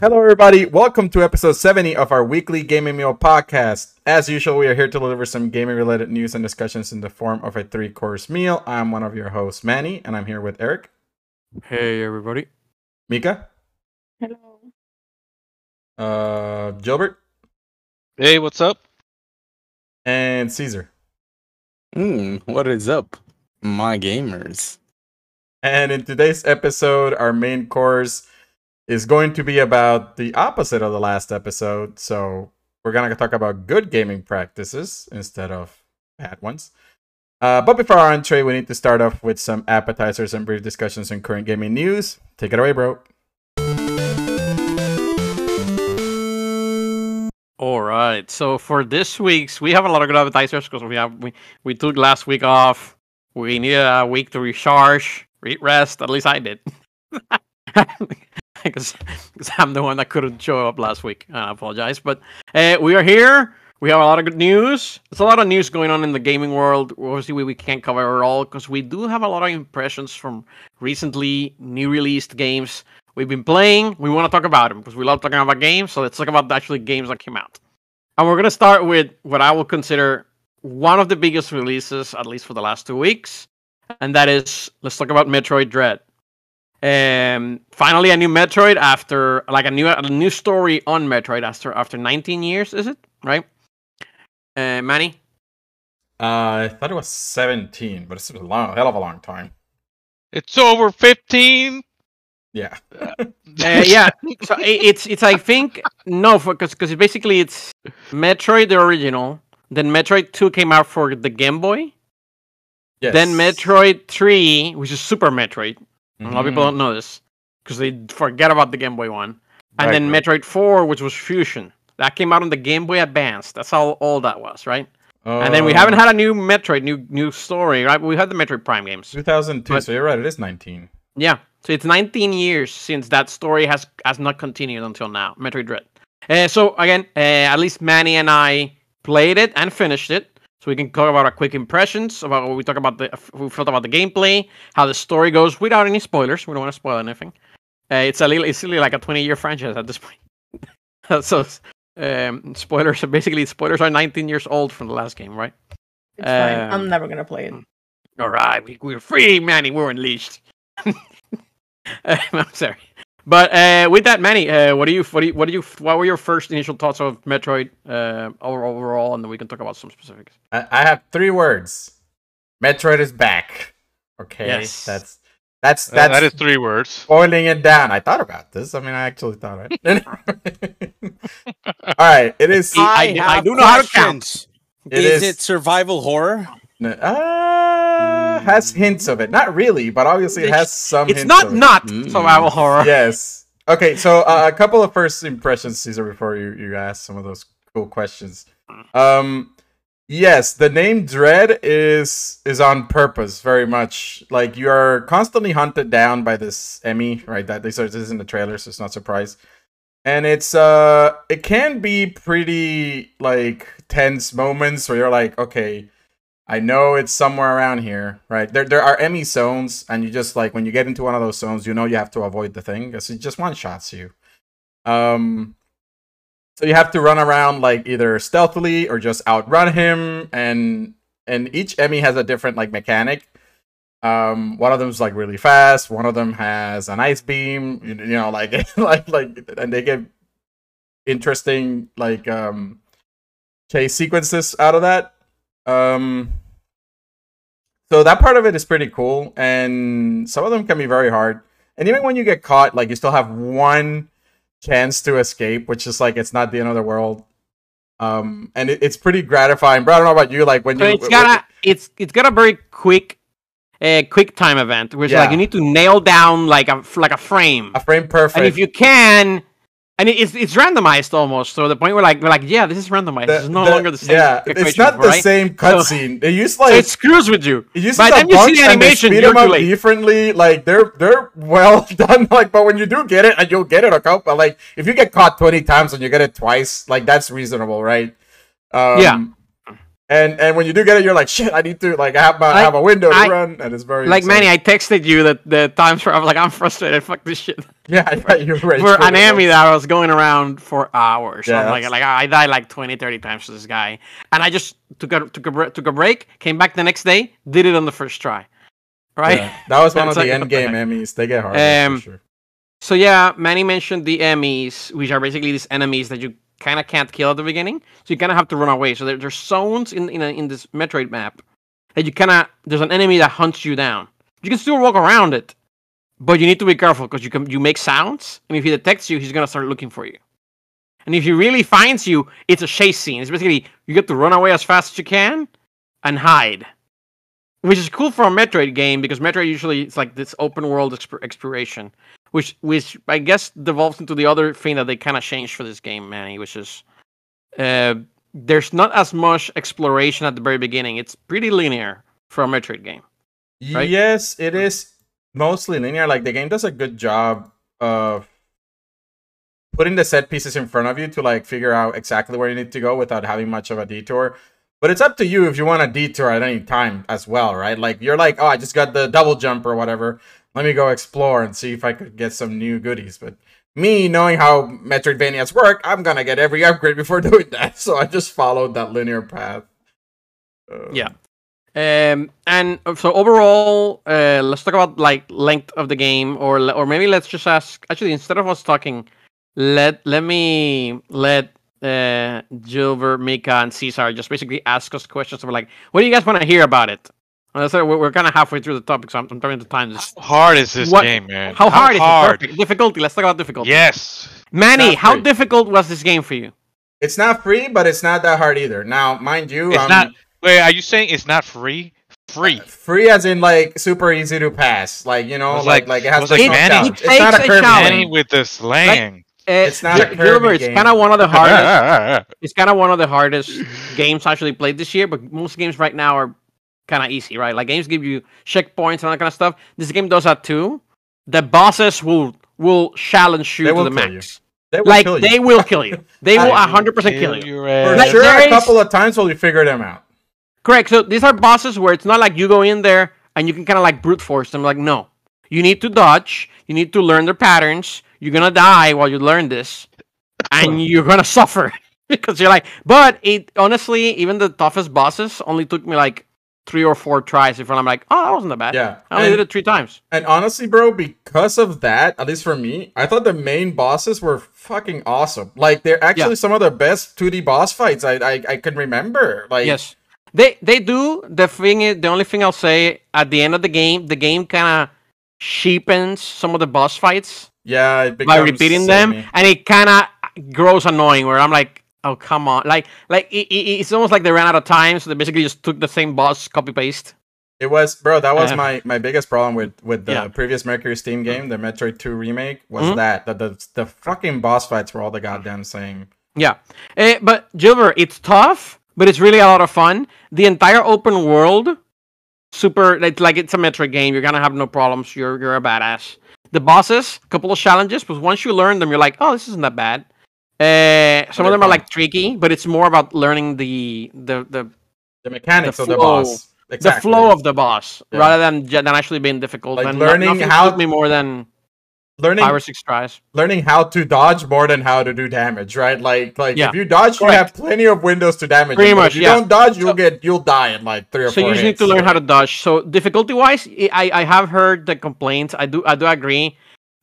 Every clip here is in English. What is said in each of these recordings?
Hello, everybody. Welcome to episode 70 of our weekly Gaming Meal podcast. As usual, we are here to deliver some gaming related news and discussions in the form of a three course meal. I'm one of your hosts, Manny, and I'm here with Eric, Hey everybody. Mika, Hello. uh, Gilbert, Hey, what's up? and Caesar. Hmm, what is up, my gamers? And in today's episode, our main course is going to be about the opposite of the last episode. So we're going to talk about good gaming practices instead of bad ones. Uh, but before our entree, we need to start off with some appetizers and brief discussions on current gaming news. Take it away, bro. All right. So for this week's, we have a lot of good appetizers because we have we, we took last week off. We needed a week to recharge, re- rest. At least I did. Because I'm the one that couldn't show up last week. I apologize, but uh, we are here. We have a lot of good news. There's a lot of news going on in the gaming world. Obviously, we, we can't cover it all because we do have a lot of impressions from recently new released games we've been playing. We want to talk about them because we love talking about games. So let's talk about actually games that came out. And we're gonna start with what I will consider one of the biggest releases, at least for the last two weeks, and that is let's talk about Metroid Dread. Um, finally, a new Metroid after like a new a new story on Metroid after after 19 years, is it right? Uh, Manny. Uh, I thought it was 17, but it's a long, hell of a long time. It's over 15. Yeah. Uh, yeah, so i- it's it's I think no, because because basically it's Metroid the original, then Metroid Two came out for the Game Boy, Yes. then Metroid Three, which is Super Metroid. A lot of people don't know this because they forget about the Game Boy one, and Right, then right. Metroid Four, which was Fusion. That came out on the Game Boy Advance. That's how old that was, right? and then we haven't Uh, had a new Metroid, new new story, right? We had the Metroid Prime games. 2002, but- so you're right, it is 19. Yeah, so it's 19 years since that story has has not continued until now. Metroid Dread. Uh, so again, uh, at least Manny and I played it and finished it, so we can talk about our quick impressions about what we talk about the we felt about the gameplay, how the story goes, without any spoilers. We don't want to spoil anything. Uh, it's a little, it's really like a 20 year franchise at this point. so um, spoilers are basically spoilers are 19 years old from the last game, right? It's fine. Um, I'm never gonna play it. All right, we, we're free, Manny. We're unleashed. Uh, I'm sorry, but uh, with that, Manny, uh, what do you, what do you, what do you, what were your first initial thoughts of Metroid uh, over- overall, and then we can talk about some specifics. I, I have three words. Metroid is back. Okay, Yes. that's that's Uh, that's that is three words. boiling it down. I thought about this. I mean, I actually thought it. All right, it is. I- I do know how to count. It is, is- it survival horror? Uh, has hints of it. Not really, but obviously it has some. It's not of it. not Mm. survival horror. Yes. Okay, so uh, a couple of first impressions, Caesar, before you you ask some of those cool questions. Um, yes, the name Dread is is on purpose, very much. Like you are constantly hunted down by this Emmy, right? That this is in the trailer, so it's not surprise. And it's uh, it can be pretty like tense moments where you're like, okay, I know it's somewhere around here, right? There, there are Emmy zones, and you just like when you get into one of those zones, you know you have to avoid the thing because it just one shots you. Um, so you have to run around like either stealthily or just outrun him, and and each Emmy has a different like mechanic. Um, one of them's like really fast. One of them has an ice beam. You, you know, like like like, and they get interesting like um chase sequences out of that. Um, so that part of it is pretty cool, and some of them can be very hard. And even when you get caught, like you still have one chance to escape, which is like it's not the end of the world. Um, and it, it's pretty gratifying. But I don't know about you, like when So you it's got a it's it's got a very quick, uh, quick time event, which Yeah. like you need to nail down like a like a frame. a frame perfect. And if you can, and it- it's it's randomized almost. So the point where like we're like, yeah, this is randomized. the- it's no the- longer the same. Yeah, it's not the right? same cutscene. It used like So it screws with you. It uses By the time you see the they animation, speed them up late. differently. Like they're they're well done. Like, but when you do get it, and you'll get it a couple. Like if you get caught twenty times and you get it twice, like that's reasonable, right? Um, Yeah. And and when you do get it, you're like, shit, I need to like I have my, I have a window to I- run, and it's very Like exciting. Manny, I texted you that the times where I was like, I'm frustrated. Fuck this shit. yeah, I thought you were ready For an enemy that I was going around for hours. Yeah, I'm like, like I died like 20, 30 times to this guy, and I just took a took a took a break, came back the next day, did it on the first try. Right. Yeah, that was one of It's the like, end game? Emmys. They get harder Um, for sure. So yeah, Manny mentioned the Emmys, which are basically these enemies that you kind of can't kill at the beginning. So you kind of have to run away. So there, there's zones in in, a, in this Metroid map that you kind of there's an enemy that hunts you down. You can still walk around it, but you need to be careful because you can you make sounds, and if he detects you, he's gonna start looking for you. And if he really finds you, it's a chase scene. It's basically you get to run away as fast as you can and hide, which is cool for a Metroid game because Metroid usually it's like this open world exp- exploration which which I guess devolves into the other thing that they kind of changed for this game, Manny, which is uh, there's not as much exploration at the very beginning. It's pretty linear for a Metroid game. right? Yes, it is mostly linear. Like the game does a good job of putting the set pieces in front of you to like figure out exactly where you need to go without having much of a detour. But it's up to you if you want a detour at any time as well, right? Like you're like, oh, I just got the double jump or whatever. Let me go explore and see if I could get some new goodies. But me knowing how Metroidvanias work, I'm gonna get every upgrade before doing that. So I just followed that linear path. Uh, Yeah. Um, and uh, so overall, uh, let's talk about like length of the game, or or maybe let's just ask. Actually, instead of us talking, let let me let uh, Gilbert, Mika, and Cesar just basically ask us questions of like, what do you guys want to hear about it? And that's it, we're, we're kind of halfway through the topic, so I'm, I'm trying to time this. How hard is this What- game, man? How hard is it? Perfect. Difficulty. Let's talk about difficulty. Yes. Manny, how free. difficult was this game for you? It's not free, but it's not that hard either. Now, mind you, It's um, not. Wait, are you saying it's not free? Free. Uh, free as in like super easy to pass. Like you know, Was like like- like it has was like like Manny. It It's not a a challenge. Manny with the slang. Uh, it's not a Kirby Gilbert, it's kind of one of the hardest. it's kind of one of the hardest games actually played this year. But most games right now are kind of easy, right? Like games give you checkpoints and all that kind of stuff. This game does that too. The bosses will will challenge you They to the kill you. max. They will Like kill you. they will kill you. They will will hundred percent kill you. your For. Like, sure, a couple of times will you figure them out. Correct. So these are bosses where it's not like you go in there and you can kind of like brute force them. Like, no, you need to dodge. You need to learn their patterns. You're gonna die while you learn this, and you're gonna suffer because you're like. But it honestly, even the toughest bosses only took me like three or four tries before I'm like, oh, that wasn't that bad. Yeah, I only and, did it three times. and honestly, bro, because of that, at least for me, I thought the main bosses were fucking awesome. Like they're actually some of the best 2D boss fights I I, I can remember. Like Yes. They they do. The thing is, the only thing I'll say at the end of the game, the game kind of cheapens some of the boss fights. yeah, it by repeating them, and it kind of grows annoying. Where I'm like, oh come on, like like it, it, it's almost like they ran out of time, so they basically just took the same boss, copy paste. It was, bro. That was Uh, my my biggest problem with with the Yeah. previous MercurySteam game, the Metroid Two remake, was Mhm. that that the the fucking boss fights were all the goddamn same. Yeah, Eh, but Gilbert, it's tough, but it's really a lot of fun. The entire open world, super. It's like it's a Metroid game. You're gonna have no problems. You're you're a badass. The bosses, a couple of challenges, but once you learn them, you're like, oh, this isn't that bad. Uh, some of them are like tricky, but it's more about learning the the the The mechanics The of the boss, exactly. the flow of the boss Yeah. rather than than actually being difficult. Like and learning how- me more than learning five or six tries. learning how to dodge more than how to do damage, right? Like like Yeah. if you dodge, you have plenty of windows to damage. Pretty much, If you yeah. don't dodge, you'll So- get you'll die in like three or So four. you just need to learn how to dodge. So difficulty wise, I I have heard the complaints. I do I do agree.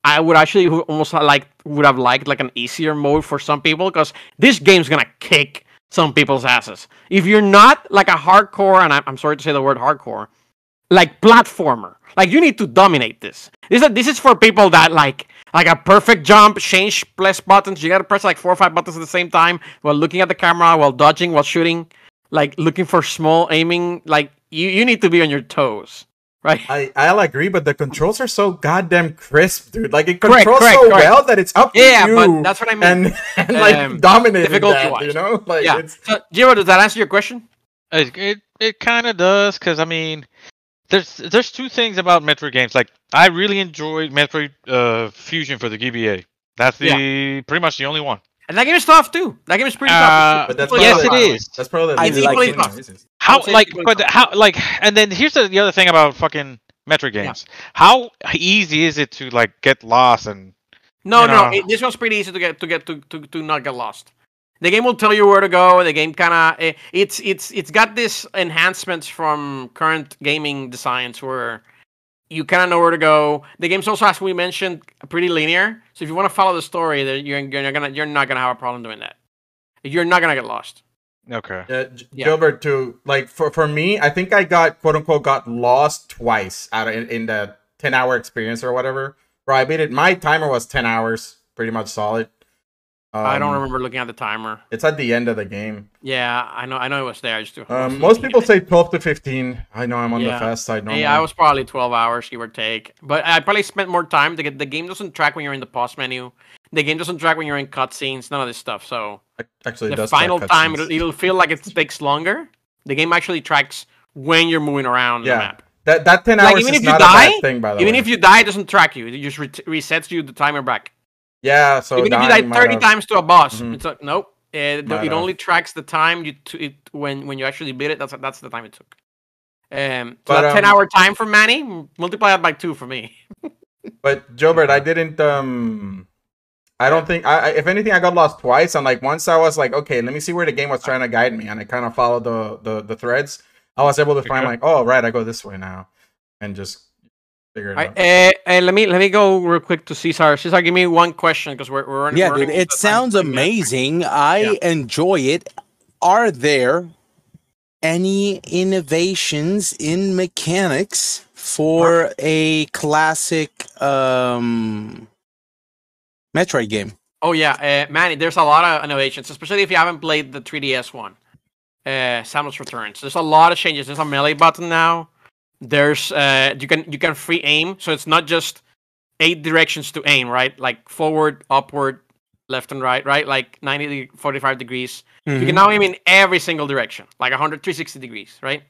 I would actually almost like would have liked like an easier mode for some people because this game's gonna kick some people's asses. If you're not like a hardcore, and I'm, I'm sorry to say the word hardcore, like platformer, like you need to dominate this. This is this is for people that like like a perfect jump, change press buttons. You gotta press like four or five buttons at the same time while looking at the camera, while dodging, while shooting, like looking for small aiming. Like you you need to be on your toes, right? I I'll agree, but the controls are so goddamn crisp, dude. Like it controls correct, so correct. well that it's up to Yeah, you. but that's what I mean. and and like Um, dominating that, difficulty-wise. you know, like yeah. it's So, Jiro, does that answer your question? It it, it kind of does because I mean, there's there's two things about Metroid games. Like I really enjoyed Metroid uh, Fusion for the GBA. That's the pretty much the only one. And that game is tough too. That game is pretty Uh, tough. But that's Equally yes, probably- it tough, by the That's probably I the like main it. How like, but how like, and then here's the, the other thing about fucking Metroid games. How easy is it to like get lost and No, you no, it, this one's pretty easy to get to get to, to, to not get lost. The game will tell you where to go. The game kind of eh, it's it's it's got this enhancements from current gaming designs where you kind of know where to go. The game's also, as we mentioned, pretty linear. So if you want to follow the story, then you're, you're gonna you're not gonna have a problem doing that. You're not gonna get lost. Okay? Yeah, J- Yeah. Gilbert too. Like for for me, I think I got quote unquote got lost twice out of in, in the ten hour experience or whatever. Where I beat it, my timer was ten hours, pretty much solid. I don't Um, remember looking at the timer. It's at the end of the game. Yeah, I know I know it was there. I just Um, most people say twelve to fifteen. I know I'm on Yeah. the fast side. Normally. Yeah, I was probably 12 hours, give or take. But I probably spent more time. to get the game doesn't track when you're in the pause menu. The game doesn't track when you're in cutscenes, none of this stuff. So actually it the final time, it'll, it'll feel like it takes longer. The game actually tracks when you're moving around Yeah. the map. That that ten Like, hours even is if you not die- a bad thing, by the Even way. if you die, it doesn't track you. It just re- resets you the timer back. Yeah, so Even if you die 30 have- times to a boss, Mhm. it's like, nope. The- it only tracks the time you t- it, when when you actually beat it. That's that's the time it took. Um, so But, that um, 10 hour time for Manny, multiply that by two for me. But Gilbert, I didn't. Um, I don't think. I, I if anything, I got lost twice. And like once, I was like, okay, let me see where the game was trying to guide me, and I kind of followed the, the the threads. I was able to find like, oh right, I go this way now, and just figure it out. right, uh, uh, let me let me go real quick to Cesar. Cesar, give me one question because we're we're running. Yeah, we're dude, it out of time. sounds amazing. I enjoy it. Are there any innovations in mechanics for a classic um Metroid game? Oh yeah, uh, Manny. There's a lot of innovations, especially if you haven't played the 3DS one. Uh, Samus Returns. There's a lot of changes. There's a melee button now. There's uh, you can you can free aim, so it's not just eight directions to aim, right? Like forward, upward, left and right, right? Like 90, 45 degrees. You Mhm. can now aim in every single direction, like 100, 360 degrees, right?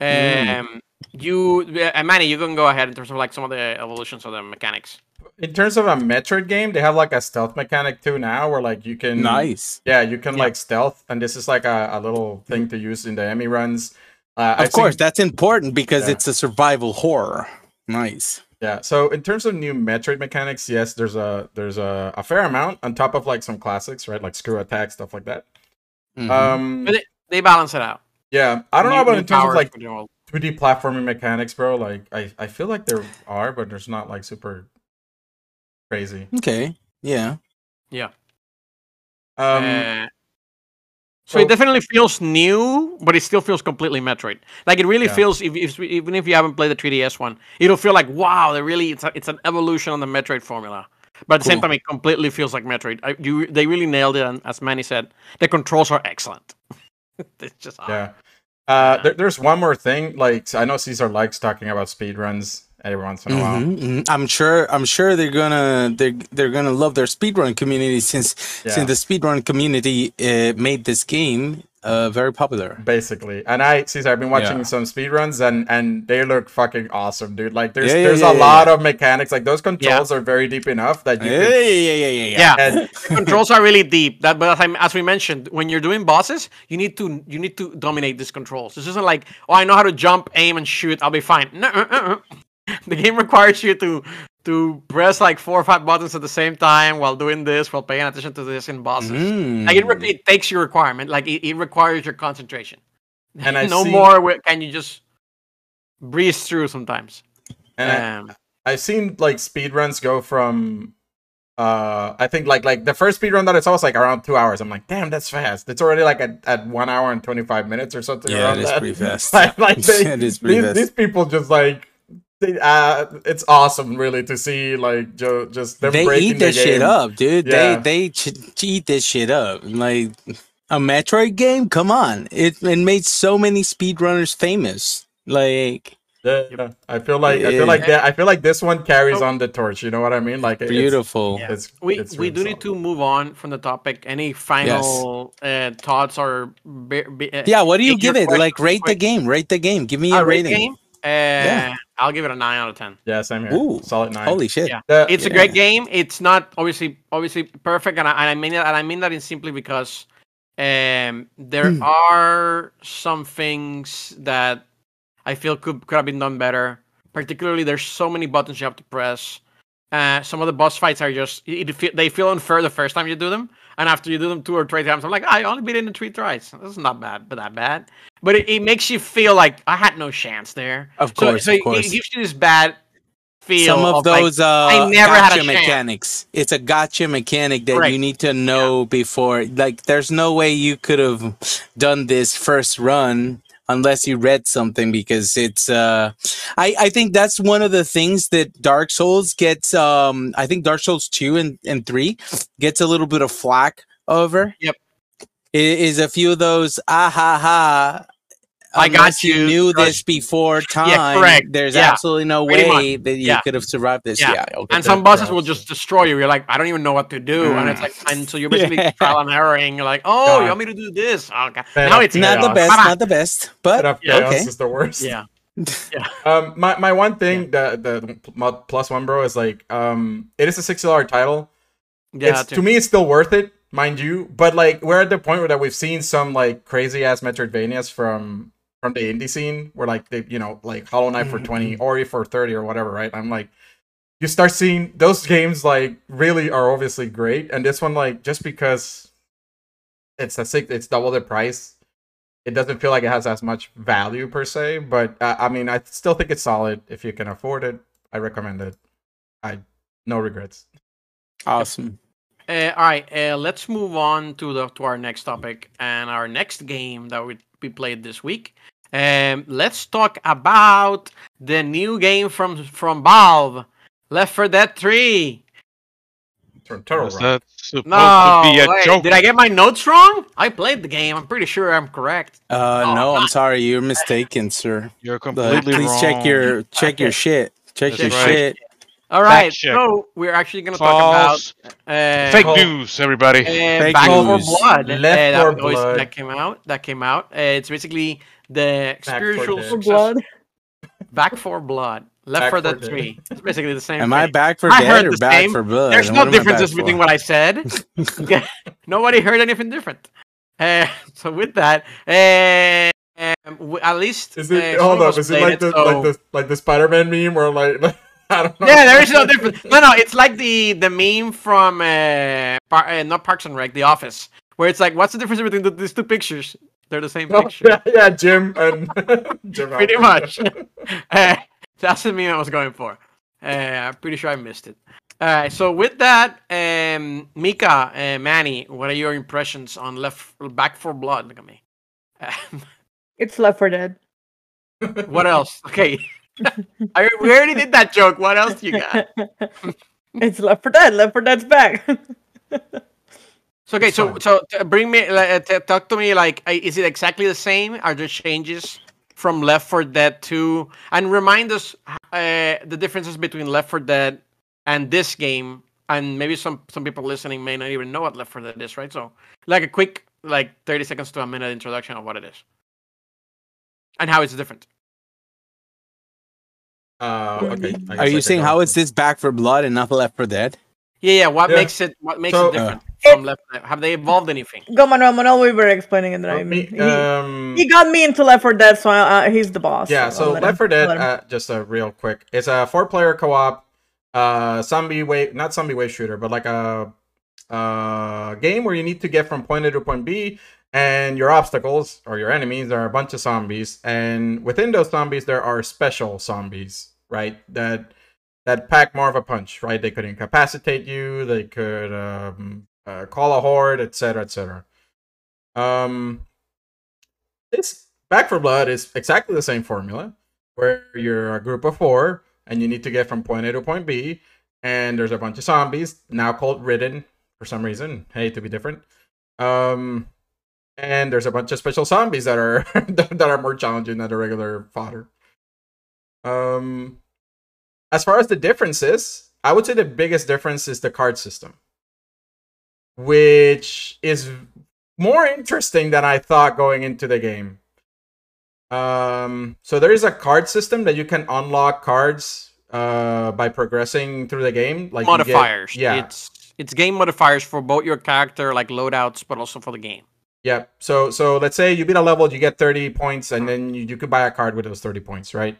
Mm. Um, you, uh, Manny, you can go ahead in terms of like some of the evolutions of the mechanics. In terms of a Metroid game, they have like a stealth mechanic too now, where like you can Nice. Yeah, you can Yeah. like stealth, and this is like a, a little thing to use in the Emmy runs. Uh, Of I've course, seen- that's important because Yeah. it's a survival horror. Nice. Yeah. So in terms of new Metroid mechanics, yes, there's a there's a, a fair amount on top of like some classics, right? Like screw attack stuff like that. Mhm. Um. But They balance it out. Yeah. I don't know New- about in terms of like for the 2D platforming mechanics, bro. Like I I feel like there are, but there's not like super crazy. okay. Yeah. Yeah. Um. Uh, so so- it definitely feels new, but it still feels completely Metroid. Like it really Yeah. feels, if, if, even if you haven't played the 3DS one, it'll feel like wow, they really it's a, it's an evolution on the Metroid formula. But at the same time, it completely feels like Metroid. I, you, they really nailed it, and as Manny said, the controls are excellent. it's just ah. Yeah. Uh, there, there's one more thing. Like I know Caesar likes talking about speedruns every once in a while. Mhm, mhm. I'm sure. I'm sure they're gonna they're they're gonna love their speedrun community since Yeah. since the speedrun community uh, made this game uh, very popular. basically. And I, Caesar, I've been watching Yeah. some speedruns and and they look fucking awesome, dude. Like there's Yeah, yeah, there's yeah, a yeah, lot of mechanics. Like those controls are very deep enough that you Yeah, can. yeah, yeah, yeah, yeah. Yeah, And, the controls are really deep. That, but as, I, as we mentioned, when you're doing bosses, you need to you need to dominate these controls. This isn't like, oh, I know how to jump, aim, and shoot. I'll be fine. No, uh, uh, uh. the game requires you to to press like four or five buttons at the same time while doing this, while paying attention to this in bosses. Mm. Like it, re- it takes your requirement. Like it, it requires your concentration. And no see- more wi- can you just breeze through sometimes. and I, Um, I've seen like speedruns go from. Uh, I think like like the first speedrun that I saw was like around two hours. I'm like, damn, that's fast. It's already like at, at one hour and twenty five minutes or something. Yeah, around it is that. pretty fast. like, like they, It is pretty these, fast. these people just like they, uh, it's awesome really to see like Joe just them they breaking eat this the shit up, dude. Yeah. They they ch- eat this shit up. Like a Metroid game. Come on, it it made so many speedrunners famous. Like Yeah, yeah. I feel like I feel like that. I feel like this one carries on the torch. You know what I mean? Like it's- beautiful. Yeah. It's, we it's we really do need to move on from the topic. Any final uh, thoughts or be, be, uh, Yeah, what do you give it? question Like rate the game. Rate the game. Give me uh, a rate rating. game? Uh, I'll give it a nine out of ten. Yeah, same here. Ooh, Solid nine. Holy shit! Yeah. The- It's a great game. It's not obviously obviously perfect, and I, and I mean that, and I mean that in simply because um, there Hmm. are some things that I feel could could have been done better. Particularly, there's so many buttons you have to press. Uh, some of the boss fights are just it, it they feel unfair the first time you do them, and after you do them two or three times, I'm like, I only beat it in three tries. This is not bad, but that bad. But it, it makes you feel like I had no chance there. Of So- course, so, of it- course. it gives you this bad feel. Some of like, those uh, I never had a gotcha chance. mechanics. It's a gotcha mechanic that Correct. you need to know before. Like, there's no way you could have done this first run unless you read something because it's. Uh, I I think that's one of the things that Dark Souls gets. Um, I think Dark Souls two and and three gets a little bit of flack over. Yep. I- Is a few of those ah ha ha. I got you you, knew crush- this before time. Yeah, correct. There's Yeah. absolutely no Pretty much. way that you Yeah. could have survived this. Yeah. Yeah. okay. and some bosses will just destroy you. You're like, I don't even know what to do, and it's like, and so you're basically Yeah. trial and erroring. You're like, oh, you want me to do this? Okay. Fed now it's not the best, not the best, but up Yeah, chaos okay. is the worst. Yeah, Um, my, my one thing, the the plus one bro is like, um, it is a sixty dollar title. yeah. it's, to me, it's still worth it, mind you. But like, we're at the point where that we've seen some like crazy ass Metroidvanias from from the indie scene, where like they, you know, like Hollow Knight for twenty, Ori for thirty, or whatever, right? I'm like, you start seeing those games like really are obviously great, and this one like just because it's a six, it's double the price. It doesn't feel like it has as much value per se, but uh, I mean, I still think it's solid if you can afford it. I recommend it. I no regrets. awesome. Uh, all right, uh, let's move on to the to our next topic and our next game that we we played this week. Um, let's talk about the new game from from Valve, Left 4 Dead 3. Tur- Turtle Was Rock. that supposed No, to be a wait, joke? did I get my notes wrong? I played the game. I'm pretty sure I'm correct. Uh, Oh, no, I'm sorry, you're mistaken, sir. You're But completely please wrong. check your check your shit. Check That's your right. shit. All right, check. so we're actually going to talk about uh, Fake news, everybody. Uh, Fake Back for news. Blood. Left uh, that, 4 Blood. that came out. That came out. Uh, it's basically the for spiritual For success. blood. Back 4 Blood. Left Back for for Dead Dead. 3. It's basically the same Am thing. I back for I dead or back same. for blood? There's no am I differences between what I said. Nobody heard anything different. Uh, so with that, uh, um, w- at least Is it uh, hold up? Is it played like the so- like the like the Spider Man meme or like I don't know. Yeah, there is no difference. No, no, it's like the the meme from uh, Par- uh not Parks and Rec, The Office, where it's like, what's the difference between the, these two pictures? They're the same Oh, picture. yeah, yeah, Jim and Jim. Pretty much. Uh, that's the meme I was going for. Uh, I'm pretty sure I missed it. All right, so with that, um, Mika, uh, Manny, what are your impressions on Left Back for Blood? Look at me. Um, It's Left 4 Dead. what else? Okay, I, we already did that joke. What else do you got? it's Left 4 Dead. Left 4 Dead's back. So okay, It's so fine. so bring me, like, uh, talk to me. Like, uh, is it exactly the same? Are there changes from Left 4 Dead 2? And remind us uh, the differences between Left 4 Dead and this game. And maybe some some people listening may not even know what Left 4 Dead is, right? So, like a quick, like thirty seconds to a minute introduction of what it is and how it's different. Uh, okay. Are you could saying go. how is this back for blood and not left for dead? Yeah, yeah. What Yeah. makes it what makes So- it different from Left? 4 Have they evolved anything? Go Manuel. Manuel we were explaining it. Well, I me- mean, he, um, he got me into Left 4 Dead, so uh, he's the boss. yeah, I'll so Left him- 4 Dead, uh, just a real quick. It's a four-player co-op, uh, zombie wave, not zombie wave shooter, but like a, uh, game where you need to get from point A to point B, and your obstacles or your enemies are a bunch of zombies, and within those zombies there are special zombies, right? That that pack more of a punch, right? They could incapacitate you, they could um, uh, call a horde, etc., etc. Um, this Back 4 Blood is exactly the same formula, where you're a group of four and you need to get from point A to point B, and there's a bunch of zombies now called Ridden for some reason. Hey, to be different. Um, and there's a bunch of special zombies that are that are more challenging than the regular fodder. Um, as far as the differences, I would say the biggest difference is the card system, which is more interesting than I thought going into the game. Um, so there is a card system that you can unlock cards uh, by progressing through the game. Like you get- modifiers. yeah, It's it's game modifiers for both your character, like loadouts, but also for the game. yeah. So so let's say you beat a level, you get thirty points, and then you, you could buy a card with those thirty points, right?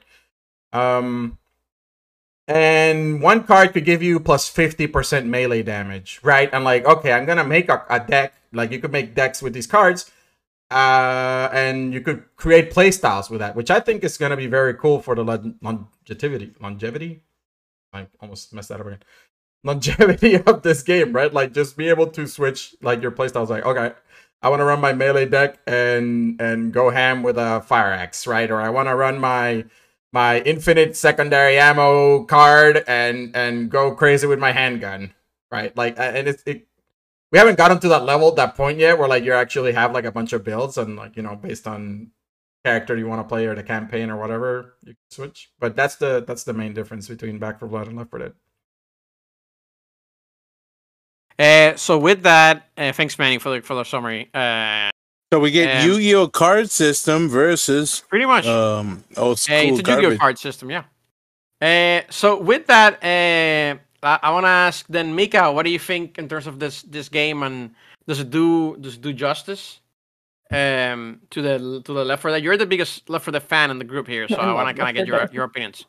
Um, and one card could give you plus fifty percent melee damage, right? And like, okay, I'm gonna make a, a deck. Like you could make decks with these cards. Uh, and you could create playstyles with that, which I think is to be very cool for the lon- longevity. Longevity? I almost messed that up again. Longevity of this game, right? Like just be able to switch like your playstyles. Like, okay, I want to run my melee deck and and go ham with a fire axe, right? Or I want to run my my infinite secondary ammo card and and go crazy with my handgun, right? Like, and it's it we haven't gotten to that level, that point yet, where like you actually have like a bunch of builds and like you know based on character you want to play or the campaign or whatever you can switch. But that's the that's the main difference between Back 4 Blood and Left 4 Dead. Uh, so with that, uh, thanks Manny for the for the summary. Uh, So we get Um, Yu-Gi-Oh card system versus pretty much. um old Uh, school it's a Yu-Gi-Oh card system, yeah. Uh, so with that, uh, I, I want to ask then, Mika, what do you think in terms of this this game, and does it do does it do justice um, to the to the Left 4 Dead? You're the biggest Left 4 Dead fan in the group here, so I I want to kind of get your your opinions.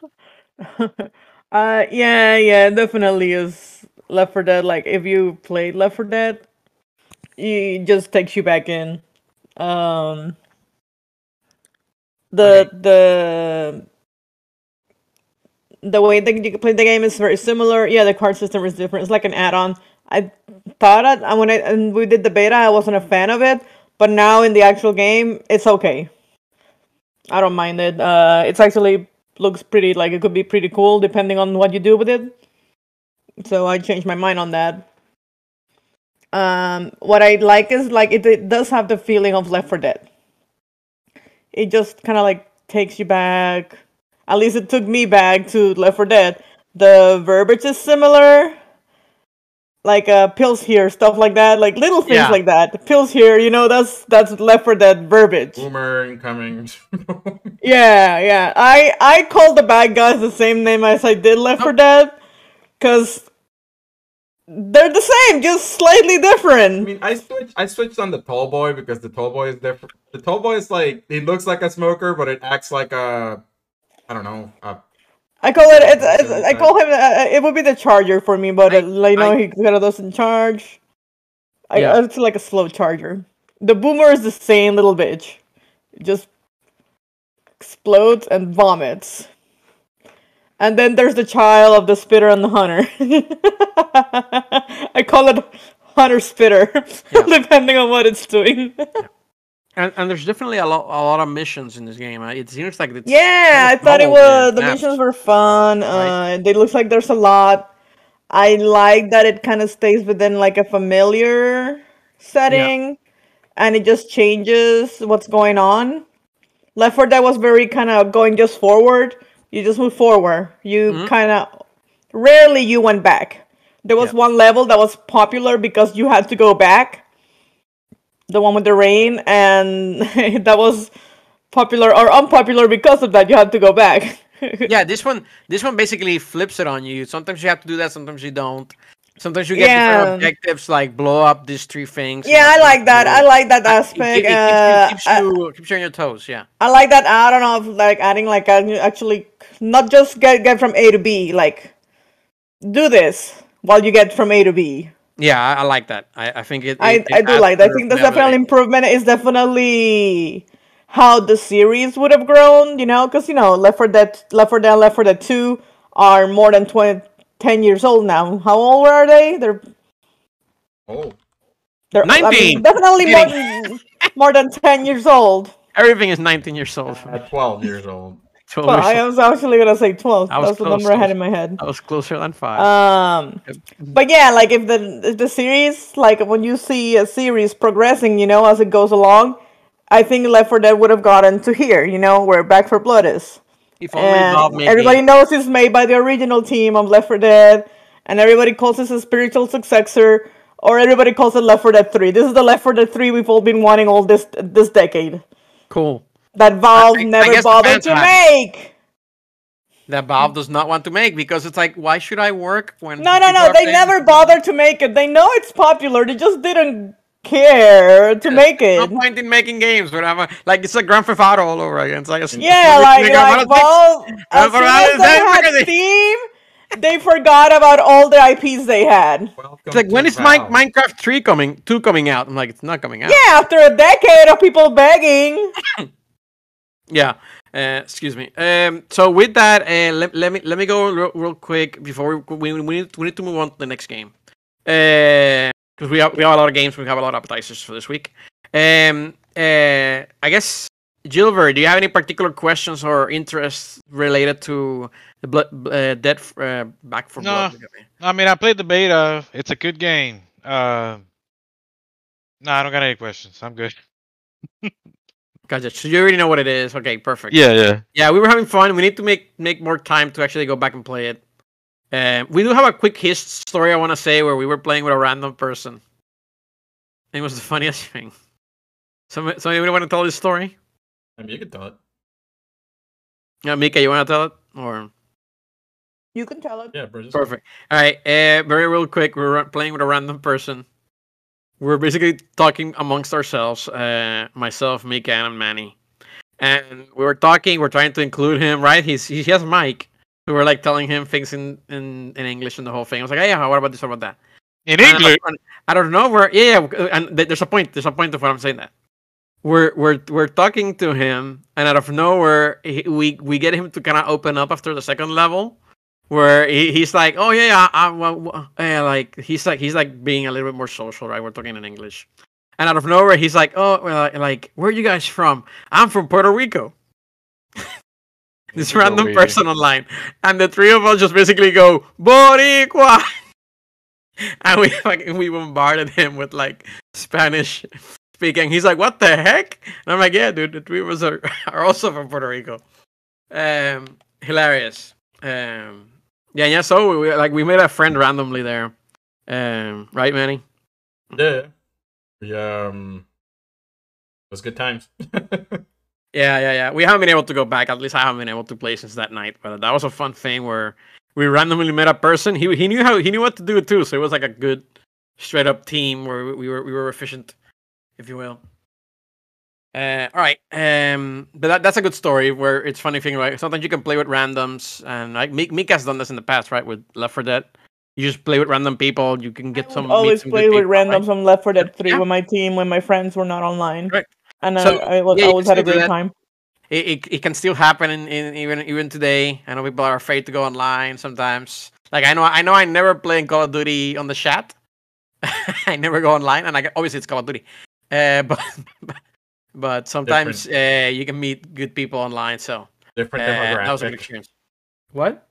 uh, yeah, yeah, definitely is Left 4 Dead. Like, if you played Left 4 Dead, it just takes you back in. Um, the the the way that you play the game is very similar. Yeah, the card system is different. It's like an add-on. I thought it, and when I and we did the beta, I wasn't a fan of it, but now in the actual game, it's okay. I don't mind it. Uh, it's actually looks pretty like it could be pretty cool depending on what you do with it. So I changed my mind on that. Um, what I like is like it, it does have the feeling of Left 4 Dead. It just kind of like takes you back. At least it took me back to Left 4 Dead. The verbiage is similar, like uh, pills here, stuff like that, like little things Yeah. like that. Pills here, you know, that's that's Left 4 Dead verbiage. Boomer incoming. Yeah, yeah. I I called the bad guys the same name as I did Left 4 Dead, cause they're the same, just slightly different. I mean, I switched. I switched on the tall boy because the tall boy is different. The tall boy is like he looks like a smoker, but it acts like a, I don't know, a I call it. It's, it's, I call him. Uh, it would be the charger for me, but I- uh, like, you know he kind of doesn't charge. I, Yeah. It's like a slow charger. The boomer is the same little bitch, it just explodes and vomits. And then there's the child of the spitter and the hunter. I call it hunter spitter, Yeah. depending on what it's doing. And, and there's definitely a lot a lot of missions in this game. Uh, It seems like it's Yeah, I thought it was the maps. missions were fun. Right. Uh, they look like there's a lot. I like that it kind of stays within like a familiar setting, and it just changes what's going on. Left 4 Dead was very kind of going just forward. You just move forward. You Mhm. kind of rarely you went back. There was Yeah. one level that was popular because you had to go back. The one with the rain, and that was popular or unpopular because of that. You had to go back. yeah, this one this one basically flips it on you. Sometimes you have to do that, sometimes you don't. Sometimes you get Yeah. different objectives like blow up these three things. yeah, I like that. cool. I like that It- it- aspect. It, keeps, uh, you, keeps, I- you, keeps you on your toes. Yeah. I like that add-on of like adding like actually not just get get from A to B. Like do this while you get from A to B. Yeah, I, I like that. I, I think it. I, it- it I do like that. I think that's the definitely flavor. improvement. Is definitely how the series would have grown, you know, because you know Left 4 Dead, Left 4 Dead, Left 4 Dead 2 are more than 20, 10 years old now. How old are they? They're oh. they're I mean, 19. definitely more than, more than 10 years old. Everything is 19 years old. At 12 years old. 12 Well, I was actually gonna say 12. I was That's the close, number I had in my head. I was closer than five. Um, but yeah, like if the if the series, like when you see a series progressing, you know, as it goes along, I think Left 4 Dead would have gotten to here, you know, where Back 4 Blood is. if only Bob made everybody knows it's made by the original team of Left 4 Dead, and everybody calls this a spiritual successor, or everybody calls it Left 4 Dead 3. This is the Left 4 Dead 3 we've all been wanting all this this decade. Cool. That Valve I- I never guess the bothered to are make. that Valve does not want to make because it's like, why should I work when? No, no, no. They paying- never bothered to make it. They know it's popular. They just didn't care to make it. No point in making games, whatever. Like it's a Grand Theft Auto all over again. It's like a, Yeah, like like Valve. As for soon as they had. Steam, they forgot about all the IPs they had. It's like when is Mine- Minecraft three coming? Two coming out? I'm like, it's not coming out. Yeah, after a decade of people begging. Yeah. Uh, excuse me. Um, so with that, uh, let, let me let me go real, real quick before we, we, we need we need to move on to the next game. Because we have we have a lot of games, we have a lot of appetizers for this week. Um, uh, I guess Gilbert, do you have any particular questions or interests related to the blood, uh, Dead uh, Back for No. Blood? I mean, I played the beta. It's a good game. Uh, no, I don't got any questions. I'm good. Gotcha. So you already know what it is. Okay, perfect. Yeah, yeah. Yeah, we were having fun. We need to make make more time to actually go back and play it. Uh, we do have a quick his story I want to say where we were playing with a random person. It was the funniest thing. So, so anybody want to tell this story? I mean, you can tell it. Yeah, Mika, you want to tell it or? You can tell it. Yeah, Bridges. Perfect. All right. Uh, very real quick. We were playing with a random person. We're basically talking amongst ourselves. Uh, myself, Mika, and Manny. And we were talking. We're trying to include him. Right? He's he has Mike. So we're like telling him things in, in, in English and the whole thing. I was like, hey, yeah, what about this? What about that? In And English. I, I don't know where. Yeah, yeah, and there's a point. There's a point of what I'm saying that. We're we're we're talking to him, and out of nowhere, he, we we get him to kind of open up after the second level, where he, he's like, "Oh yeah, yeah, I, well, well, yeah," like he's like he's like being a little bit more social, right? We're talking in English, and out of nowhere, he's like, "Oh, well, like where are you guys from? I'm from Puerto Rico." this random Rico. person online, and the three of us just basically go Boricua, and we fucking we bombarded him with like Spanish speaking. He's like, "What the heck?" And I'm like, "Yeah, dude, the three of us are, are also from Puerto Rico." Um, hilarious. Um, yeah, yeah. So we like we made a friend randomly there. Um, right, Manny? Yeah. Yeah. Um, it was good times. Yeah, yeah, yeah. We haven't been able to go back. At least I haven't been able to play since that night. But that was a fun thing where we randomly met a person. He he knew how he knew what to do too. So it was like a good, straight up team where we- we were we were efficient, if you will. Uh, all right. Um, but that, that's a good story where it's funny thing, right? Sometimes you can play with randoms, and like Mik- Mika's done this in the past, right? With Left 4 Dead, you just play with random people. You can get some. always some play with people, right? randoms on Left 4 Dead 3 Yeah. with my team when my friends were not online. Right. And So, I, I, was- yeah, always had a great that. time. it, it, it can still happen in, in even even today. I know people are afraid to go online sometimes. Like I know I know I never play in Call of Duty on the chat. I never go online, and I obviously it's Call of Duty. Uh, but but sometimes uh, you can meet good people online. So uh, Different that was a good demographic. experience. What?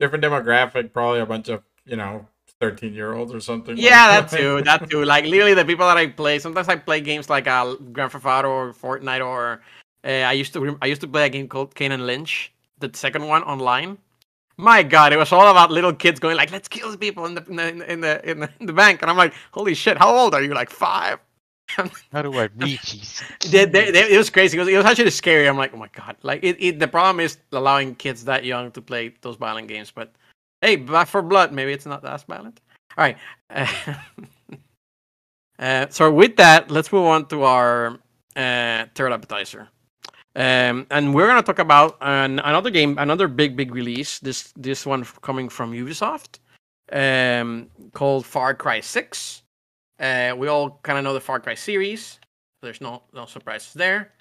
Different demographic. Probably a bunch of you know thirteen year olds or something. Yeah, like that too. That too. Like literally, the people that I play. Sometimes I play games like uh, Grand Theft Auto or Fortnite, or uh, I used to. I used to play a game called Kane and Lynch, the second one online. My God, it was all about little kids going like, "Let's kill the people in the in the in the in the, in the bank," and I'm like, "Holy shit! How old are you? Like five? How do I reach these? They, they, they- it was crazy. It was, it was actually scary. I'm like, oh my god! Like it, it. The problem is allowing kids that young to play those violent games. But hey, Back 4 Blood, maybe it's not as violent. All right. Uh, so with that, let's move on to our uh, third appetizer. Um, and we're gonna talk about an, another game, another big, big release. This this one coming from Ubisoft, um, called Far Cry Six. Uh, we all kind of know the Far Cry series. There's no no surprises there.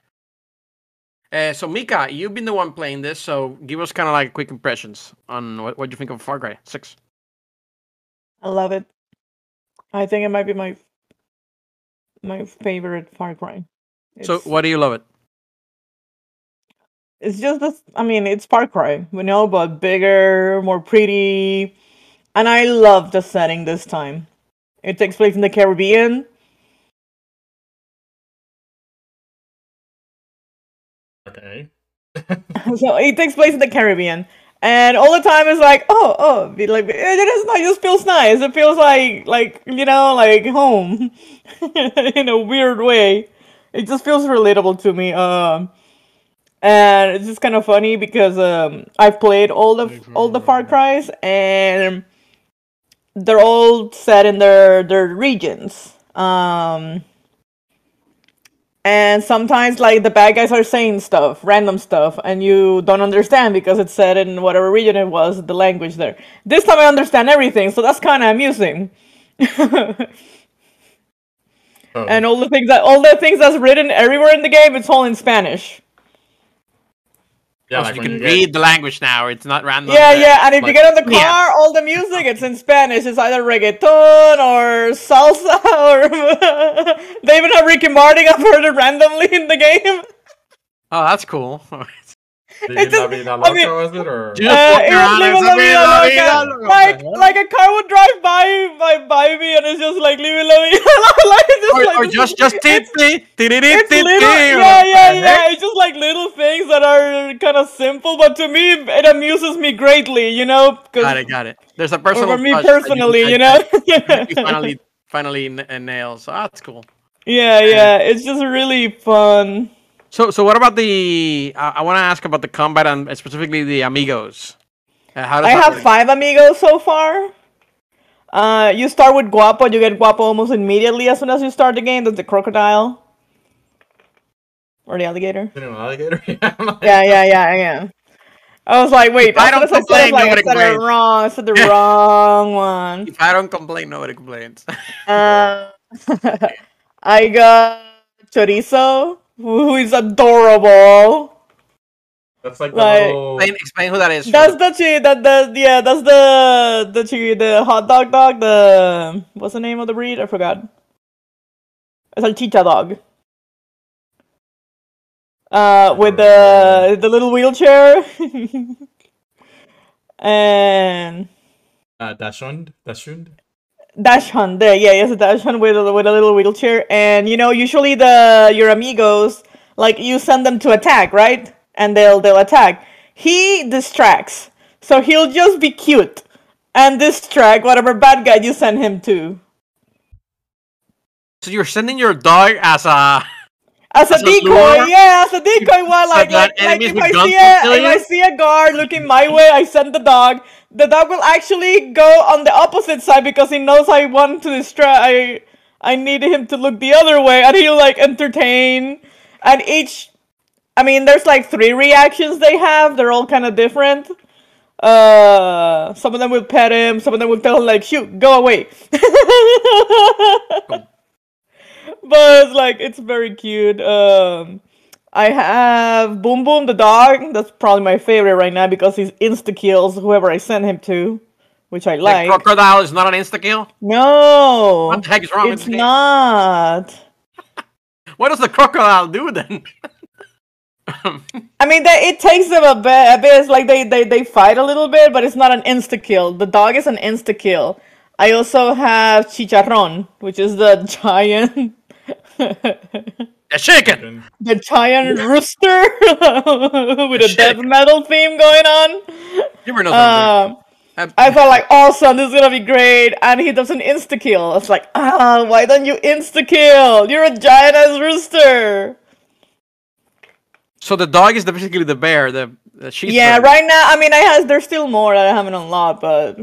Uh, so Mika, you've been the one playing this, so give us kind of like quick impressions on what what you think of Far Cry Six. I love it. I think it might be my my favorite Far Cry. So It's- why do you love it? it's just this i mean it's far cry we know but bigger more pretty and i love the setting this time it takes place in the caribbean. Okay. so it takes place in the caribbean. And all the time it's like oh oh be like it is nice it just feels nice. It feels like like you know like home. In a weird way. It just feels relatable to me um and it's just kind of funny because um, I've played all the all the Far Cries, and they're all set in their their regions. Um, and sometimes like the bad guys are saying stuff, random stuff, and you don't understand because it's said in whatever region it was, the language there. This time I understand everything, so that's kind of amusing. Oh. and all the things that all the things that's written everywhere in the game, it's all in Spanish. Yeah, Oh, so like you can you read get, the language now. It's not random. Yeah, yeah, and if you get on the car, yeah. all the music it's in Spanish. It's either reggaeton or salsa or they even have Ricky Martin. I've heard it randomly in the game. Oh, that's cool. Vivi it's la just- vida I mean- was it? Or Just Uh, walking it was Live La Vida Loca." Like, like a car would drive by, by, by me, and it's just like Live La Vida. like, it's just or, like or just just it's- titty, titty, It's little, yeah, yeah, yeah. It's just like little things that are kind of simple, but to me, it amuses me greatly. You know, 'cause- Got it, got it. There's a personal for me personally, you know. finally, finally n-. So that's cool. yeah, yeah. It's just really fun. So, so what about the? I I want to ask about the combat and specifically the amigos. Uh, how does I have work? five amigos so far. Uh, you start with Guapo. You get Guapo almost immediately as soon as you start the game. That's the crocodile. Or the alligator. you know, alligator. yeah, Yeah, yeah, yeah, yeah. I was like, wait, I as soon don't as I said it, complain, like, I nobody said it wrong. I said the wrong one. If I don't complain, nobody complains. Uh, I got Chorizo, who is adorable. That's like the Like- little. explain, explain who that is. That's the- the chi that the yeah, that's the the chi the hot dog dog, the what's the name of the breed? I forgot. It's a salchicha dog. Uh with the the little wheelchair. and Uh, Dachshund? Dachshund? Dash Hunt, there, yeah, yes, a Dash with a, with a little wheelchair, and you know, usually the your amigos, like you send them to attack, right? And they'll they'll attack. He distracts, so he'll just be cute and distract whatever bad guy you send him to. So you're sending your dog as a As a As a decoy, lure? yeah, as a decoy. While like, like, like if I see a if I see a guard looking my way, I send the dog. The dog will actually go on the opposite side because he knows I want to distract. I I need him to look the other way, and he'll like entertain. And each, I mean, there's like three reactions they have. They're all kind of different. Uh, some of them will pet him. Some of them will tell him like, "Shoot, go away." but it's like it's very cute. Um, I have Boom Boom the dog. That's probably my favorite right now because he's insta kills whoever I send him to, which I like. the crocodile is not an insta kill. no, What the heck is wrong it's not. What does the crocodile do then? I mean, they, it takes them a bit. A bit. It's like they, they they fight a little bit, but it's not an insta kill. The dog is an insta kill. I also have Chicharron, which is the giant, a chicken. the giant rooster with a death metal theme going on. You were not. Um, I thought like, awesome, this is gonna be great, and he does an insta kill. It's like, ah, why don't you insta kill? You're a giant ass rooster. so the dog is the, basically the bear. The, the sheep. yeah, bear. right now, I mean, I has there's still more that I haven't unlocked, but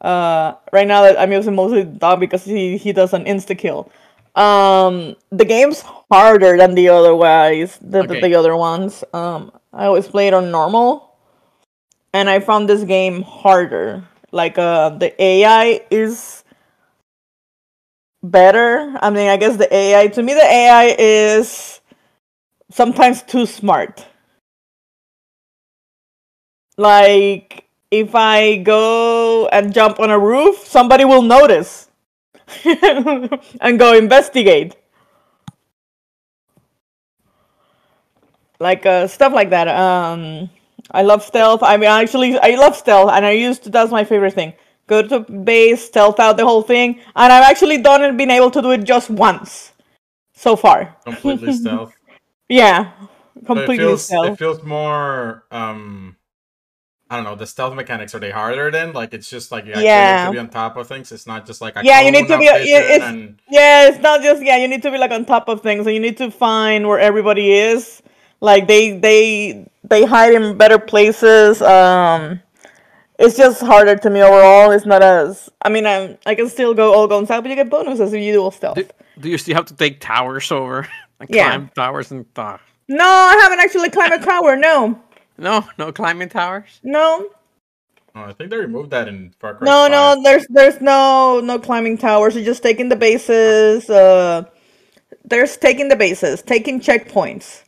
uh, right now that I'm using mostly the dog because he he does an insta kill. Um, the game's harder than the other ways, the, the, Okay. the other ones. Um, I always play it on normal, and I found this game harder. Like, uh, the AI is better. I mean, I guess the AI to me, the AI is sometimes too smart. Like, if I go and jump on a roof, somebody will notice and go investigate. Like uh, stuff like that. Um, I love stealth. I mean, actually, I love stealth, and I used to. That's my favorite thing. Go to base, stealth out the whole thing, and I've actually done it, been able to do it just once so far. Completely stealth. Yeah, completely it feels, stealth. It feels more. um I don't know. The stealth mechanics are they harder then? Like it's just like you actually Yeah. need to be on top of things. It's not just like a Yeah, you need to be- yeah, it's- and Yeah, it's not just yeah. You need to be like on top of things, and you need to find where everybody is. Like they they they hide in better places. Um, it's just harder to me overall. It's not as I mean I'm I can still go all guns out, but you get bonuses if you do all stealth. Do, do you still have to take towers over? Like Yeah. climb towers and uh, No, I haven't actually climbed a tower. No, no, no climbing towers. no, Oh, I think they removed that in Far Cry. no, 5. no. There's there's no no climbing towers. You're just taking the bases. Uh, there's taking the bases, taking checkpoints,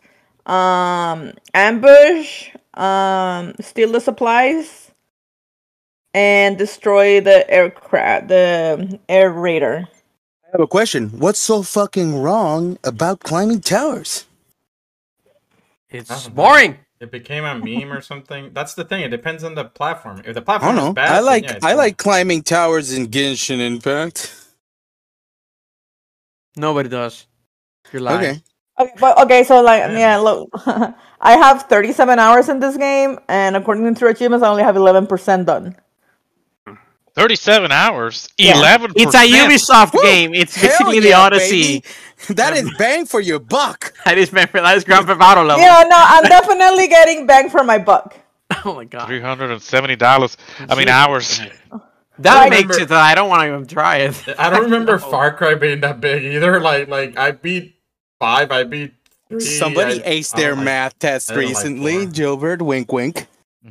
um, ambush, um, steal the supplies, and destroy the aircraft, the air raider. I have a question. What's so fucking wrong about climbing towers? It's boring. It became a meme or something. That's the thing. It depends on the platform. If the I platform don't know. is bad, I like yeah, I fine. like climbing towers in Genshin Impact. Nobody does. You're lying. Okay. Okay, but okay, so like yeah, look, I have 37 hours in this game, and according to achievements, I only have 11% done. 37 hours. Yeah. 11. It's a Ubisoft game. It's Hell basically the Odyssey. baby. That is um, bang for your buck. That is bang for that is Grand Theft Auto level. Yeah, no, I'm definitely getting bang for my buck. Oh my god. $370. I mean, hours. That Right. makes it that I don't want to even try it. I don't remember No. Far Cry being that big either. Like, like I beat five. I beat three. Somebody I, aced their don't like- math test I don't like recently. four. Gilbert, wink, wink. Hmm.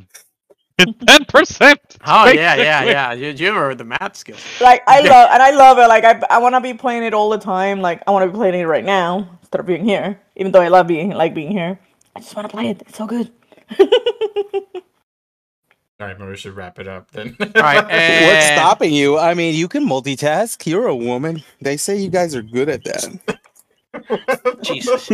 10%. Oh yeah, yeah, yeah. You, you remember the math skills. Like I love, and I love it. Like I, I want to be playing it all the time. Like I want to be playing it right now instead of being here. Even though I love being like being here, I just want to play it. It's so good. All right, maybe we should wrap it up then. All right. What's eh, stopping you? I mean, you can multitask. You're a woman. They say you guys are good at that. Jesus.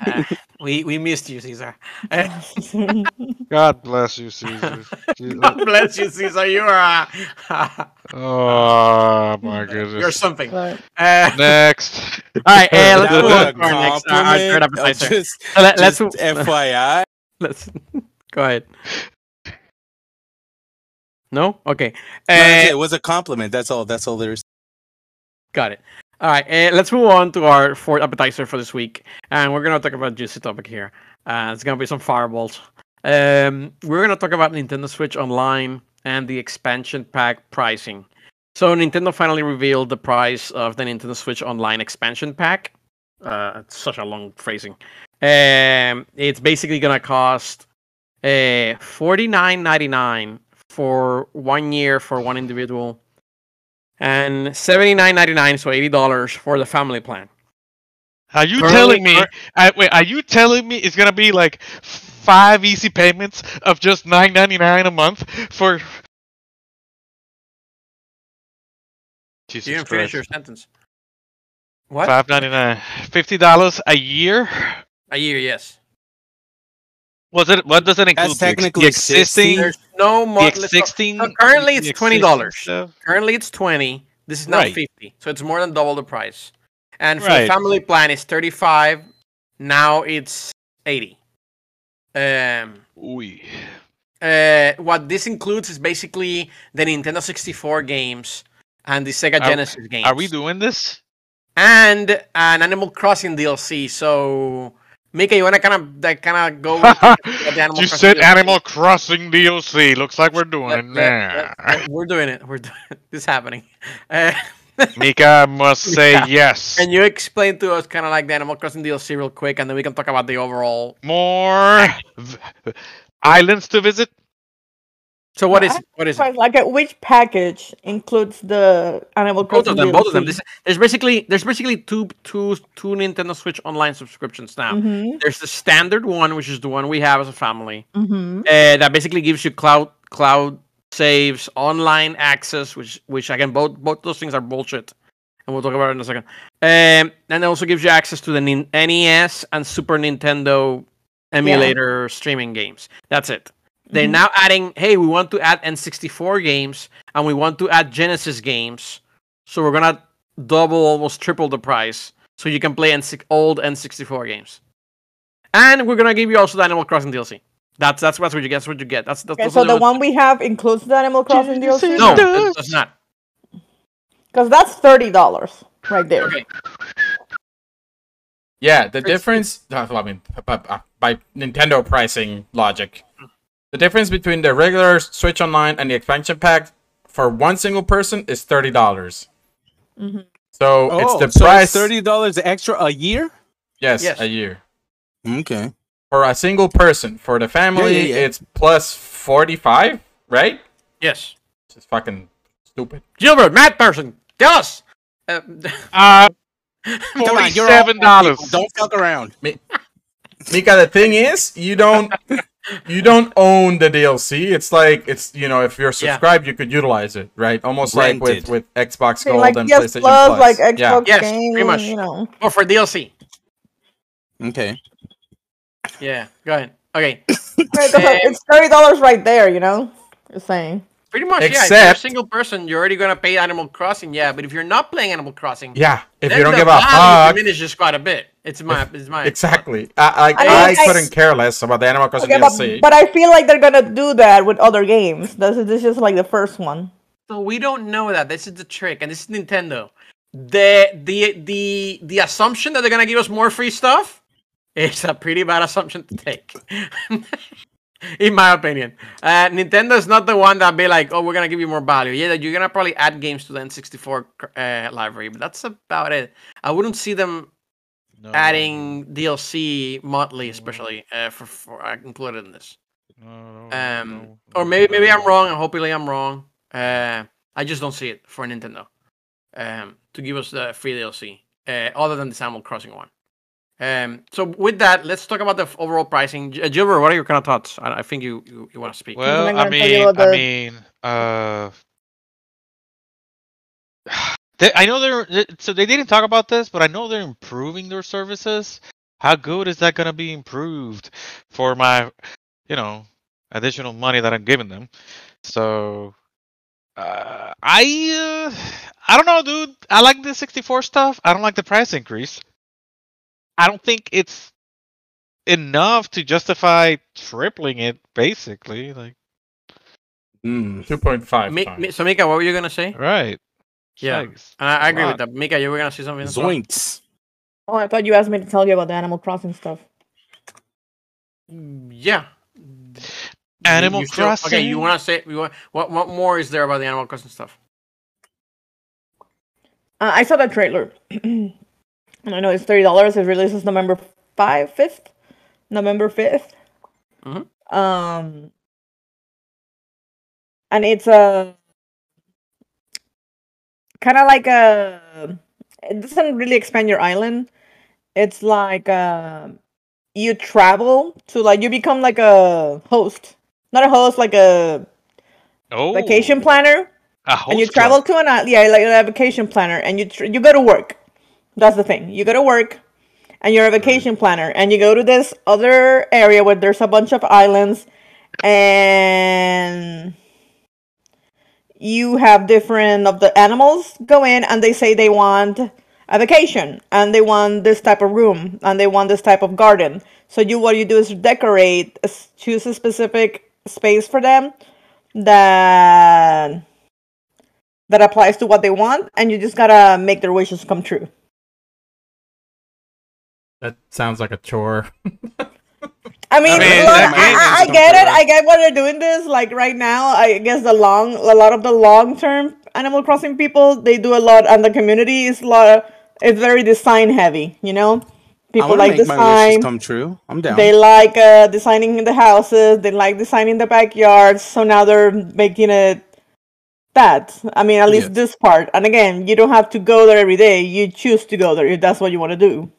Ah, we we missed you, Caesar. Eh, God bless you, Caesar. Jesus. God bless you, Caesar. You are uh, Oh, my goodness. you're something. But Uh, Next. all right. eh, let's move on to our next uh, our third or appetizer. Just, So let, let's FYI. let's go ahead. No. Okay. No, that's Eh, it. it was a compliment. That's all. That's all there is. Got it. All right, uh, let's move on to our fourth appetizer for this week, and we're gonna talk about juicy topic here. Uh, it's gonna be some fireballs. Um, we're gonna talk about Nintendo Switch Online and the expansion pack pricing. So Nintendo finally revealed the price of the Nintendo Switch Online expansion pack. Uh, it's such a long phrasing. Um, it's basically gonna cost uh, forty nine ninety nine for one year for one individual and seventy nine ninety nine, so eighty dollars for the family plan. Are you Currently- telling me? I, wait, are you telling me it's gonna be like five easy payments of just nine ninety nine a month for? Jesus You didn't finish your sentence. What? Five ninety nine. Fifty dollars a year. A year, yes. Was it? What does it include? That's The technically the existing. 60. There's no more. let's existing. so currently it's twenty dollars. Currently it's twenty. This is now Right. fifty, so it's more than double the price. And for Right. the family plan, it's thirty-five. Now it's eighty. Um. Ooh. Uh, what this includes is basically the Nintendo 64 games and the Sega Are- Genesis games. Are we doing this? and an Animal Crossing DLC. So, Mika, you wanna kind of that kind of go? with the Animal you Crossing said DLC? Animal Crossing DLC. Looks like we're doing Let- it now. let- we're doing it. We're doing it. This is happening. Uh, Mika must say Yeah. yes. can you explain to us kind of like the Animal Crossing DLC real quick, and then we can talk about the overall. More v- islands to visit. So, what is what is it? Like uh, which package includes the Animal Crossing? Both of them. Both of them. This, there's basically there's basically two two two Nintendo Switch online subscriptions now. Mhm, There's the standard one, which is the one we have as a family. mhm. uh, that basically gives you cloud cloud saves, online access, which which again both both those things are bullshit, and we'll talk about it in a second. Um, and it also gives you access to the NES and Super Nintendo emulator streaming games. That's it. They're Mhm. now adding, hey, we want to add N64 games and we want to add Genesis games, so we're gonna double, almost triple the price, so you can play N- old N64 games. And we're gonna give you also the Animal Crossing DLC. That's that's that's what you get. That's what you get. That's, that's Okay, those so the one we have includes the Animal Crossing you DLC. No, It it does not. because that's thirty dollars right there. Okay. Yeah, the difference. uh, I mean, by, by- by Nintendo pricing logic, the difference between the regular Switch Online and the expansion pack for one single person is thirty dollars. Mhm. So Oh, it's the so price. thirty dollars extra a year. yes, Yes. a year Okay. for a single person. For the family, Yeah, yeah, yeah. it's plus forty five, right? Yes. It's fucking stupid. Gilbert, Matt person, tell us. Uh, Uh, Come on, you're all forty-seven dollars. Don't fuck around. Mika, the thing is, you don't you don't own the DLC. It's like it's you know if you're Yeah. subscribed, you could utilize it, right? Almost like with with Xbox Okay, Gold like and PS PlayStation Plus, Plus. like Yeah. Xbox Yes, game, pretty much. you know. oh, for DLC. Okay. Yeah. Go ahead. Okay. Right, 'cause it's thirty dollars right there, you know. Just saying. Pretty much, yeah. If you're a Except- single person, you're already gonna pay Animal Crossing, yeah. But if you're not playing Animal Crossing, Yeah, if you don't the give a value fuck, diminishes quite a bit. It's my, it's my exactly. I I, I mean, I, I- couldn't care less about the Animal Crossing Okay, but, DLC. but I feel like they're gonna do that with other games. This is, this is just like the first one. So we don't know that. This is the trick, and this is Nintendo. The the the the assumption that they're gonna give us more free stuff is a pretty bad assumption to take. In my opinion, uh, Nintendo's not the one that be like, "Oh, we're gonna give you more value." Yeah, that you're gonna probably add games to the N64 uh, library, but that's about it. I wouldn't see them No, adding DLC monthly, especially uh, for, for uh, included in this. no, Um, no, or maybe maybe. I'm wrong, and hopefully I'm wrong. Uh, I just don't see it for Nintendo um, to give us the free DLC, uh, other than the Animal Crossing one. Um, so with that, let's talk about the overall pricing. J- uh, Gilbert, what are your kind of thoughts? I, I think you you, you want to speak. Well, I'm I gonna tell you mean, about I mean, uh, they, I know they're they- so they didn't talk about this, but I know they're improving their services. How good is that gonna be improved for my, you know, additional money that I'm giving them? So, uh, I, uh, I don't know, dude. I like the 64 stuff. I don't like the price increase. I don't think it's enough to justify tripling it. Basically, like. Mm. Two point five. Mi- Mi- so Mika, what were you gonna say? Right. Yeah. Thanks. And I, I agree Wow. with that. Mika, you were gonna say something. as well? Zoinks. Oh, I thought you asked me to tell you about the Animal Crossing stuff. Mm, Yeah. Animal You still- Okay, you want to say you want, what? What more is there about the Animal Crossing stuff? Uh, I saw that trailer, and I know it's thirty dollars. It releases November five, fifth, November 5th Mhm. Um, and it's a kind of like a. It doesn't really expand your island. It's like uh, you travel to like you become like a host, not a host, like a Oh, vacation planner A and you travel club. to an island, yeah, like a vacation planner, and you tr- you go to work. That's the thing. You go to work, and you're a vacation planner, and you go to this other area where there's a bunch of islands, and you have different of the animals go in, and they say they want a vacation, and they want this type of room, and they want this type of garden. So you what you do is decorate, uh, choose a specific space for them that that applies to what they want, and you just gotta make their wishes come true. That sounds like a chore. I mean, mean, look, I, I, I get it. I get why they're doing this. Like right now, I guess the long, a lot of the long-term Animal Crossing people, they do a lot, and the community is a lot. It's very design heavy, you know. I People want to like make my design. wishes come true. I'm down. They like uh, designing the houses. They like designing the backyards. So now they're making it that. I mean, at least Yeah. this part. And again, you don't have to go there every day. You choose to go there if that's what you want to do.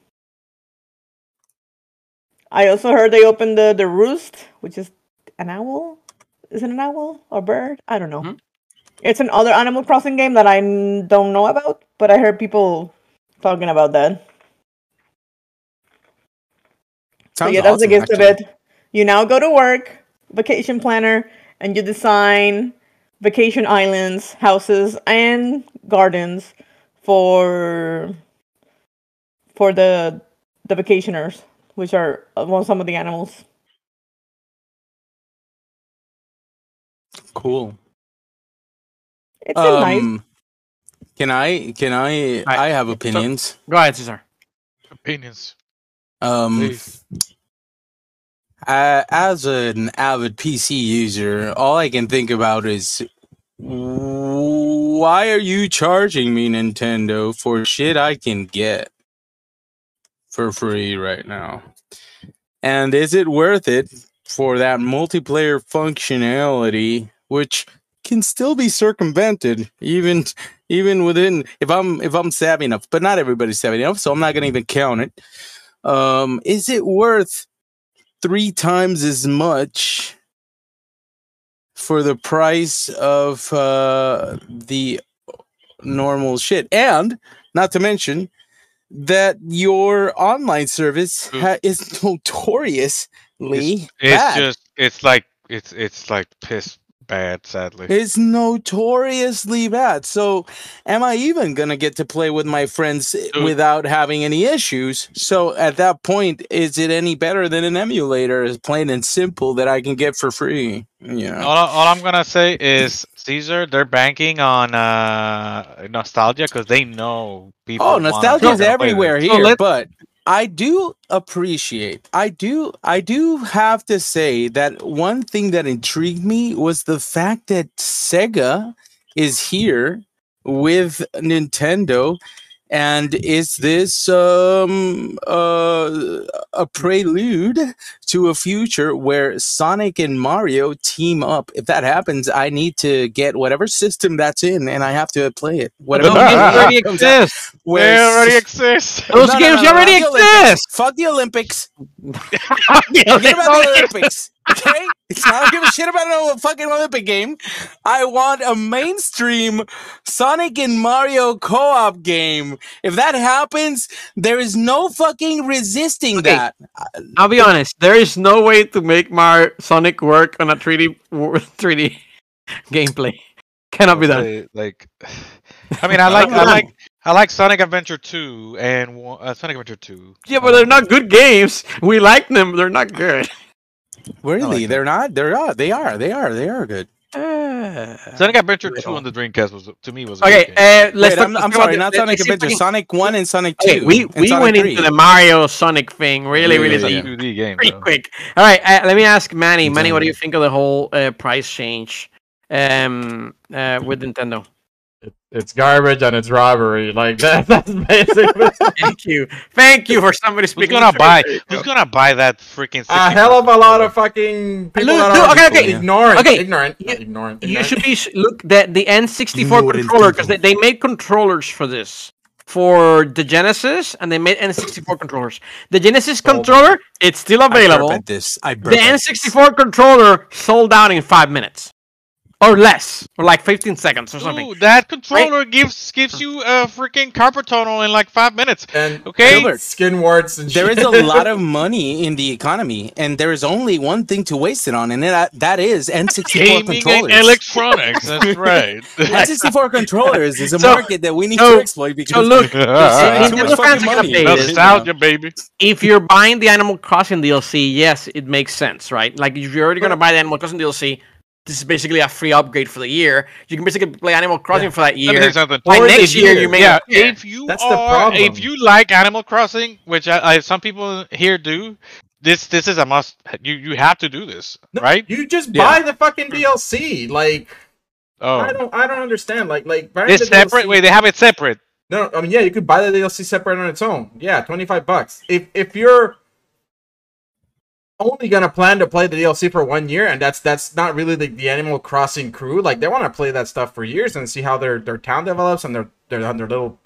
I also heard they opened the the roost, which is an owl. Is it an owl or bird? I don't know. Mhm. It's another Animal Crossing game that I don't know about, but I heard people talking about that. So yeah, that's the awesome, gist of it. You now go to work, vacation planner, and you design vacation islands, houses, and gardens for for the the vacationers, which are uh, well, some of the animals. Cool. It's a nice. Um, can I? Can I? I- I have opinions. Go ahead, Cesar. Opinions. Um, Please. uh, as an avid PC user, all I can think about is why are you charging me, Nintendo, for shit I can get for free right now? And is it worth it for that multiplayer functionality, which can still be circumvented even even within if I'm if I'm savvy enough, but not everybody's savvy enough, so I'm not gonna even count it. Um, is it worth three times as much for the price of uh, the normal shit? And not to mention that your online service Mm. ha- is notoriously It's bad. just it's like it's it's like piss bad, sadly. It's notoriously bad. So, am I even gonna get to play with my friends Dude. without having any issues? So, at that point, is it any better than an emulator? Is plain and simple that I can get for free? Yeah. All, all I'm gonna say is Caesar, they're banking on uh nostalgia because they know people. Oh, wanna- nostalgia is everywhere this. So here, but I do appreciate. I do. I do have to say that one thing that intrigued me was the fact that Sega is here with Nintendo. And is this um uh, a prelude to a future where Sonic and Mario team up? If that happens, I need to get whatever system that's in, and I have to play it. Whatever Those games game already comes out. exist. They already s- exist. Those No, no, games no, no, already not the Olympics. exist. Fuck the Olympics. Yeah, Forget about the Olympics. Okay? I don't give a shit about no fucking Olympic game. I want a mainstream Sonic and Mario co-op game. If that happens, there is no fucking resisting Okay. that. I'll be honest. There is no way to make Mario Sonic work on a 3D w- 3D gameplay. Cannot be done. Like, I mean, I like I like I like Sonic Adventure 2 and uh, Sonic Adventure 2. Yeah, but they're not good games. We like them. They're not good. Really, like they're not. They're not. They are. They are. They are good. Sonic Adventure 2 on the Dreamcast was to me was a Okay, good game. uh, let's Wait, talk, I'm, talk I'm about sorry, not Sonic see Adventure. can- Sonic One and Sonic Two. Okay, we we Sonic went 3. into the Mario Sonic thing really, Yeah, really It's a yeah, deep, game. pretty though. quick. All right, uh, let me ask Manny. Manny, what do you think of the whole uh, price change um, uh, with Nintendo? It, it's garbage and it's robbery. Like that. That's basically Thank you, thank you for somebody speaking. Who's speaking. gonna the buy? truth. Who's gonna buy that freaking? a hell of a lot of fucking people Look, that look, are okay, okay. ignorant. Okay, Ignorant. you- not ignorant. You should be look that the N64 controller because they, people. they made controllers for this for the Genesis and they made N64 controllers. The Genesis oh Sold out. controller it's still I burp available. at this. I burp The. N64 controller sold out in five minutes or less, or like 15 seconds or something. Ooh, that controller gives gives you a freaking carpet tunnel in like five minutes. and Okay. and skin warts and There is shit. a lot of money in the economy, and there is only one thing to waste it on, and that, uh, that is N64 Gaming and controllers. electronics. That's right. N64 controllers is a So- market that we need so- to exploit because So look, too much Nintendo fans fucking are money. Nostalgia, baby. if you're buying the Animal Crossing DLC, yes, it makes sense, right? Like if you're already gonna buy the Animal Crossing DLC, this is basically a free upgrade for the year. You can basically play Animal Crossing for that Let me tell year. you something. By Or next year, year. you may Yeah, not if you That's the are, problem. if you like Animal Crossing, which I, I some people here do, this this is a must. You you have to do this, No, right? You just Yeah. buy the fucking DLC. Like oh. I Oh, don't I don't understand. Like like buying it's the separate. DLC Wait, they have it separate. No, I mean yeah, you could buy the DLC separate on its own. Yeah, twenty five bucks. If if you're only gonna plan to play the DLC for one year, and that's that's not really the, the Animal Crossing crew. Like they want to play that stuff for years and see how their their town develops and their their their little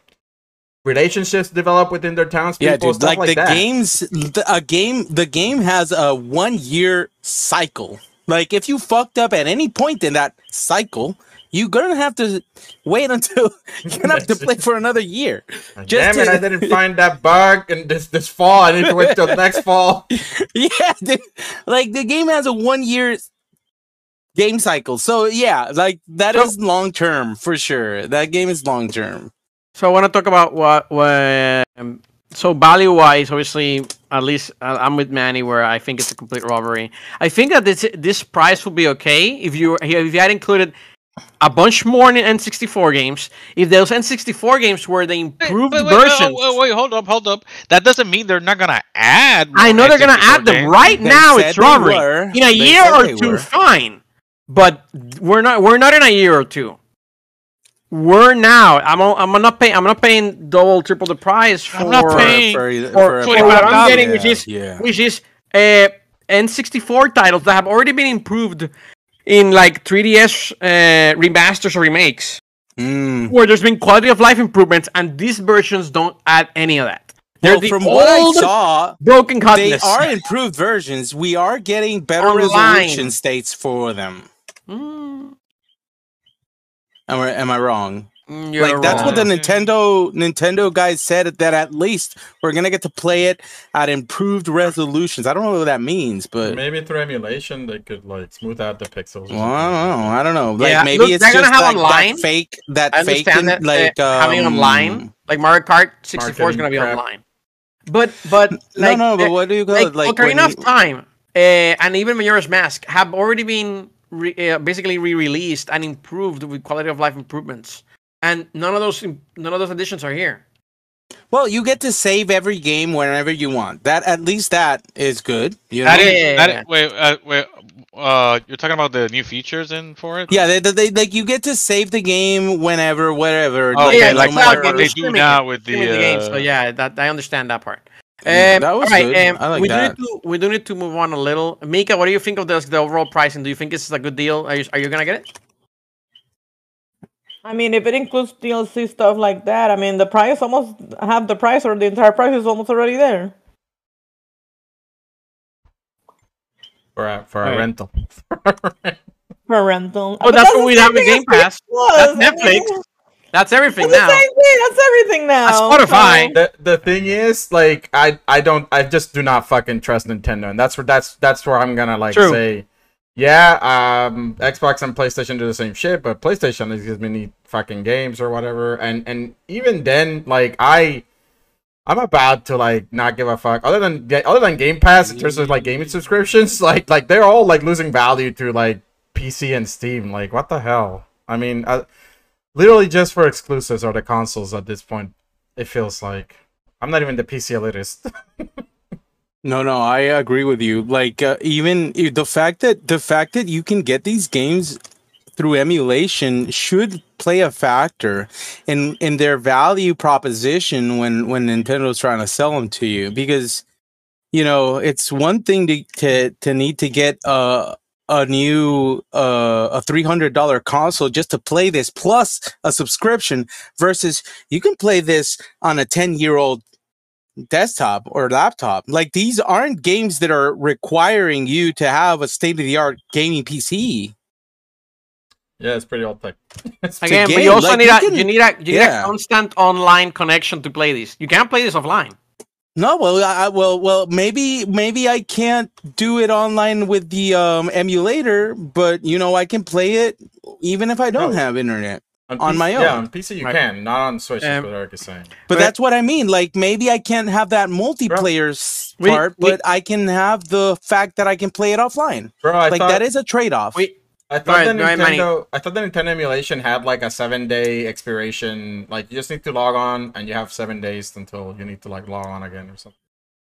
relationships develop within their towns. Yeah, dude. stuff Like, like, the that. games, the, a game, the game has a one year cycle. Like if you fucked up at any point in that cycle, you're gonna have to wait until you're gonna have to play for another year. Damn just it! to- I didn't find that bug, and this this fall I need to wait till next fall. yeah, dude. like the game has a one year game cycle. So yeah, like that is So- long term for sure. That game is long term. So I want to talk about what, what um, so value wise, obviously, at least uh, I'm with Manny where I think it's a complete robbery. I think that this this price would be okay if you if you had included a bunch more in N64 games. If those N64 games were the improved wait, wait, wait, versions, oh, wait, hold up, hold up. That doesn't mean they're not gonna add. I know more they're gonna add them games. right They now. It's they robbery. were. In a They year or two, were. fine. But we're not. We're not in a year or two. We're now. I'm. o- I'm not paying. I'm not paying double, triple the price for I'm not paying- for, for, for- for what I'm $25. getting, which is yeah. which is uh, N64 titles that have already been improved in like 3DS uh, remasters or remakes, Mm. where there's been quality of life improvements, and these versions don't add any of that. They're Well, the from what I saw, broken they are improved versions. We are getting better Online. resolution states for them. Mm, Am I, am I wrong? You're like that's what the. Nintendo Nintendo guys said that at least we're gonna get to play it at improved resolutions. I don't know what that means, but Maybe through emulation they could like smooth out the pixels. well, I don't know. I don't know. Like maybe look, it's they're gonna just have like online. that fake that I fake understand in- that uh, like having um, online, like Mario Kart 64 is gonna be crap. online. But but like, no, no, but uh, what do you call like, it? Like Ocarina when of you- Time uh, and even Majora's Mask have already been re- uh, basically re-released and improved with quality of life improvements, and none of those none of those additions are here. Well, you get to save every game whenever you want. That at least that is good. You know? That Yeah, is, yeah, that yeah. is- wait, uh, wait, uh, you're talking about the new features in for it? Yeah, they, they, they like you get to save the game whenever, whatever. Oh, like, okay, yeah, no like it's matter cloud what they it's do now with the, Streaming the game. So uh, yeah, that I understand that part. Um, that was all right, good. um, I like we that. do need to we do need to move on a little. Mika, what do you think of this, the overall pricing? Do you think this is a good deal? Are you, are you gonna get it? I mean, if it includes DLC stuff like that, I mean, the price almost half the price or the entire price is almost already there. for a, for a Right. rental. For rental. Oh, But that's the what we have with Game Pass. Plus. That's I mean, Netflix. That's everything That's the now. same thing. That's everything now. Spotify. so- the the thing is, like, I I don't I just do not fucking trust Nintendo, and that's where that's that's where I'm gonna like True. say, yeah, um, Xbox and PlayStation do the same shit, but PlayStation is gives me neat fucking games or whatever, and and even then, like, I. I'm about to like not give a fuck. Other than other than Game Pass, in terms of like gaming subscriptions, like like they're all like losing value to like PC and Steam. Like what the hell? I mean, uh, literally just for exclusives or the consoles at this point. It feels like I'm not even the PC elitist. No, no, I agree with you. Like uh, even the fact that the fact that you can get these games through emulation should play a factor in in their value proposition when when Nintendo's trying to sell them to you because you know it's one thing to to, to need to get a a new uh, a three hundred dollar console just to play this plus a subscription versus you can play this on a ten year old desktop or laptop. Like these aren't games that are requiring you to have a state of the art gaming PC. yeah, it's pretty old tech. Again, but you also like, need you a can- you need a you need yeah. a constant online connection to play this. You can't play this offline. No, well, I, I- well, well, maybe, maybe I can't do it online with the um, emulator, but you know, I can play it even if I don't No. have internet. On PC my Yeah, own. on PC you Right. can, not on Switch. Um, is what Eric is saying. But But- that's what I mean. Like maybe I can't have that multiplayer s We- part, we- but I can have the fact that I can play it offline. Bro, I like thought that is a trade-off. I thought Right, the right, Manny. Nintendo I thought the Nintendo emulation had like a seven day expiration. Like you just need to log on and you have seven days until you need to like log on again or something.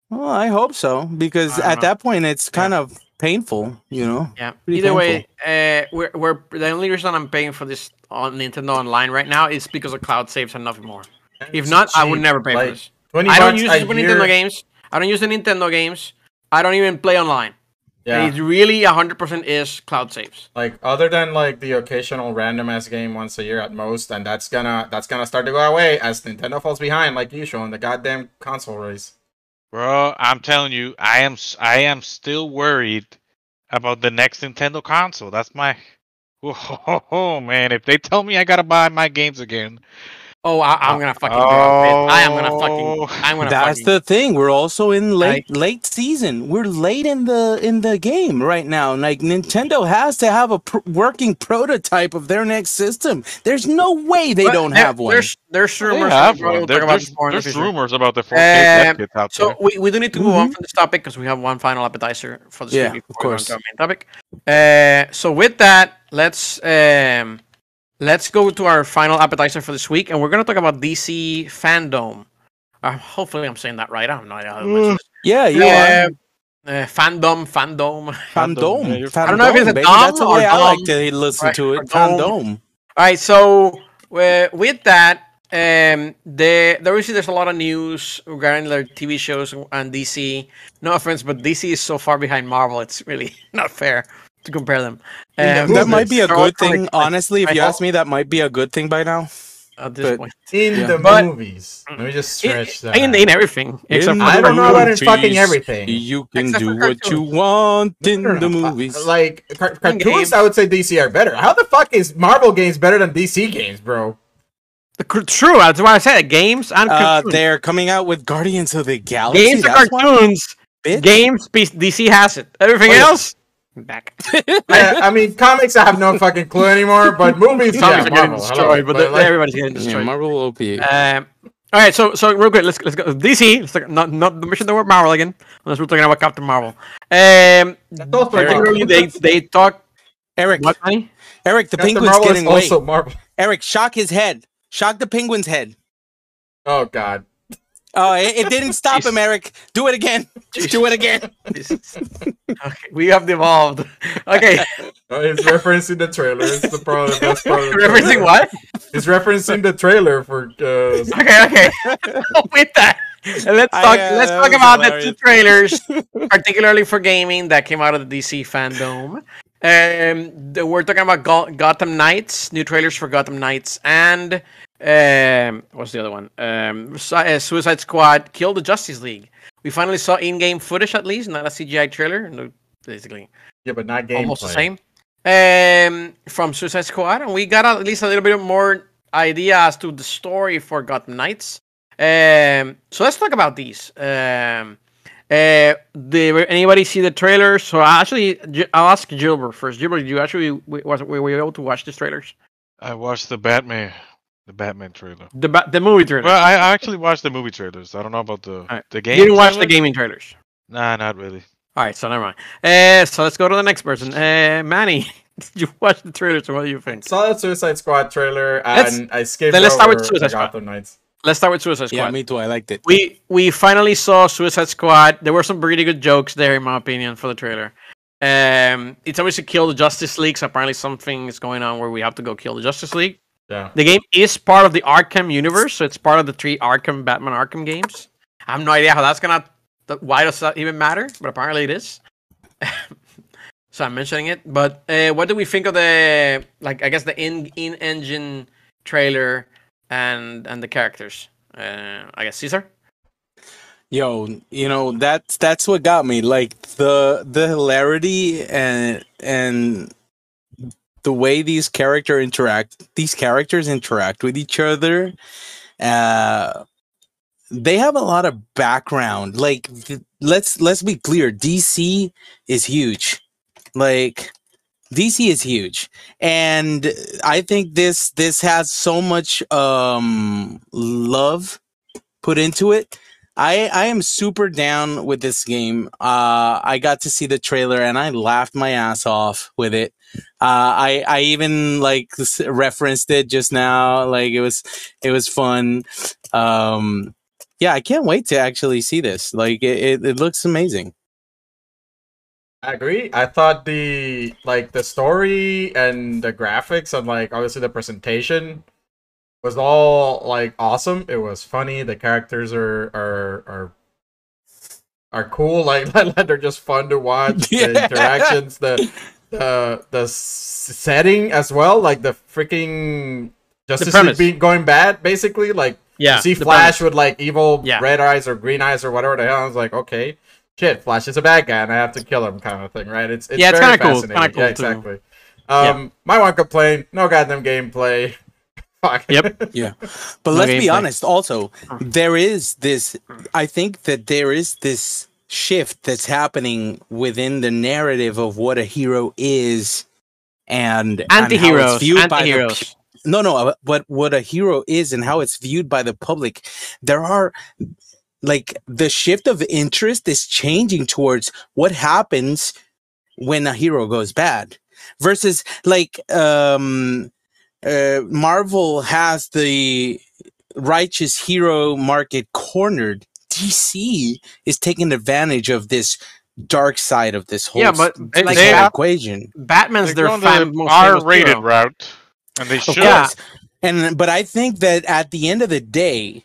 Well, I hope so because at know. that point it's kind of painful, you know. Yeah. Pretty Either way, uh, we're, we're the only reason I'm paying for this on Nintendo Online right now is because of cloud saves and nothing more. And If it's not, I would never pay like, for this. I don't use a Super year- Nintendo games. I don't use the Nintendo games. I don't even play online. Yeah, It really 100% is cloud saves. like other than like the occasional random ass game once a year at most, and that's gonna that's gonna start to go away as Nintendo falls behind like usual in the goddamn console race. Bro, I'm telling you, I am I am still worried about the next Nintendo console. That's my oh, man. If they tell me I gotta buy my games again, Oh, I, I'm gonna fucking. do it. I am gonna fucking. I'm gonna. Fucking That's fucking, the thing. We're also in late late season. We're late in the in the game right now. Like Nintendo has to have a pr- working prototype of their next system. There's no way they don't there- have one. There's there's rumors. have and we'll one. talk There- about there's this more in the there's future. rumors about the 4K Um, kits out So there. we, we do need to move on from this topic because we have one final appetizer for the Yeah, stream of before we go course. our main topic. Uh, so with that, let's um, let's go to our final appetizer for this week, and we're gonna talk about DC fandom. Uh, hopefully, I'm saying that right. I have no idea how to mention. Yeah, Uh, uh, fandom, fandom. Fandom. Yeah, Fandom. I don't know if it's a baby. dom That's the or way I like to listen right, to it. dom. Fandom. All right, so uh, with that, um, the there obviously there's a lot of news regarding their TV shows and DC. No offense, but DC is so far behind Marvel. It's really not fair to compare them. Um, That might be a good thing. like- Honestly, if I you hope- ask me, that might be a good thing by now. at this but- point. In Yeah. the But- movies. Let me just In, stretch that. in, in everything, except In for I the don't know about in fucking everything. You can Except do what you want in No, no, the uh, movies. Like car- cartoons, games. I would say DC are better. How the fuck is Marvel games better than DC games, bro? true. That's why I said games and Uh, cartoons. they're coming out with Guardians of the Galaxy. games and cartoons. Games, DC has it. Everything Oh, yeah. else, back. I, I mean, comics, I have no fucking clue anymore, but movies, Comics yeah, are getting destroyed, hello. but, the- like, everybody's getting Yeah, destroyed. Marvel OP. Um, all right, so so real quick, let's let's go DC. Let's talk, not not mention the word Marvel again, unless we're talking about Captain Marvel. Um, particularly they they talk Eric, what money? Eric, the Captain penguin's Marvel is getting away. also Marvel. Eric, shock his head. Shock the penguin's head. Oh god. Oh, it, it didn't stop him, Eric. Do it again. Just do it again. Okay, we have devolved. Okay, Oh, he's referencing the trailer. It's the probably the best part of the referencing what? He's referencing the trailer for uh, Okay, okay. With that, and let's I, talk. uh, let's talk was about the two trailers, particularly for gaming that came out of the DC fandom. Um, we're talking about Go- Gotham Knights, new trailers for Gotham Knights, and um, what's the other one? Um, Su- uh, Suicide Squad, killed the Justice League. We finally saw in-game footage, at least, not a CGI trailer. No, basically, yeah, but not game. almost the same. Um, from Suicide Squad, and we got at least a little bit more idea as to the story for Gotham Knights. Um, so let's talk about these. Um, uh, did anybody see the trailers? So actually, I'll ask Gilbert first. Gilbert, did you actually w- was were you able to watch these trailers? I watched the Batman, the Batman trailer. The ba- the movie trailer. Well, I, I actually watched the movie trailers. I don't know about the Alright. the you game. didn't watch the gaming trailers. Nah, not really. All right, so never mind. Uh, so let's go to the next person. Uh, Manny, did you watch the trailers? and What do you think? Saw the Suicide Squad trailer Let's- and I skipped then let's start with Suicide Squad. Gotham Knights. Let's start with Suicide Squad. Yeah, me too. I liked it. we we finally saw Suicide Squad. There were some pretty good jokes there, in my opinion, for the trailer. Um, it's obviously kill the Justice League. So apparently something is going on where we have to go kill the Justice League. Yeah. The game is part of the Arkham universe, so it's part of the three Arkham Batman Arkham games. I have no idea how that's gonna. Why does that even matter? But apparently it is. so I'm mentioning it. But uh, what do we think of the like? I guess the in in engine trailer and and the characters. Uh, I guess Caesar. Yo, you know that's that's what got me. Like the the hilarity and and the way these character interact, these characters interact with each other. Uh, they have a lot of background. Like, let's let's be clear. DC is huge. Like, DC is huge, and I think this this has so much um love put into it. I I am super down with this game. Uh, I got to see the trailer and I laughed my ass off with it. Uh, I I even like referenced it just now. Like it was it was fun. Um, yeah, I can't wait to actually see this. Like it, it, it looks amazing. I agree. I thought the like the story and the graphics and like obviously the presentation was all like awesome. It was funny. The characters are are are are cool. Like, like they're just fun to watch. The interactions, the the the setting as well. Like the freaking Justice League being going bad, basically. Like Yeah. you see Flash premise. with like evil Yeah. red eyes or green eyes or whatever the hell. I was like, okay, shit, Flash is a bad guy and I have to kill him, kind of thing, right? It's, it's Yeah, it's kinda cool. It's fascinating. kinda yeah, cool, too. exactly. Um, my one complaint: no goddamn gameplay. Fuck. Yep. Yeah. But No let's be honest also, there is this I think that there is this shift that's happening within the narrative of what a hero is and and how it's Anti-heroes. viewed by the Anti-heroes. no no uh, but what a hero is and how it's viewed by the public there are like the shift of interest is changing towards what happens when a hero goes bad versus like um uh, Marvel has the righteous hero market cornered. DC is taking advantage of this dark side of this whole Yeah, but s- they- this they have- equation. Batman's They're their going fan the most famous R-rated hero. route, and they Of should. Yeah. And but I think that at the end of the day,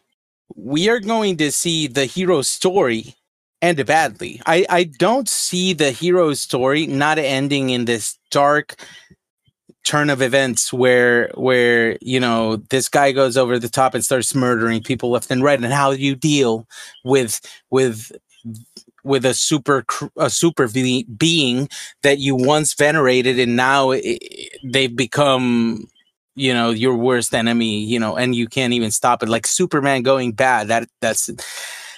we are going to see the hero story end badly. I, I don't see the hero story not ending in this dark turn of events where where you know this guy goes over the top and starts murdering people left and right. And how you deal with with with a super a super being that you once venerated and now i- i- they've become you know your worst enemy you know and you can't even stop it. Like superman going bad that that's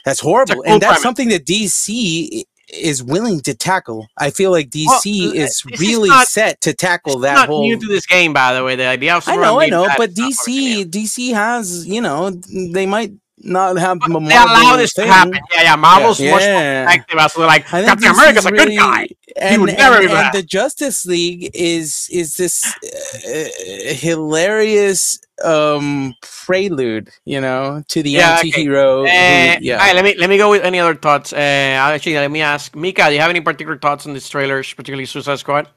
that's horrible. Cool and that's premise. something that dc is willing to tackle i feel like dc Well, uh, is really not- set to tackle that not whole new to this game, by the way. The idea of I know, I know, but is not part of the game. DC, DC has, you know, they might not have. a They Marvel allow this to thing. happen. Yeah, yeah. Marvel's much more Yeah. effective as they're like I Captain America's is a good really- guy. And, would and- never be and bad. the Justice League is is this uh, hilarious um prelude, you know, to the Yeah, anti-hero. who- Uh, yeah. All right, let me let me go with any other thoughts. Uh, actually, let me ask Mika. Do you have any particular thoughts on these trailers, particularly Suicide Squad?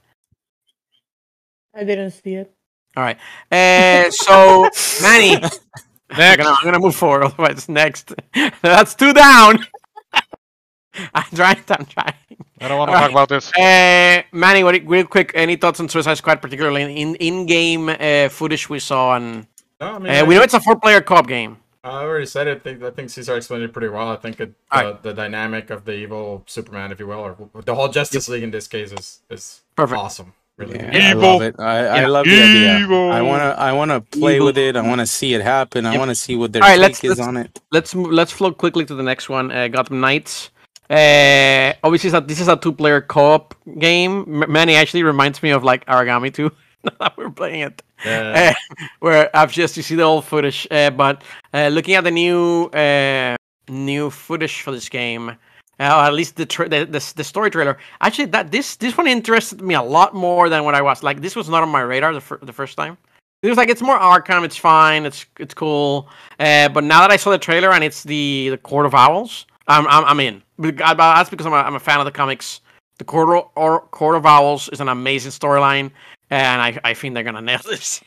I didn't see it. All right. Uh, so Manny, I'm Next, gonna, I'm gonna move forward. Otherwise, next. That's two down. I'm trying. I'm trying. I don't want to Alright. talk about this. Uh, Manny, what, real quick, any thoughts on Suicide Squad, particularly in in-game uh, footage we saw? And No, I mean, uh, we know it's a four-player co-op game. I already said it. I think, I think Caesar explained it pretty well. I think it, the, Alright. the dynamic of the evil Superman, if you will, or the whole Justice League in this case is is Perfect. awesome. Really. Yeah, good. I love it. I, I love the idea. I wanna I wanna play Evil. with it. I wanna see it happen. I Yep. wanna see what their Alright, take let's- is let's- on it. Let's move, let's flow quickly to the next one. Uh, Gotham Knights. Uh, obviously, it's a- this is a two-player co-op game. M- Manny actually reminds me of like Origami 2. that we're playing it. Yeah. uh, where I've just you see the old footage. Uh, but uh, looking at the new uh, new footage for this game, uh, at least the, tra- the the the story trailer. Actually, that this this one interested me a lot more than what I was like. This was not on my radar the, fir- the first time. It was like it's more Arkham. It's fine. It's it's cool. Uh, but now that I saw the trailer and it's the the Court of Owls, I'm I'm, I'm in. That's because I'm a, I'm a fan of the comics. The Court of, or Court of Owls is an amazing storyline, and I I think they're gonna nail this.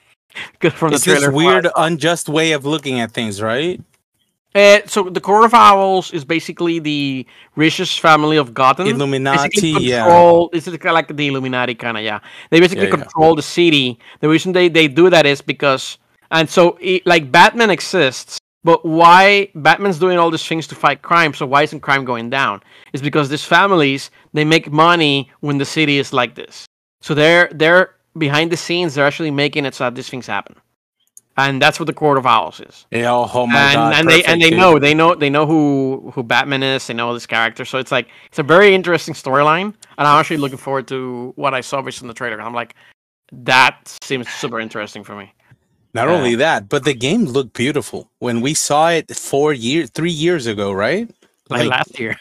Good from It's the trailer. this weird, unjust way of looking at things, right? Uh, so the Court of Owls is basically the richest family of Gotham. Illuminati, basically yeah. control. It's kind of like the Illuminati kind of, yeah. They basically Yeah, yeah. control the city. The reason they, they do that is because, and so it, like Batman exists, but why Batman's doing all these things to fight crime? So why isn't crime going down? It's because these families they make money when the city is like this. So they're they're behind the scenes. They're actually making it so that these things happen, and that's what the Court of Owls is Yeah, oh, oh my and, god. and they and they dude. know they know they know who who Batman is. They know this character, so it's like it's a very interesting storyline. And I'm actually looking forward to what I saw based on the trailer. I'm like, that seems super interesting for me. Not Yeah. only that, but the game looked beautiful when we saw it four years, three years ago, right? Like, Like- last year,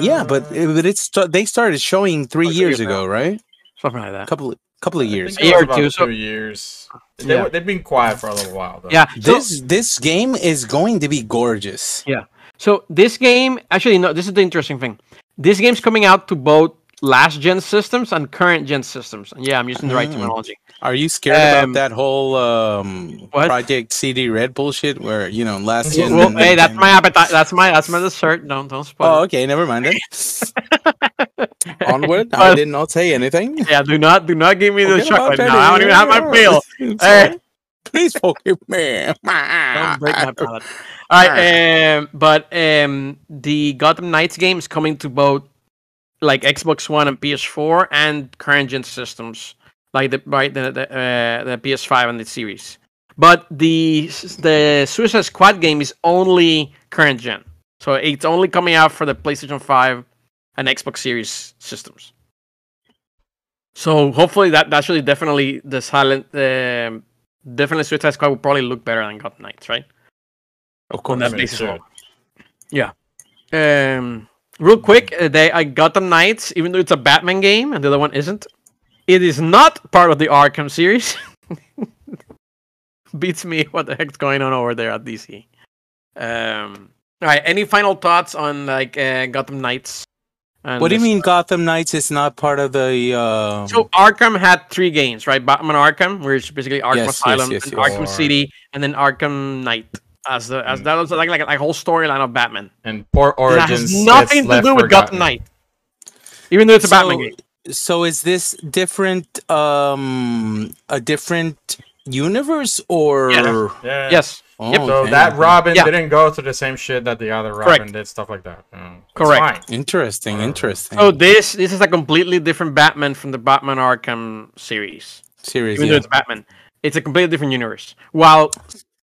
Yeah, but it, but it's sta- they started showing three Oh, two years years ago, right? something like that. couple couple of years. year or two, so- two years. They, Yeah. were- They've been quiet for a little while, though. Yeah, so, This this game is going to be gorgeous. Yeah. So this game actually no. This is the interesting thing. This game's coming out to both last gen systems and current gen systems. And yeah, I'm using the right Mm. terminology. Are you scared Um, about that whole um, Project CD Red bullshit where you know last Well, gen? Well, hey, that's my appetite. That's my that's my dessert. Don't don't spoil. Oh, okay, never mind then. Onward. I did not say anything. Yeah, do not do not give me the Forget chocolate now. I don't even have my. It's Hey. Please forgive me. Don't break my palate. All right, um, but um, the Gotham Knights game is coming to both like Xbox One and PS4 and current gen systems, like the right the the, uh, the PS5 and the series. But the the Suicide Squad game is only current gen, so it's only coming out for the PlayStation 5 and Xbox Series systems. So hopefully that that's really definitely the silent. Um, definitely Suicide Squad will probably look better than Gotham Knights, right? Of course. that I mean, it basis should. alone. Yeah. Um, real quick, uh, they I Gotham Knights, even though it's a Batman game and the other one isn't, it is not part of the Arkham series. beats me what the heck's going on over there at DC. Um, all right. Any final thoughts on like uh, Gotham Knights? And What do you mean Gotham Knights is not part of the? Uh... So Arkham had three games, right? Batman Arkham, which is basically Arkham Yes, yes, Asylum, yes, and yes. Arkham Or- City, and then Arkham Knight. As the as that was like like a whole storyline of Batman. And Port that Origins has nothing to do with forgotten. Gotham Knight. Even though it's a Batman game. So is this different? Um, a different universe or? Yeah. Yeah. Yes. Oh, Yep. So okay, that. Robin Yeah. didn't go through the same shit that the other Correct. Robin did, stuff like that. Mm, Correct. fine. Interesting, interesting. So this this is a completely different Batman from the Batman Arkham series. series. Even Yeah. though it's Batman, it's a completely different universe. While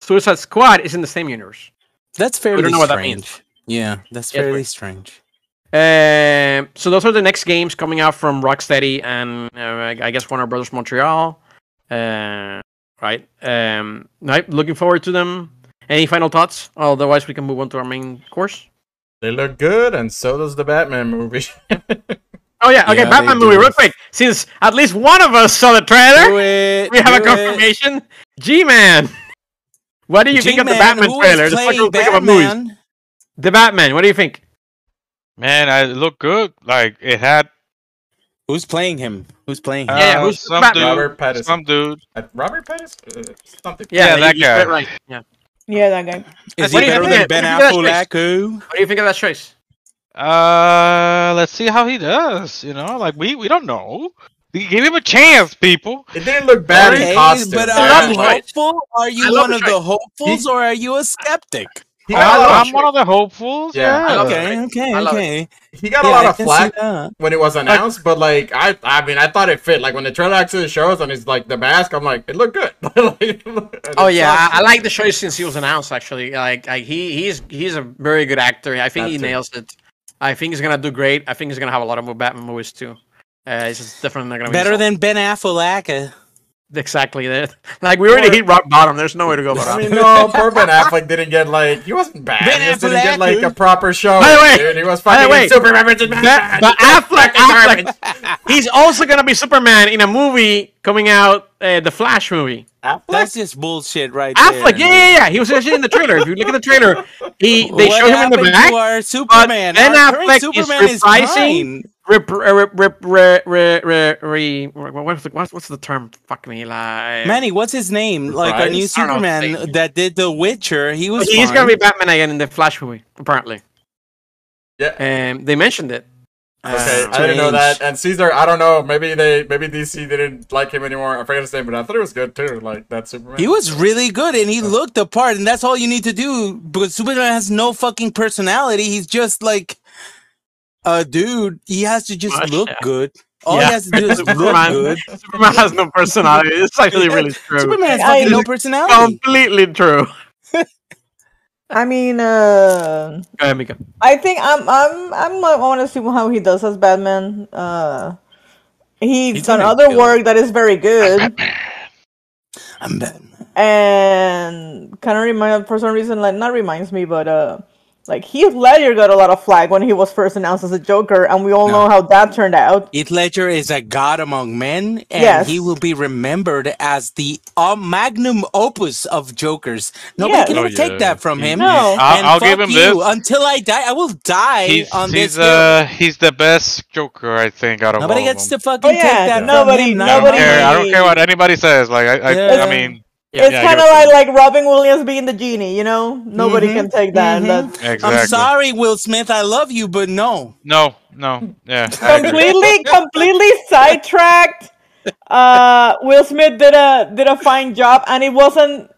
Suicide Squad is in the same universe. That's fairly know what that strange. means. Yeah, that's Yes, fairly right. strange. Um, so those are the next games coming out from Rocksteady and uh, I I guess Warner Brothers Montreal. Uh, right. Um, right. Looking forward to them. Any final thoughts? Otherwise, we can move on to our main course. They look good, and so does the Batman movie. Oh yeah. Okay. Yeah, Batman movie, do. real quick. Since at least one of us saw the trailer, it. we have a do it. confirmation. G-Man. What do you think of the Batman trailer? The fucking thing about movies. Batman? The Batman. What do you think? Man, I it looked good. Like it had Who's playing him? Who's playing him? uh, Yeah, who's some Batman? dude, Robert Pattinson. some dude. Uh, Robert Pattinson? Uh, something. Yeah, you- that you guy. Right. Yeah. Yeah, that guy. Is What he better than Ben what do you think of that Affleck? Who? What do you think of that choice? Uh, let's see how he does. You know, like we we don't know. Give him a chance, people. It didn't look bad Okay, in costume. but are you hopeful? Are you one the of the choice. hopefuls, or are you a skeptic? He got a I lot of, I'm one of the hopefuls. Yeah, Yeah. love Okay, okay, it. okay. he got a lot I of can flack when it was announced, but like I, I mean, I thought it fit. Like when the trailer actually shows and it's like the mask, I'm like, it looked good. Oh yeah. I, I like the show since he was announced. Actually, like, like he he's he's a very good actor. I think That he too. nails it. I think he's gonna do great. I think he's gonna have a lot of more Batman movies too. Uh, it's just definitely not gonna be Better than Ben Affleck. Same. exactly that. Like we already Or- hit rock bottom. There's no way to go but I up. mean, no, poor Ben Affleck didn't get like he wasn't bad. Ben he just didn't get like a proper show. By the way- dude. he was by the fucking way, Superman versus But, Batman. but Affleck, Affleck, he's also gonna be Superman in a movie coming out, uh, the Flash movie. Affleck? That's just bullshit, right Affleck, there. yeah, yeah, yeah. He was actually in the trailer. If you look at the trailer, he they what show him in the back. to our Superman? Ben our Affleck Superman is reprising- fine. Rip, rip, rip, rip, rip, rip, re, what's the what's, what's the term? Fuck me, like Manny, what's his name? Like our new Reprise? Know Superman that did The Witcher. He was. he's fine. gonna be Batman again in the Flash movie, apparently. yeah. Um, they mentioned it. Okay, Uh, I didn't know that. And Caesar, I don't know. Maybe they, maybe DC didn't like him anymore. I forget his name, but I thought it was good too. Like that Superman. He was really good and he looked the part, and that's all you need to do because Superman has no fucking personality. He's just like a dude. He has to just Oh, look yeah. good. All Yeah. he has to do is look good. Superman has no personality. It's actually really true. Superman has I- no personality. Completely true. I mean, uh, Go ahead, Mika. I think I'm I'm I'm I want to see how he does as Batman. Uh, he's, He's done other kill work that is very good, I'm Batman. and kind of remind for some reason like not reminds me, but uh, like Heath Ledger got a lot of flag when he was first announced as a Joker, and we all know how that turned out. Heath Ledger is a god among men, and Yes. he will be remembered as the uh, magnum opus of Jokers. Nobody Yes. can Oh, ever take yeah. that from him. No. I'll, And I'll fuck give him you. this. Until I die, I will die He's, on he's this. hill. uh he's the best Joker I think out of Nobody all of gets them. to fucking Oh, yeah, take that nobody- from him. I don't nobody- care. I don't care what anybody says. Like I, I, Yeah. I mean, it's yeah, kind of like like Robin Williams being the genie, you know. Nobody Mhm, can take that. mhm. Exactly. I'm sorry, Will Smith. I love you, but no. No, no, yeah. Completely completely sidetracked. Uh, Will Smith did a did a fine job, and it wasn't.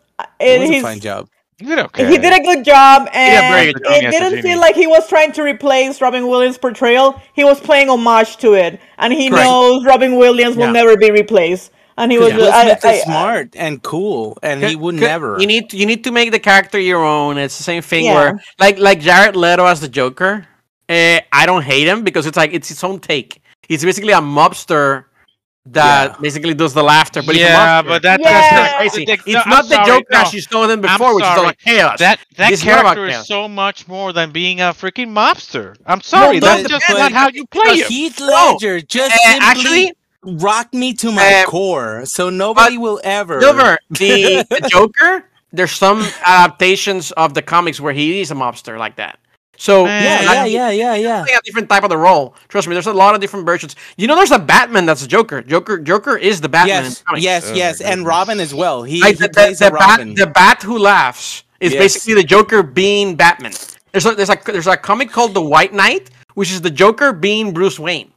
It It, was a fine job. You did okay. He did a good job, did a very and good job it didn't feel like he was trying to replace Robin Williams' portrayal. He was playing homage to it, and he Correct. knows Robin Williams will Yeah. never be replaced. And he was Will just, I, Smith is I- smart and cool, and he would never. You need you need to make the character your own. It's the same thing Yeah. where like like Jared Leto as the Joker. Uh, I don't hate him because it's like it's his own take. He's basically a mobster that Yeah. basically does the laughter. But yeah, but that, Yeah. that's That's not crazy. that- It's no, I'm not the sorry, Joker no. as you saw them before, which is like chaos. That that This is not about character is chaos. so much more than being a freaking mobster. I'm sorry, but- that's just not how you play But him. Heath Ledger just Uh, simply actually, rocked me to my Uh, core. So nobody will ever. Silver, the, the Joker. There's some adaptations of the comics where he is a mobster like that. So Yeah, yeah, yeah, yeah, yeah. a different type of the role. Trust me, there's a lot of different versions. You know, there's a Batman that's a Joker. Joker, Joker is the Batman. in Yes, the comics. yes, Oh yes, and. Robin as well. He, Like he the, the, plays the a Robin. bat, the bat who laughs is Yes. basically the Joker being Batman. There's a, there's a there's a comic called The White Knight, which is the Joker being Bruce Wayne.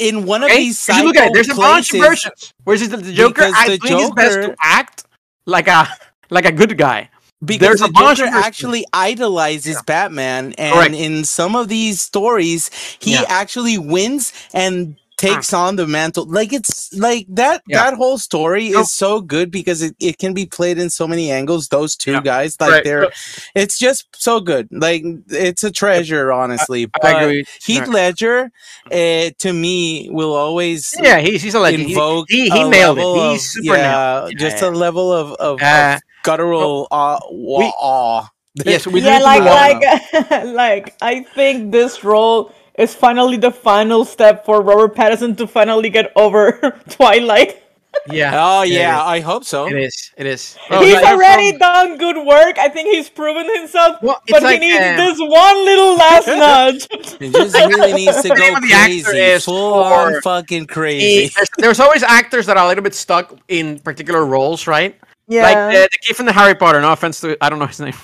In one of Okay, these you look at it. There's a bunch of versions. Whereas the, the Joker, I the think his best to Joker- act like a like a good guy. Because There's the Joker actually idolizes Batman, and Correct. in some of these stories, he Yeah. actually wins and takes on the mantle. Like it's like that. Yeah. That whole story No. is so good because it, it can be played in so many angles. Those two Yeah. guys, like Right. they're, it's just so good. Like it's a treasure, honestly. I But agree. Heath Ledger, uh, to me, will always Yeah, he's he's a legend. He, invoke he, he a nailed it. level He's of- super yeah, nailed. just Yeah. a level of of, Uh, of guttural awe, we- awe. Yes, we yeah, like like like I think this role is finally the final step for Robert Pattinson to finally get over Twilight. yeah. Oh yeah. I hope so. It is. It is. he's like- already done good work. I think he's proven himself, Well, but like, he needs um, this one little last nudge. It just really needs to The go the crazy, is full on for- fucking He- crazy. there's, there's always actors that are a little bit stuck in particular roles, right? Yeah, Like the, the kid from the Harry Potter. No offense to, I don't know his name,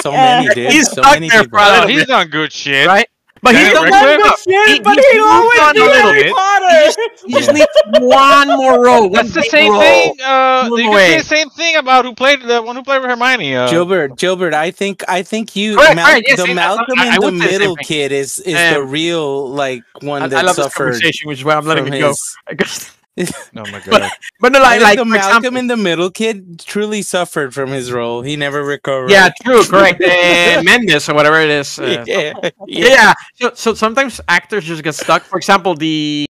So Yeah. many, dude. He's so stuck many there people. for a Oh, little he's bit, done good shit. right? But he's Rick done Not Rick- good good. shit, He- but he's he'll always done be a little Harry bit. Potter. He just needs one more role. That's the same role. thing. Uh, you can say the same thing about who played the one who played with Hermione. Uh, Gilbert, Gilbert, I think I think you Correct, Mal- correct, yes, the Malcolm I- I in the would say the same middle kid is is the real like one that I love this suffered conversation, which is why I'm letting from it go. his- Oh my god. but no, like, like the for Malcolm example, in the middle kid truly suffered from his role. He never recovered. yeah, true, correct. Uh, Mendes or whatever it is. Uh, yeah, yeah. So, so sometimes actors just get stuck. For example, the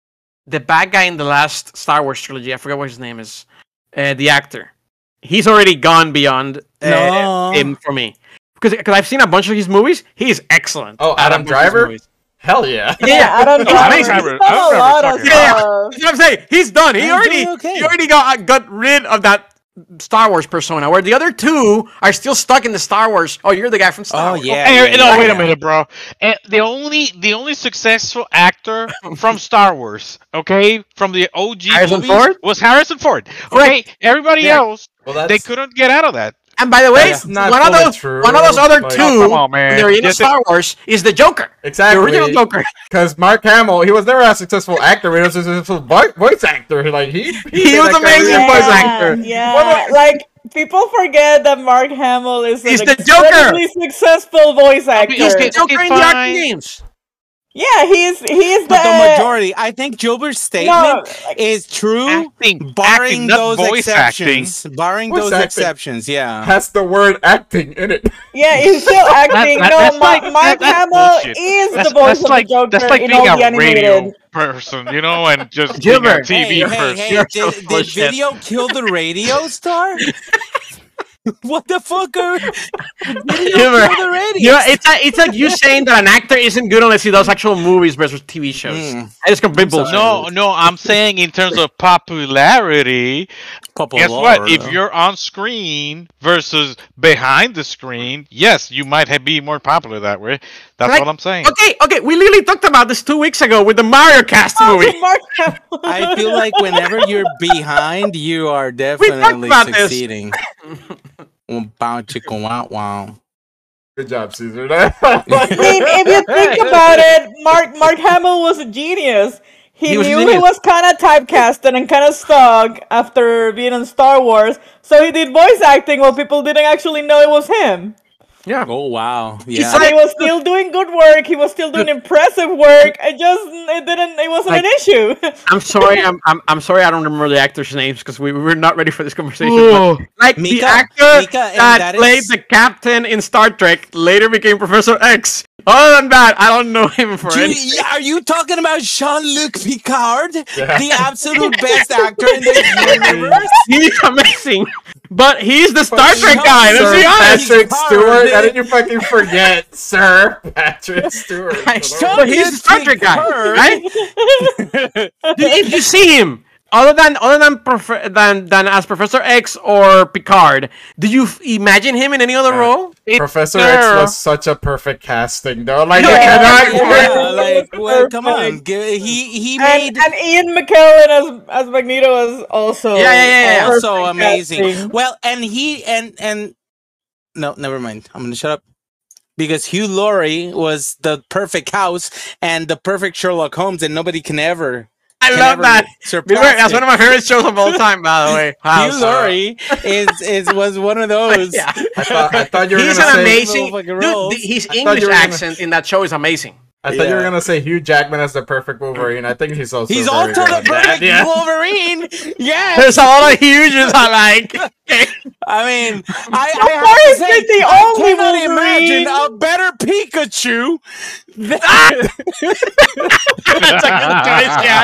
the bad guy in the last Star Wars trilogy, I forgot what his name is. Uh, the actor, he's already gone beyond uh, No. him for me because because I've seen a bunch of his movies. He's excellent. Oh, at a Adam bunch of Driver? Movies. Hell yeah. Yeah, I don't know. I He's done I've a lot of I've Yeah. stuff. That's what I'm saying. He's done. He I'm already okay. he already got uh, got rid of that Star Wars persona. Where the other two are still stuck in the Star Wars. Oh, you're the guy from Star Oh Wars. yeah. Hey, yeah, no, yeah, wait a minute, bro. And the only the only successful actor from Star Wars, okay, from the OG Harrison movies Ford? was Harrison Ford. Okay, everybody Yeah. else Well, they couldn't get out of that. And by the way, not one of those true. one of those other Like- two Oh, on, man. they're in Yes, it- Star Wars is the Joker. exactly The original Joker. Because Mark Hamill, he was never a successful actor. He was a successful voice actor. Like he, He did was that amazing career. voice yeah, actor. Yeah, like people forget that Mark Hamill is He's an the Joker. incredibly successful voice actor. He's He's the Joker okay, in the action games. Yeah, he's he's But the the majority, I think Gilbert's No, statement like, is true, Acting, barring acting, those voice exceptions. Barring Voice those acting. exceptions, yeah. Has the word acting in it. yeah, he's still acting. that- no, that's Ma- like- Mark that- that's Hamill is That's, the voice that's of like the Joker that's like in being all the a animated. radio person, you know, and just being Gilbert, on TV Hey, hey, hey, did, did video kill the radio star? what the fuck are video Gilbert, kill the radio? You know, it's a, it's like you saying that an actor isn't good unless he does actual movies versus TV shows. Mm. That is complete bullshit. No, no, I'm saying in terms of popularity. Guess what? If you're on screen versus behind the screen, yes, you might have, be more popular that way. That's Like- what I'm saying. Okay, okay, we literally talked about this two weeks ago with the Mario Cast oh, movie. Mark Hamill. I feel like whenever you're behind, you are definitely about this. succeeding. Wow, chicken, wow, wow. Good job, Caesar. I mean, if you think about it, Mark Mark Hamill was a genius. He, He was a knew he was kind of typecasted and kind of stuck after being in Star Wars, so he did voice acting while people didn't actually know it was him. Yeah. Oh wow, And yeah. he was still doing good work. He was still doing impressive work. It just it didn't. It wasn't Like- an issue. I'm sorry. I'm, I'm I'm sorry. I don't remember the actors' names because we, we were not ready for this conversation. Whoa. But, like the Mika- actor Mika, that, that played the captain in Star Trek later became Professor X. Other than that, I don't know him for Do any. you- are you talking about Jean-Luc Picard, Yeah. the absolute best actor in the universe? He's amazing, but he's the Star Trek guy. Let's Sir be honest. Patrick Picard. Stewart. How did you fucking forget, Sir Patrick Stewart? I Jean-Luc But he's the Star Trek guy, Picard. right? Did you see him, other than other than prof- than than as Professor X or Picard, do you f- imagine him in any other Uh, role? Professor there. X was such a perfect casting, though. Like, Yeah, cannot- yeah. Yeah, like, well, come on. Perfect. G- He he made and Ian McKellen as as Magneto was also Yeah, yeah, yeah, yeah. also amazing. casting. Well, and he and and no, never mind. I'm gonna shut up because Hugh Laurie was the perfect house and the perfect Sherlock Holmes, and nobody can ever. I can love ever that. surpass That's one of my favorite shows of all time, by the way. Wow, Hugh so- Laurie is is was one of those. Yeah. I thought, I thought you were He's gonna an say. amazing Motherfucking dude. the- his I English you were gonna- accent in that show is amazing. I thought you were gonna say Hugh Jackman as the perfect Wolverine. I think he's also. He's very also the good. perfect yeah. Wolverine. Yes. There's a lot of huges I like. I mean, I, I Of have to say, it's the I only cannot Wolverine. imagine a better Pikachu. Than, That's a good choice, yeah.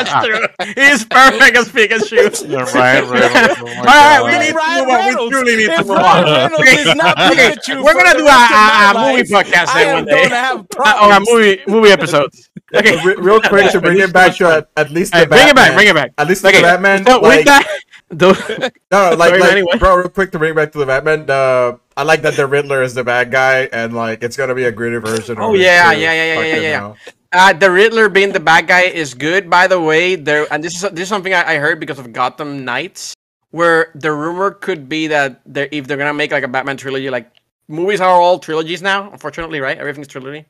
He's perfect as Pikachu. Yeah, right, right. Oh All right, we God. need to move on. We truly need to If move on. Okay, not Pikachu we're gonna do a, rest of my a, a movie podcast I then am one day. gonna have Uh, problems. or a movie movie episodes. Okay, Re- real quick to bring it back to at, at least the Hey, bring it back, bring it back. At least Okay, the Batman. So like, with that, though, no, like, like anyway. bro, real quick to bring it back to the Batman. The I like that the Riddler is the bad guy, and like it's gonna be a gritty version. Oh, yeah, too. yeah, yeah, yeah, yeah, yeah. Uh, the Riddler being the bad guy is good, by the way. There, and this is this is something I, I heard because of Gotham Knights, where the rumor could be that they're, if they're gonna make like a Batman trilogy, like movies are all trilogies now. Unfortunately, right? Everything's trilogy.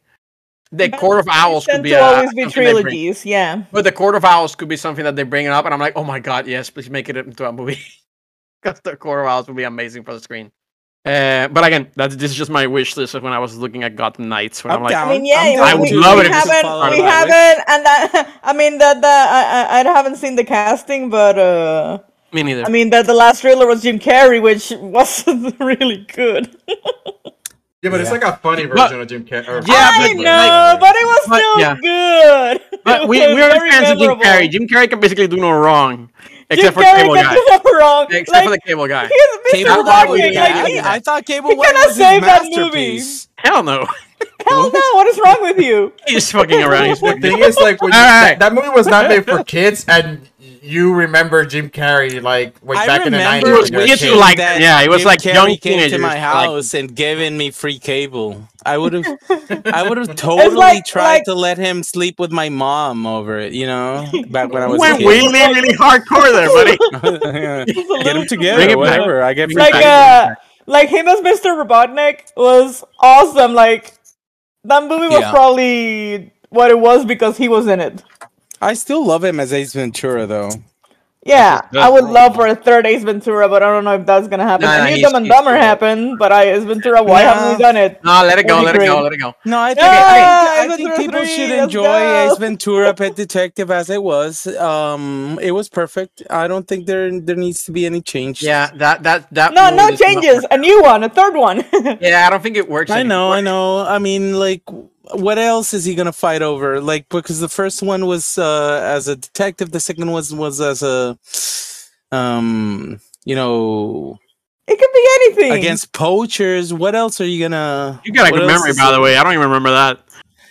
The Court of Owls could be a, always be something they bring. trilogies. Yeah. But the Court of Owls could be something that they bring it up, and I'm like, oh my god, yes, please make it into a movie. Because the Court of Owls would be amazing for the screen. Uh, but again, that this is just my wish list of when I was looking at Gotham Knights. When I'm, I'm like, down. I mean, yeah, I'm I would we, love we it if this is haven't, we haven't, and that I mean that the I, I I haven't seen the casting, but uh, me neither. I mean that the last trailer was Jim Carrey, which wasn't really good. Yeah, but it's like a funny version of Jim Carrey. or- Yeah, I but- know, but it was but- still yeah. good. But we we are very fans of Jim. Carrey. Jim Carrey can basically do no wrong, Jim except for Carrey Cable can Guy. do no wrong. Except like, for the Cable Guy. he's Cable Mr. Guy was Walking. bad. Like, he, I thought Cable he Guy cannot was his save that movie. masterpiece. Hell no. hell no! What is wrong with you? He's fucking around. He's The fucking. thing is, like, when you, Alright. that, that movie was not made for kids, and you remember Jim Carrey like way I back in the remember nineties. We used to wishing like- yeah, it was Jim like Carrey young came to teenagers, my like- house and giving me free cable. I would have, I would have totally like- tried like- to let him sleep with my mom over it. You know, back when I was a Went kid. really, really hardcore there, buddy. Get them together, Bring it back. whatever. I get free like uh like him as Mr. Robotnik was awesome. Like that movie was Yeah. probably what it was because he was in it. I still love him as Ace Ventura, though. Yeah, I would love for a third Ace Ventura, but I don't know if that's gonna happen. Nah, I nah, knew he's- Dumb and Dumber good. happened, but I Ace Ventura, why haven't we done it? No, let it go, That'd let it go, let it go. No, I think, Yeah, I Ace I think people 3, should enjoy go. Ace Ventura Pet Detective as it was. Um, it was perfect. I don't think there there needs to be any change. Yeah, that that that. No, no movie is not- changes. A new one, a third one. Yeah, I don't think it works. I know, I know. I mean, like, what else is he gonna fight over? Like, because the first one was uh, as a detective, the second was was as a, um, you know, it could be anything. against poachers. What else are you gonna? You got a good memory, by the way. I don't even remember that.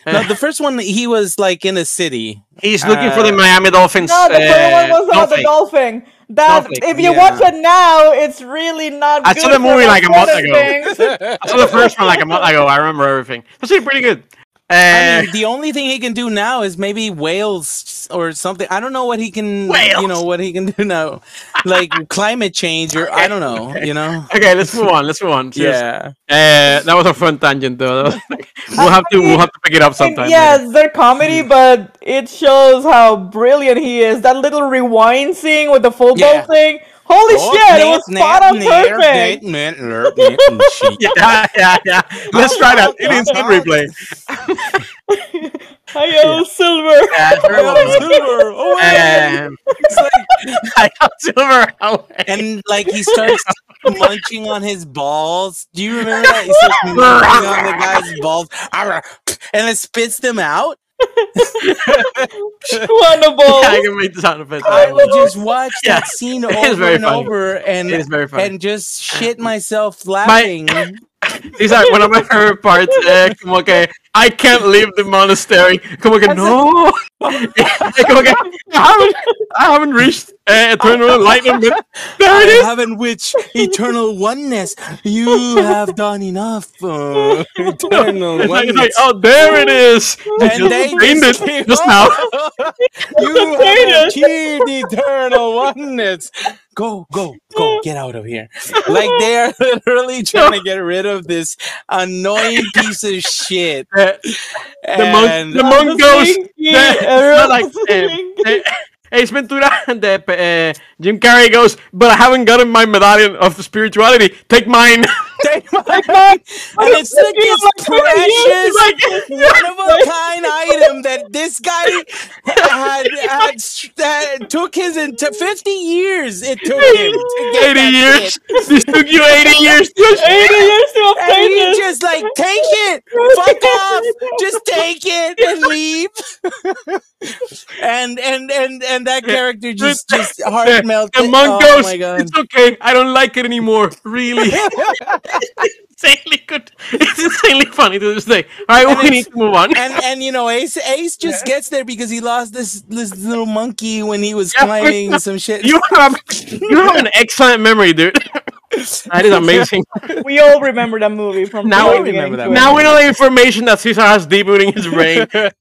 No, the first one he was like in a city. He's looking for the uh, Miami Dolphins. no, the third one uh, was about the Dolphin. dolphin. That Dolphin, if you yeah. watch it now, it's really not. I good saw the movie like a month ago. I saw the first one like a month ago. I remember everything. That's actually pretty good. Uh, I mean, the only thing he can do now is maybe whales or something. I don't know what he can. You know what he can do now, like climate change or I don't know. You know. okay, let's move on. Let's move on. Seriously. Yeah. Uh, that was a fun tangent, though. Was like- we'll have to we'll have to pick it up And sometime. yeah, later. they're comedy, but it shows how brilliant he is. That little rewind scene with the football Yeah. thing. Holy shit, it was spot on perfect. Yeah, yeah, yeah. Let's try that. It is good replay. I Hiyo, Silver. Yeah, it's very well done. Silver, away. Um, I got silver away. and like he starts munching on his balls. Do you remember that? He starts munching on the guy's balls, and it spits them out. Wonderful. I can make the sound effects. I would just watch Yeah. that scene It is over very and funny. over, and It is very funny. and just shit myself laughing. These are one of my favorite parts. Eh, como que I can't leave the monastery. Como que no. Que I haven't, I haven't reached uh, eternal enlightenment. There it I is. haven't reached eternal oneness. You have done enough. Uh, eternal It's oneness. like, oh, there it is. You and just they just it just now. you have achieved eternal oneness. Go, go, go! Get out of here! Like they are literally trying to get rid of this annoying piece of shit. Uh, the monk, the monk goes. Everyone's like, uh, uh, Ace Ventura and the, uh, Jim Carrey goes, but I haven't gotten my medallion of spirituality. Take mine. Take my and it's like this precious, one of a kind item that this guy had, had, that took his into 50 years. It took him to get 80 that years. shit. This took you 80 years. 80 years to And obtain this. just like take it, fuck off, just take it and leave. and and and and that eh, character eh, just just heart eh, melted. The monk oh goes, my god. it's okay. I don't like it anymore. Really. insanely good. It's insanely funny to this day. All right, And we need to move on. and and you know Ace Ace just gets there because he lost this this little monkey when he was Yeah, climbing some shit. You have you have an excellent memory, dude. That is amazing. We all remember that movie from Now we remember that to movie. Now we know the information that Caesar has debooting his brain.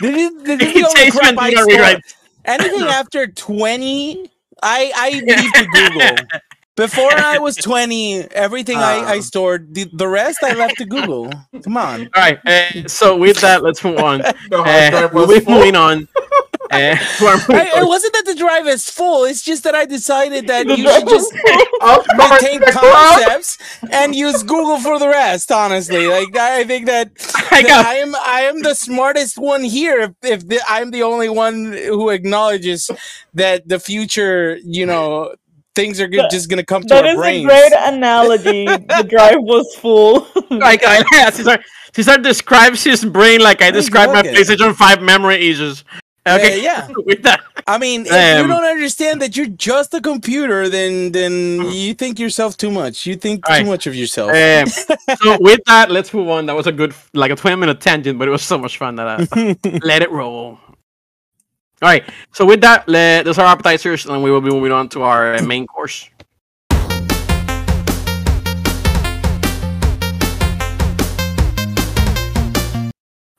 This is, this is He the only takes crap Ventura score. Anything after twenty, I I leave to Google. Before I was twenty, everything I, I Um. stored. The, the rest I left to Google. Come on. All right. Uh, so with that, let's move on. Hard Uh, we're moving on. Uh, to our movie I, it wasn't that the drive is full. It's just that I decided that you should just maintain concepts and use Google for the rest. Honestly, like I think that, I that I am I am the smartest one here. If, if the, I'm the only one who acknowledges that the future, you know, things are go- That- just gonna come to That our is brains. a great analogy. the drive was full. like I, yeah, Cesar, Cesar describes his brain like I describe my okay. PlayStation 5 memory issues. Okay, yeah. with that. I mean, if Um, you don't understand that you're just a computer, then then you think yourself too much. You think Alright. too much of yourself. Um, so with that, let's move on. That was a good, like a 20 minute tangent, but it was so much fun that I let it roll. All right. So with that, le- those are our appetizers, and we will be moving on to our uh, main course.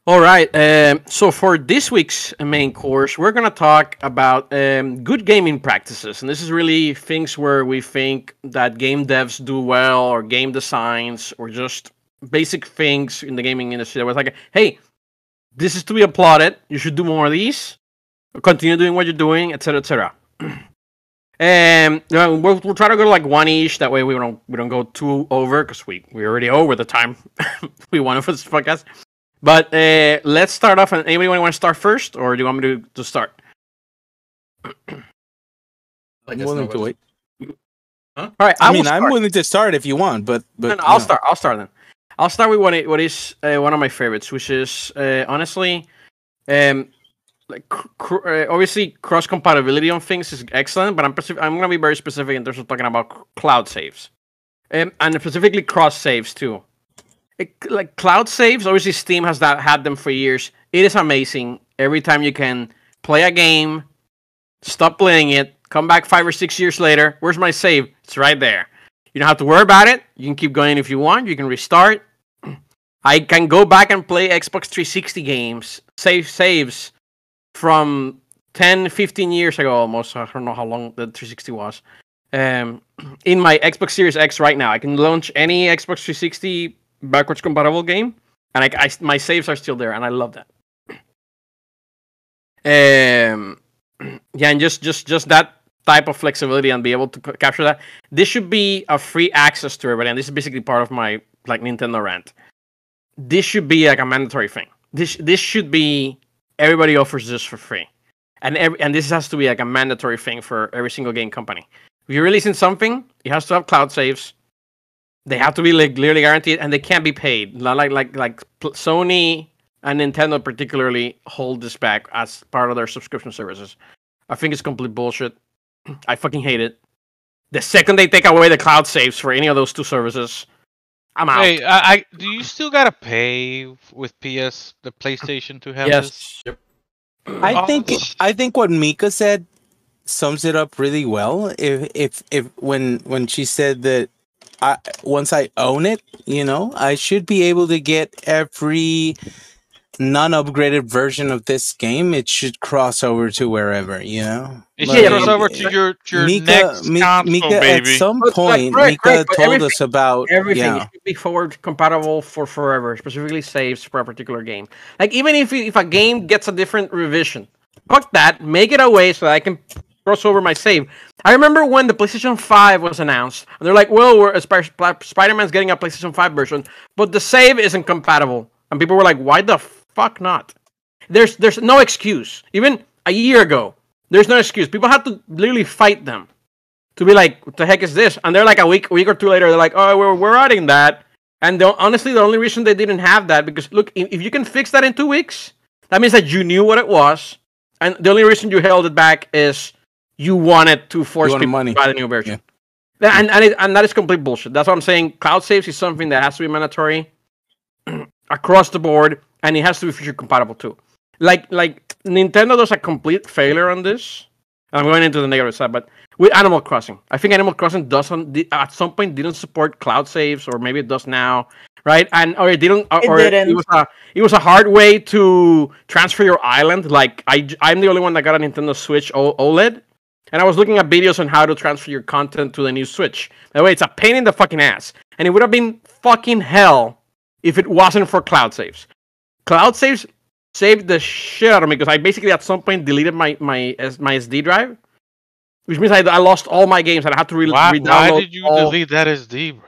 All right. Um, so for this week's main course, we're gonna talk about um, good gaming practices, and this is really things where we think that game devs do well, or game designs, or just basic things in the gaming industry. That was like, hey, this is to be applauded. You should do more of these. Continue doing what you're doing, etc., etc. And you know, we'll, we'll try to go to like one each. That way we don't we don't go too over because we we already over the time we wanted for this podcast. But uh, let's start off. And anybody want to start first, or do you want me to, to start? I I'm willing to nobody- wait. All right, I, will mean, I'm willing to start if you want, but but No, no, I'll no. start. I'll start then. I'll start with what it, what is uh, one of my favorites, which is uh, honestly, um, like cr- uh, obviously cross compatibility on things is excellent, but I'm I'm gonna be very specific in terms of talking about c- cloud saves, um, and specifically cross saves too. It, like cloud saves, obviously Steam has that had them for years. It is amazing every time you can play a game, stop playing it, come back five or six years later. Where's my save? It's right there. You don't have to worry about it. You can keep going if you want. You can restart. I can go back and play Xbox 360 games, save saves from 10, 15 years ago almost. I don't know how long the 360 was. Um, in my Xbox Series X right now, I can launch any Xbox 360 backwards compatible game, and I, I- my saves are still there, and I love that. Um, yeah, and just just just that type of flexibility and be able to c- capture that. This should be a free access to everybody, and this is basically part of my like Nintendo rant. This should be like a mandatory thing. This this should be everybody offers this for free, and every, and this has to be like a mandatory thing for every single game company. If you're releasing something, it has to have cloud saves. They have to be like clearly guaranteed, and they can't be paid. Like like like Sony and Nintendo particularly hold this back as part of their subscription services. I think it's complete bullshit. I fucking hate it. The second they take away the cloud saves for any of those two services, I'm out. Hey, I, I do you still gotta pay with PS the PlayStation to have this? yes. I Oh. think I think what Mika said sums it up really well. If if if when when she said that I once I own it, you know, I should be able to get every non-upgraded version of this game. It should cross over to wherever, you know. It Yeah, should yeah, cross over to eh, your your Mika, next Mi- console, Mika at baby. some But, like, point, right, Mika right, told us about Everything yeah. should be forward compatible for forever, specifically saves for a particular game. Like even if if a game gets a different revision, fuck that. Make it a way so that I can cross over my save. I remember when the PlayStation 5 was announced, and they're like, "Well, we're Sp- Sp- Spider-Man's getting a PlayStation 5 version, but the save isn't compatible." And people were like, "Why the fuck not?" There's there's no excuse. Even a year ago, there's no excuse. People had to literally fight them to be like, "What the heck is this?" And they're like a week week or two later, they're like, "Oh, we're we're adding that." And the, honestly, the only reason they didn't have that because look, if, you can fix that in two weeks, that means that you knew what it was, and the only reason you held it back is you wanted to force wanted people money. to buy the new version. Yeah, And and, it, and that is complete bullshit. That's what I'm saying. Cloud saves is something that has to be mandatory across the board, and it has to be future compatible too. Like like Nintendo does a complete failure on this. I'm going into the negative side, but with Animal Crossing, I think Animal Crossing doesn't at some point didn't support cloud saves, or maybe it does now, right? And or it didn't, or, It didn't. it was a it was a hard way to transfer your island. Like I I'm the only one that got a Nintendo Switch OLED, and I was looking at videos on how to transfer your content to the new Switch. The way, it's a pain in the fucking ass, and it would have been fucking hell if it wasn't for cloud saves. Cloud saves saved the shit out of me because I basically at some point deleted my my my SD drive, which means I, I lost all my games and I had to re- Why, re-download. why did you all- delete that SD, bro?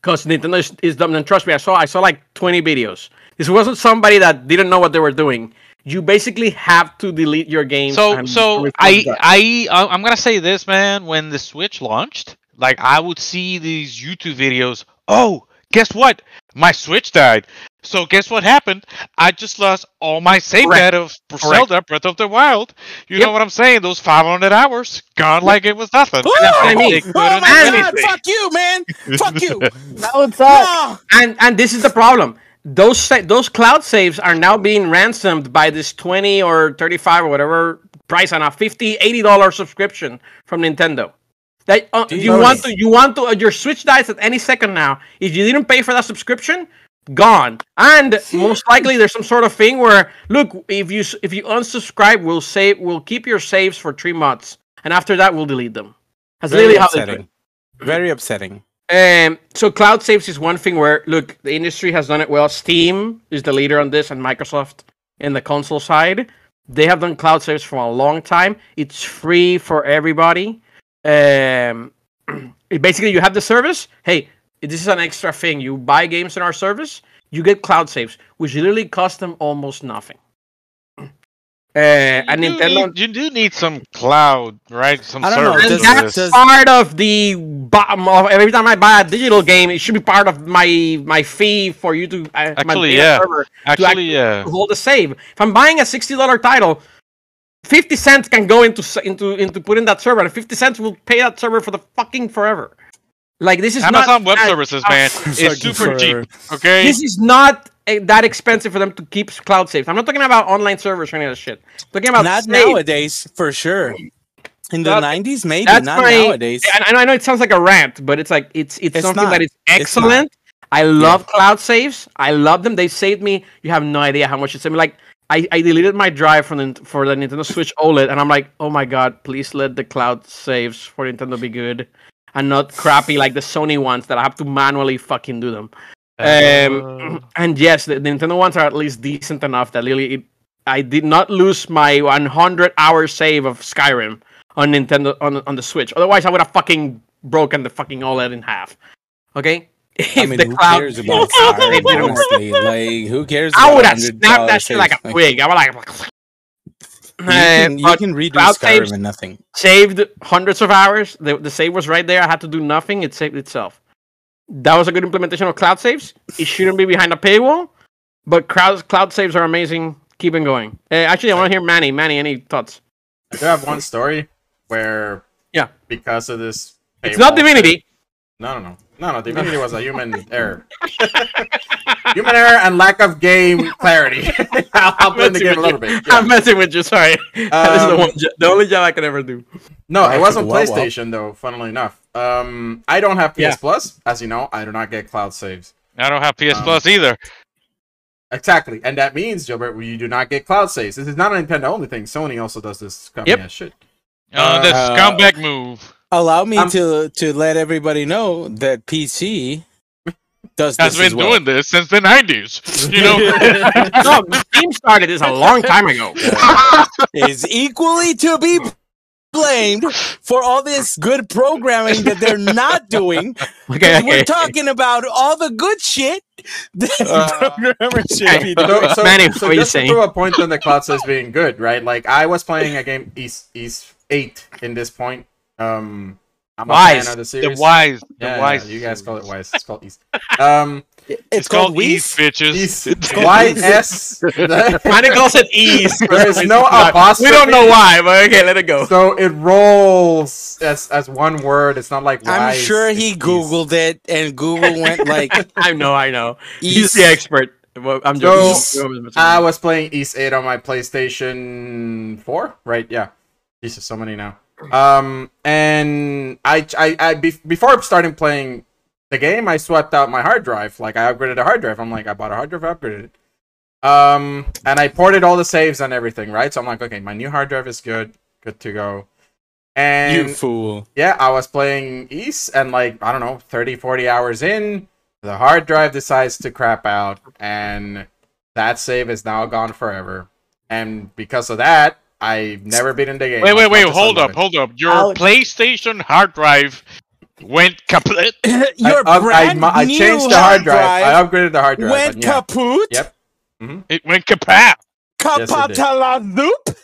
because Nintendo is, is dumb. And trust me, I saw I saw like 20 videos. This wasn't somebody that didn't know what they were doing. You basically have to delete your game. So so. I I- I'm gonna say this, man. When the Switch launched, like I would see these YouTube videos. Oh, guess what? My Switch died. So guess what happened? I just lost all my save Correct. data for Zelda Breath of the Wild. You Yep. know what I'm saying? Those 500 hours gone like it was nothing. Oh, that's what I mean. They oh my god! Fuck you, man! Fuck you! That would suck. No! and and this is the problem. Those sa- those cloud saves are now being ransomed by this 20 or 35 or whatever price on a 50 80 dollar subscription from Nintendo. That uh, you Jesus. want to you want to uh, your Switch dies at any second now. If you didn't pay for that subscription, gone. And most likely there's some sort of thing where look, if you if you unsubscribe, we'll save we'll keep your saves for 3 months and after that we'll delete them. That's Very literally how they do it. upsetting. Very upsetting. Um, so cloud saves is one thing where look, the industry has done it well. Steam is the leader on this, and Microsoft in the console side. They have done cloud saves for a long time. It's free for everybody. Um, basically, you have the service. Hey, this is an extra thing. You buy games in our service, you get cloud saves, which literally cost them almost nothing. Uh, and you, do Nintendo, need, you do need some cloud, right? Some I don't know, does- that's does- part of the bottom of every time I buy a digital game, it should be part of my my fee for you to uh, Actually, data yeah. server to Actually, yeah. hold a save. If I'm buying a sixty dollar title, fifty cents can go into s- into into put in that server, and fifty cents will pay that server for the fucking forever. Like this is Amazon not Web that- Services, man, is Fucking super cheap. Okay. This is not eh, that expensive for them to keep cloud safe. I'm not talking about online servers or any of that shit. I'm talking about Not save. nowadays, for sure. In the That- nineties, maybe That's not my- nowadays. And and I know it sounds like a rant, but it's like it's it's, It's something not. that is excellent. I love cloud saves. I love them. They saved me. You have no idea how much it saved me. Like I, I deleted my drive from the for the Nintendo Switch OLED, and I'm like, oh my god, please let the cloud saves for Nintendo be good, and not crappy like the Sony ones that I have to manually fucking do them. Um, and yes, the, the Nintendo ones are at least decent enough that really it, I did not lose my 100 hour save of Skyrim on Nintendo on on the Switch. Otherwise, I would have fucking broken the fucking OLED in half. Okay. If I mean, the who cloud, cares about They Skyrim, didn't work. honestly? Like, who cares? I would have snapped that shit like a saves? twig. I would like. You can, you Uh, can redo cloud Skyrim saves- and nothing. saved hundreds of hours. The, the save was right there. I had to do nothing. It saved itself. That was a good implementation of cloud saves. It shouldn't be behind a paywall, but cloud cloud saves are amazing. Keep it going. Uh, actually, I want to hear Manny. Manny, any thoughts? I do have one story where Yeah. because of this It's not Divinity. no no no No, no, Divinity was a human error. human error and lack of game clarity. I'll, I'll play the game a little bit. yeah. I'm messing with you. Sorry. that is the Um, one, jo- the only job I can ever do. No, it was on Wow, wow. PlayStation though. Funnily enough, um, I don't have PS Yeah. Plus, as you know. I do not get cloud saves. I don't have PS Um, Plus either. Exactly, and that means Gilbert, you do not get cloud saves. This is not a Nintendo only thing. Sony also does this scummy Yep. ass shit. Uh, the uh, scumbag move Allow me I'm- to to let everybody know that PC does has this been as well. doing this since the 90s. You know, no, the team started this a long time ago. is equally to be blamed for all this good programming that they're not doing. Okay, We're talking about all the good shit that Uh, programmers should be So, doing. so, Manny, so what are you just to throw a point on the cloud saves being good, right? Like I was playing a game East East Eight in this point. Um, I'm a Wise. fan of the the wise, the Yeah, yeah, wise. you guys call it Wise. It's called East. Um, It's, called Wii. East, bitches. East Y S. Manny calls it ease. There is no apostrophe. We don't know why, but okay, let it go. So it rolls as as one word. It's not like I'm sure he it's Googled it and Google went like I know, I know. He's East. the expert. Well, I'm So, joking. I was playing Ys 8 on my PlayStation 4, right? Yeah. Jesus, so many now. Um, and I, I, I be, before starting playing the game, I swept out my hard drive. Like, I upgraded a hard drive. I'm like, I bought a hard drive, I upgraded it. Um, and I ported all the saves and everything, right? So I'm like, okay, my new hard drive is good, good to go. And you fool. yeah, I was playing Ys, and like, I don't know, 30, 40 hours in, the hard drive decides to crap out, and that save is now gone forever. And because of that, I've never been in the game. Wait, wait, wait, much as I hold up, hold up. Your Ouch. PlayStation hard drive went kaput. Your I, I, brand I, I new changed the hard drive. I upgraded the hard drive. went yeah. kaput. Yep. Mm-hmm. It went kaput. Yes, it. Kapatalazoop.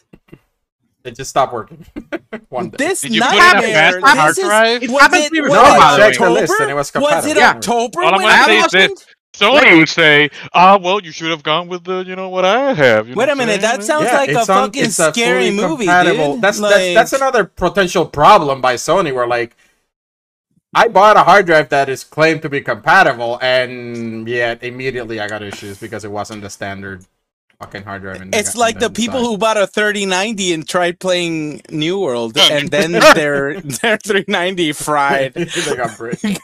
It just stopped working. One day. This Did you put in a nightmare. fast hard drive? It was happened it- to me was no, it by the way. checked the list October? and it was Was compatible. it Yeah. October? All I'm gonna say is this. It? Sony would say, ah, well, you should have gone with the, you know, what I have. You know Wait a minute, that sounds Yeah, like a it's on- fucking a scary movie, compatible- dude. That's, like, that's that's another potential problem by Sony. Where like, I bought a hard drive that is claimed to be compatible, and yet immediately I got issues because it wasn't the standard fucking hard drive. In It's like the people inside. who bought a 3090 and tried playing New World, and then their their 390 fried. they got bricked.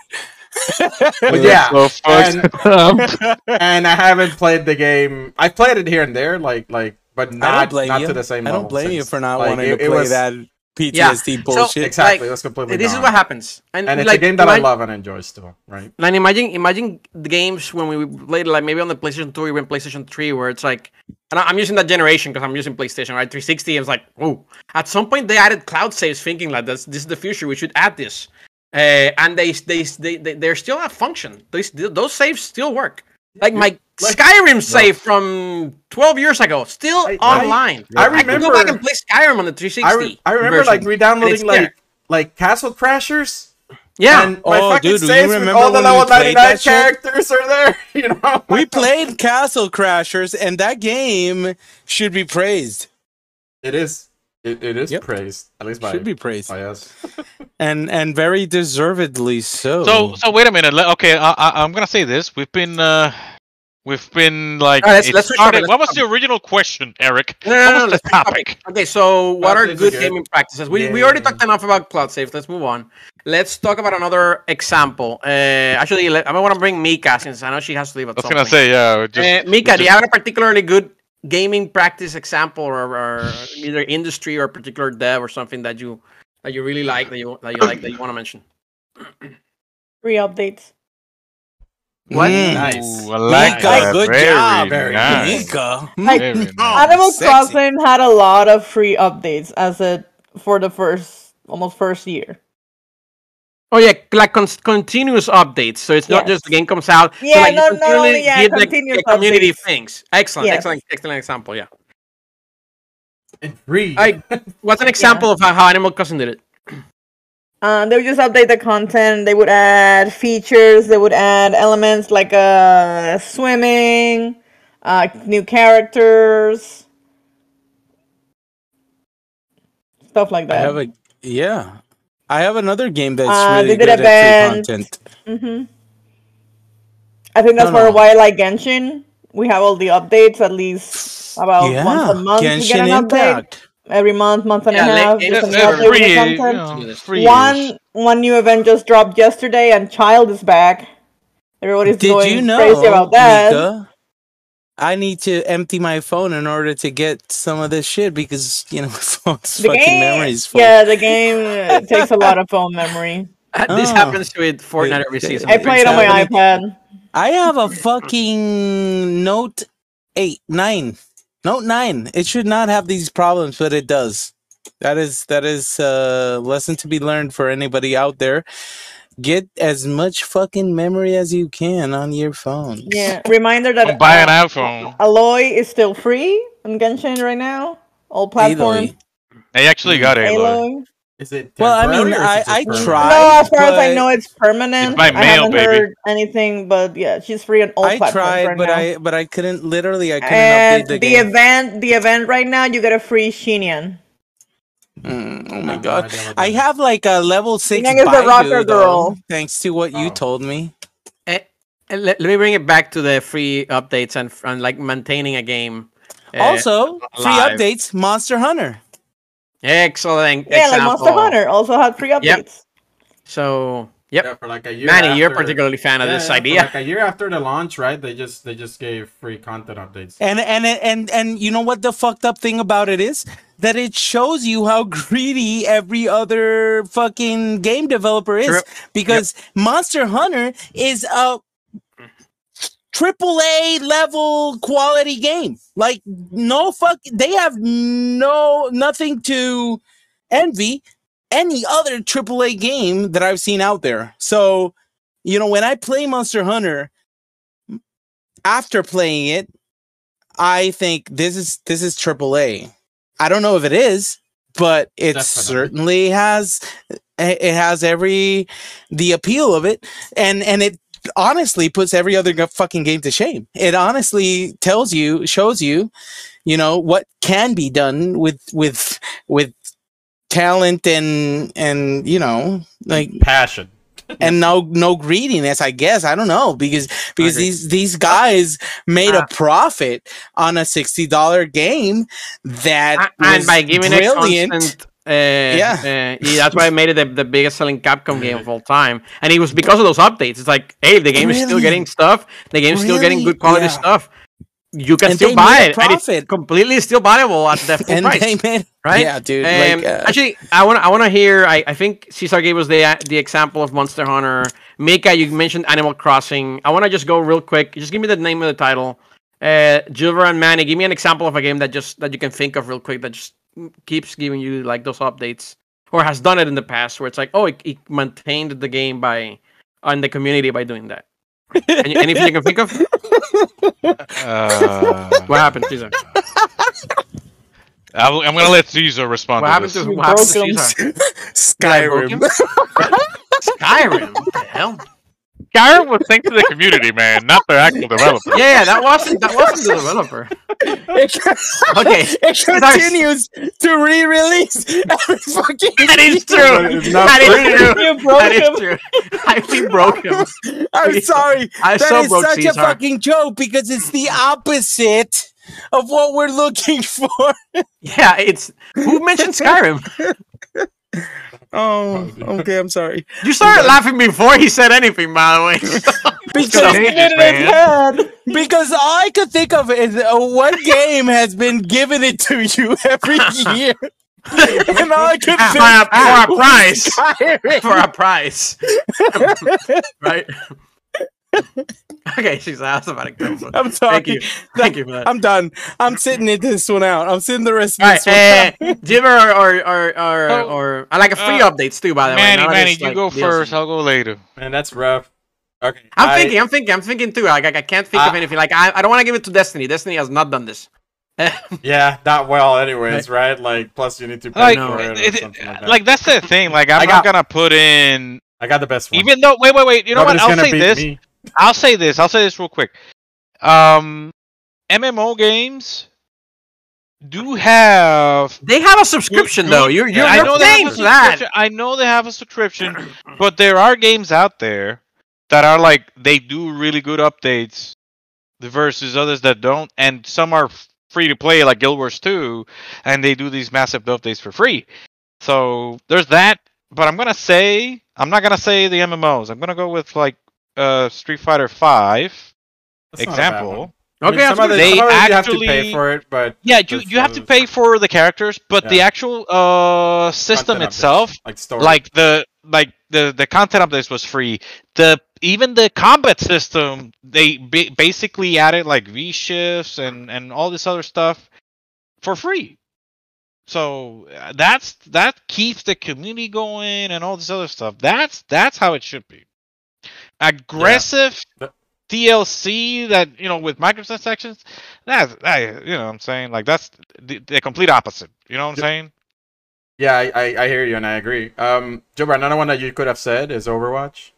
But yeah, So fucked and I haven't played the game. I played it here and there, like like, but don't not blame not you. to the same I level. don't blame you for not like, wanting it- to it play was- that PTSD bullshit. Exactly, Like, it was completely. This is what happens. And, and it's like, a game that I love and enjoy still, right? And imagine, imagine the games when we played, like maybe on the PlayStation 2 or even PlayStation 3, where it's like, and I- I'm using that generation because I'm using PlayStation, right? 360. It's like, oh, at some point they added cloud saves, thinking like this, this is the future. We should add this, uh, and they, they, they, they, they're still at function. Those, those saves still work. Like my Like- Skyrim save from 12 years ago, still I- I- online. I I can go back and play Skyrim on the 360. I, re- I remember version, like and re-downloading like there. like Castle Crashers. yeah. and my Oh, fucking dude, do you saves with remember all the when level 99 that shit? characters are there. You know, we played Castle Crashers, and that game should be praised. It is. It, it is Yep. praised at least by Should be praised, by us. and and very deservedly so. So, so wait a minute. Okay, I, I, I'm gonna say this. We've been, uh, we've been like, All right, let's- let's started- what let's was the original question, Eric? No, no, What no, was no, the let's topic? Okay, so what Cloud are good good. gaming practices? We, we already talked enough about cloud saves. Let's move on. Let's talk about another example. Uh, actually, let, I want to bring Mika since I know she has to leave at I was some gonna say, yeah. Just, uh, Mika, just- do you have a particularly good gaming practice example, or, or either industry or particular dev or something that you that you really like that you that you like that you want to mention? Free updates. What? Mm. Nice. Ooh, I like Mika, that. good Very job, nice. Mika. Like, Very nice. Animal sexy. Crossing had a lot of free updates as it for the first almost first year. Oh yeah, like con- continuous updates. So it's not just the game comes out. so Yeah, like you no- not only- yeah, give the- continuous the community updates. things. Excellent, Yes. excellent, excellent example. Yeah. And free. I, what's an example of how, how Animal Crossing did it? Uh, they would just update the content. They would add features. They would add elements like uh, swimming, uh, new characters, stuff like I that. have a yeah. I have another game that's Uh, really they did good a at free band. content. hmm I think that's No, for no. a while, like Genshin. We have all the updates at least about yeah, once a month. we get Genshin an update every month, month and Yeah, a half. it- There's a it- it update with free, the you know, One one new event just dropped yesterday, and Childe is back. Everybody's Did going you know, crazy about that. Mika, I need to empty my phone in order to get some of this shit because you know my phone's The fucking game, memory's full. yeah, the game uh, takes a lot of phone memory. this Oh. happens with Fortnite It- every season. I play it on my happening. iPad. I have a fucking Note 8, 9. Note 9. It should not have these problems, but it does. That is that is a lesson to be learned for anybody out there. Get as much fucking memory as you can on your phone. Yeah. Reminder that Don't buy an uh, iPhone. Aloy is still free on Genshin right now. All platforms. Aloy. I actually got it. Aloy. Aloy. Is it? Well, I mean, or is it I- I permanent? tried. No, as far as I know, it's permanent. It's by I haven't baby. heard anything, but yeah, she's free on all platforms. I platforms tried, right but now. I but I couldn't literally I couldn't and update the, the, game. event, the event right now, you get a free Xinyan. Mm, oh my have no god. I have like a level six Yang is the Baidu, rocker though, girl. thanks to what you Oh. told me. Eh, eh, let, let me bring it back to the free updates and, and like maintaining a game. Eh, also, free updates, Monster Hunter. excellent. Yeah, like Monster. Hunter also had free updates. Yep. So, yep. Yeah, for like a year. Manny, you're after- particularly fan of Yeah, this yeah, for idea. Like a year after the launch, right? They just they just gave free content updates. And and and and you know what the fucked up thing about it is that it shows you how greedy every other fucking game developer is True. because Monster Hunter is a triple A level quality game. Like no fuck they have no nothing to envy any other triple A game that I've seen out there. So, you know, when I play Monster Hunter after playing it, I think this is this is triple A. I don't know if it is, but it Definitely. certainly has it it has every the appeal of it and and it honestly puts every other fucking game to shame. It honestly tells you shows you, you know, what can be done with with with talent and and you know, like Passion. and no no greediness i guess i don't know because because these these guys made Ah. a profit on a $60 game that A- and was by giving brilliant it constant uh, yeah. yeah, that's why I made it the, the biggest selling Capcom game of all time, and it was because of those updates. It's like, hey, the game is still getting stuff, the game's still getting good quality Yeah. stuff. You can And still buy it, and it's profit. completely still buyable at the full and price. they made right? yeah dude Um, like uh, actually, I want I want to hear. I, I think Cesar gave us the the example of Monster Hunter. Mika, you mentioned Animal Crossing. I want to just go real quick. Just give me the name of the title. Uh, Gilbert and Manny, give me an example of a game that just that you can think of real quick that just keeps giving you like those updates or has done it in the past where it's like, oh, it, it maintained the game by on the community by doing that. Any, anything you can think of? Uh, What happened, Cesar? I'll- I'm gonna let Caesar respond What to happened this. to what happened to broke 'em. Cesar? skyrim Skyrim. What the hell? Skyrim was thanks to the community, man, not the actual developer. Yeah, yeah, that wasn't that wasn't the developer. Okay, it continues to re-release every fucking that is true. It's not That free. is true. You broke That him. is true. I we broke him. I'm sorry. I That so is broke such Caesar. a fucking joke because it's the opposite of what we're looking for. Yeah, it's who mentioned Skyrim. Oh, okay. I'm sorry. You started laughing before he said anything, by the way. Because Changes, Get it in head. because all I could think of is uh, what game has been giving it to you every year, and all I could for, think a, for a price. For a price. right? okay, she's asked about it. Go, I'm sorry. Thank you. Thank you for that. I'm done. I'm sitting it this one out. I'm sitting the rest of All this right, one uh, Jimmer or or or or, Oh, or I like a free uh, updates too. By the way, Manny, Manny, you like, go DLC. first. I'll go later. Man, that's rough. Okay. I'm I- thinking, I'm thinking, I'm thinking too. Like, I, I can't think of anything. Like, I, I don't want to give it to Destiny. Destiny has not done this. Yeah, not well, anyways, right? Like, plus you need to pay Like, for it, or it- something like that. like that's the thing. Like, I'm I not gonna put in. I got the best one. Even though, wait, wait, wait. You know Nobody's what? I'll say this. me. I'll say this. I'll say this real quick. Um, MMO games do have They have a subscription though. You're you're, I know they paying have a for that. I know they have a subscription, but there are games out there that are like they do really good updates versus others that don't, and some are free to play like Guild Wars 2, and they do these massive updates for free. So there's that. But I'm gonna say I'm not gonna say the MMOs. I'm gonna go with like uh Street Fighter Five That's not a bad example. one. I mean, Okay, some of the- They some of it you have to pay actually- for it, but Yeah, you, you have to pay for the characters, but the actual uh system content updates, itself like story. like the like the the content updates was free the even the combat system they ba- basically added like v shifts and and all this other stuff for free so uh, that's that keeps the community going and all this other stuff that's that's how it should be aggressive But- DLC that you know with microtransactions, that's that, you know what I'm saying like that's the, the complete opposite. You know what I'm Yeah. saying? yeah, I, I I hear you and I agree. Um, Joe, another one that you could have said is Overwatch.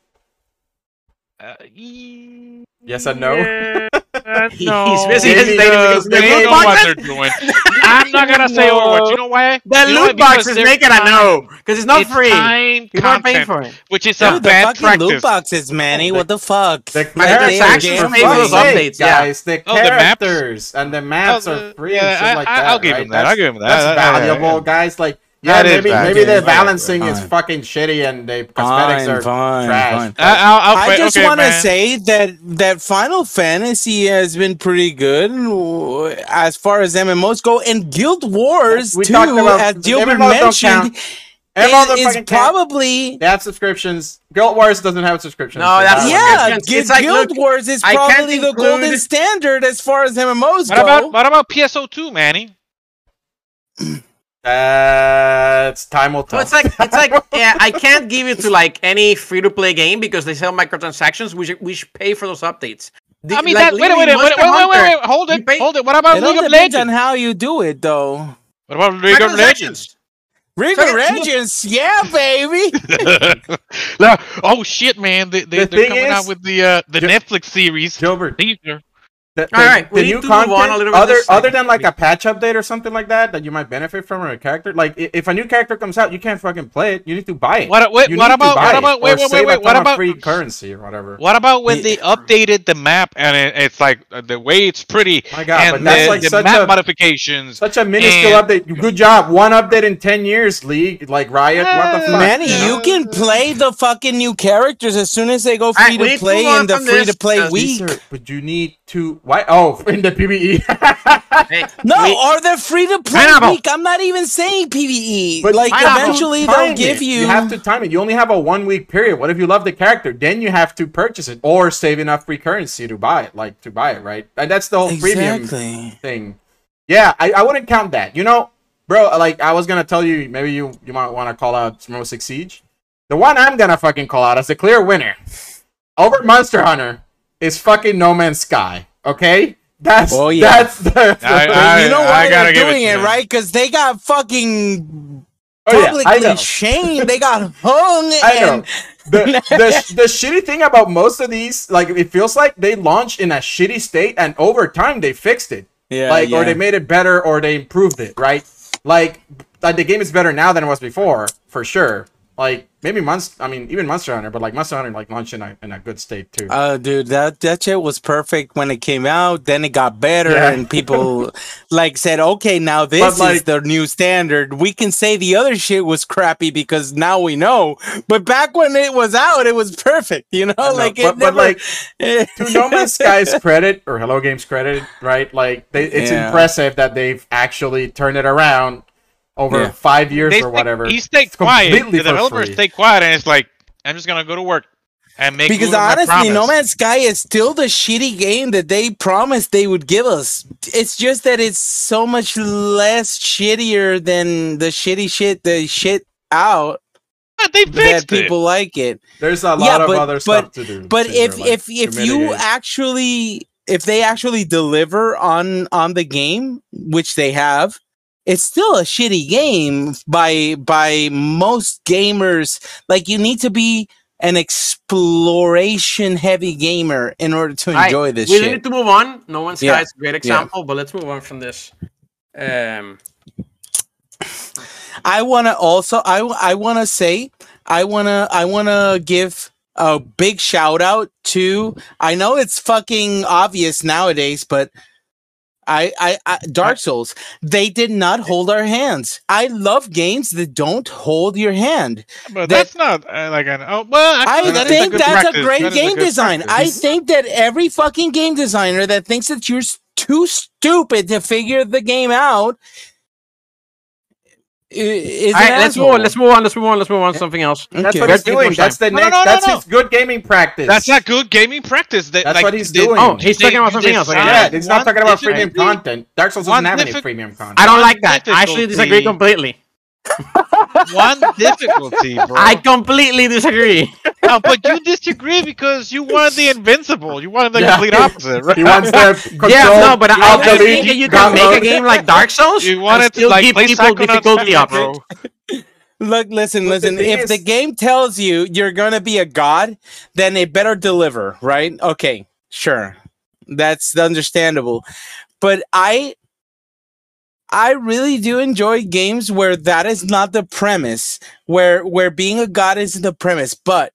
Uh, ye- Yes and no? yeah, uh, He's no. busy hesitating because because they don't know what they're doing. I'm not gonna say No. Overwatch. You know why? The You loot box is making make it a no because it's not it's free. Time People are paying for it. which is a Dude, the bad fucking practice. loot boxes, Manny. What the fuck? The Right there, Microtransactions game those free. updates, yeah. guys. The Oh, the maps? and the maps Oh, are free yeah, and shit I- like I- that. I'll give right? him that, I'll That's- give him that. That's valuable, guys. Like, yeah, That is maybe maybe valuable. the Yeah, yeah, balancing is fucking shitty and the cosmetics Fine, are fine, trash. fine. I, I'll, I'll I just okay, want to say that that Final Fantasy has been pretty good as far as MMOs go, and Guild Wars We too, about- as Gilbert MMOs mentioned, count. is, Everyone don't is fucking count. probably They have subscriptions. Guild Wars doesn't have subscriptions. No, so that's- uh, yeah. It's- Gu- it's like, Guild look, Wars is probably the golden standard as far as MMOs What go. about what about PSO2, Manny? That's time will So tell. it's like it's like yeah, I can't give it to like any free to play game because they sell microtransactions. We should we should pay for those updates. The- I mean, like, that, wait, a minute, wait, Monster wait, wait, wait, Hunter, wait, hold it, pay- hold it. What about it League of Legends? on how you do it, though. What about League of Legends? League of Legends, yeah, baby. No, oh shit, man! They, they The they're thing coming out with the uh, the Gil- Netflix series. Gilbert. Teaser. The, All right, the we new need on a content, other other than like a patch update or something like that that you might benefit from or a character. Like if a new character comes out, you can't fucking play it. You need to buy it. What- wait, what about- what about- wait, wait, wait, wait, what about- free currency or whatever? What about when Yeah. they updated the map and it, it's like uh, the way it's pretty My God, and but that's the, like the such map a- modifications? Such a minuscule And- update. Good job. One update in ten years, League. Like Riot. What the fuck? Manny, you you can play the fucking new characters as soon as they go free I, to play in the free this, to play week. But you need to. Why? Oh, in the PVE. Hey, No, we- or the free to play Pineapple. week. I'm not even saying PVE. But like Pineapple. eventually they'll give it. you. You have to time it. You only have a one week period. What if you love the character? Then you have to purchase it or save enough free currency to buy it. Like to buy it, right? And that's the whole premium thing. Yeah, I, I wouldn't count that. You know, bro. Like I was gonna tell you, maybe you you might want to call out Rainbow Six Siege. The one I'm gonna fucking call out as the clear winner over Monster Hunter is fucking No Man's Sky. Okay, that's Oh, yeah. that's the. I- But I- you know why gotta they're give it doing it, right? Because they got fucking Oh, yeah, publicly know. shamed. They got hung. I know. the, the the shitty thing about most of these, like it feels like they launched in a shitty state, and over time they fixed it. Yeah, like or they made it better, or they improved it. Right? Like, like the game is better now than it was before, for sure. Like maybe Monster, I mean even Monster Hunter, but like Monster Hunter like launched in a in a good state too. Uh, dude, that that shit was perfect when it came out. Then it got better, Yeah. and people like said, "Okay, now this like- is the new standard." We can say the other shit was crappy because now we know. But back when it was out, it was perfect. You know, know, like but- it but, never. like, to No Man's Sky's credit or Hello Games credit, right? Like they, it's Yeah. impressive that they've actually turned it around over Yeah. five years They or stay- whatever. He stayed quiet. completely The developers free. stay quiet, and it's like I'm just gonna go to work and make. because good on my honestly, No promise. Man's Sky is still the shitty game that they promised they would give us. It's just that it's so much less shittier than the shitty shit they shit out Yeah, they that people it. like it. There's a lot Yeah, of but- other but- stuff to do. But Caesar, if like if if you actually if they actually deliver on on the game, which they have, it's still a shitty game by by most gamers. Like you need to be an exploration heavy gamer in order to enjoy this we shit. need to move on. No Sky Yeah, a great example, but let's move on from this. Um, I want to also I I want to say I want to I want to give a big shout out to I know it's fucking obvious nowadays but I, I, I Dark Souls they did not hold our hands. I love games that don't hold your hand. But That- that's not uh, like an oh well. Actually, I that think good that's practice. a great That game good design. I think that every fucking game designer that thinks that you're too stupid to figure the game out is all right, let's move on. Let's move on. Let's move on. Let's move on to something else. That's Okay. what he's doing. more That's the time. No, next. no, no, that's no. his good gaming practice. That's not good gaming practice. That, That's like, what he's they- doing. Oh, he's talking about something else, okay. Yeah, he's not talking about premium content. Dark Souls doesn't have any premium content. I don't like that. I actually disagree difficulty. completely. One difficulty, bro. I completely disagree. No, but you disagree because you want the invincible. You want the Yeah. complete opposite, right? He wants the control. yeah, no, but I, Alt I Delete, think that you can make a game like Dark Souls You and want it to like give people difficulty up. bro. Look, listen, But listen. thing If the game tells you you're gonna be a god, then it better deliver, right? Okay, sure, that's understandable. But I, I really do enjoy games where that is not the premise, where where being a god isn't the premise, but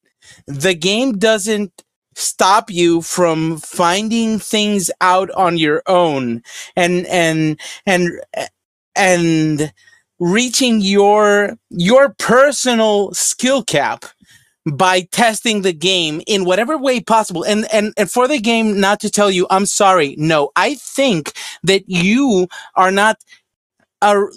the game doesn't stop you from finding things out on your own and and and and reaching your your personal skill cap by testing the game in whatever way possible. And and and for the game not to tell you i'm sorry no i think that you are not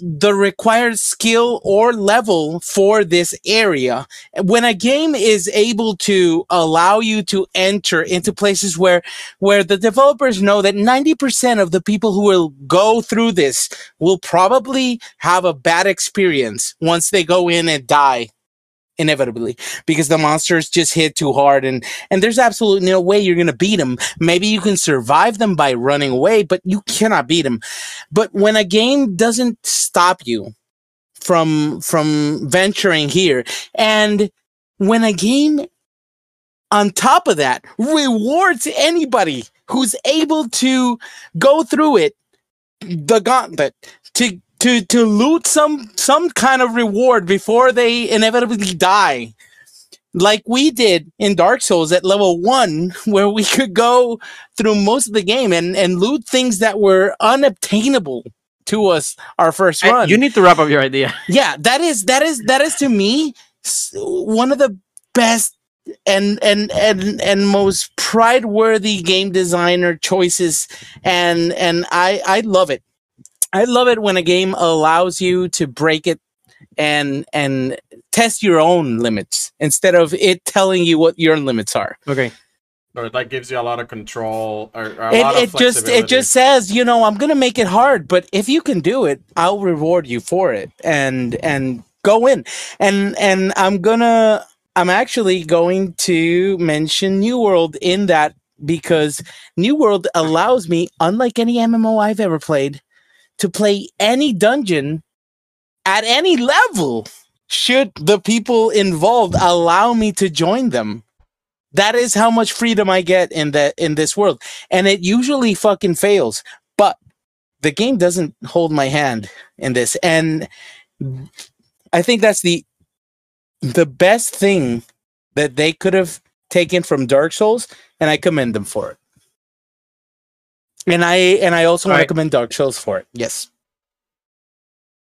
the required skill or level for this area. When a game is able to allow you to enter into places where where the developers know that 90% of the people who will go through this will probably have a bad experience once they go in and die inevitably because the monsters just hit too hard and and there's absolutely no way you're going to beat them maybe you can survive them by running away but you cannot beat them but when a game doesn't stop you from from venturing here and when a game on top of that rewards anybody who's able to go through it the gauntlet to to to loot some some kind of reward before they inevitably die. Like we did in Dark Souls at level 1 where we could go through most of the game and and loot things that were unobtainable to us our first run. You need to wrap up your idea. yeah that is that is that is to me one of the best and and and and most pride worthy game designer choices. And and i i love it i love it when a game allows you to break it and and test your own limits instead of it telling you what your limits are. Okay. Or it like gives you a lot of control or, or a it, lot of it just it just says you know i'm gonna make it hard but if you can do it i'll reward you for it and and go in. And and i'm gonna i'm actually going to mention new world in that because new world allows me unlike any mmo i've ever played to play any dungeon at any level should the people involved allow me to join them that is how much freedom I get in that in this world. And it usually fucking fails. But the game doesn't hold my hand in this. And I think that's the the best thing that they could have taken from Dark Souls, and I commend them for it. And I and I also want to Right. commend Dark Souls for it. Yes.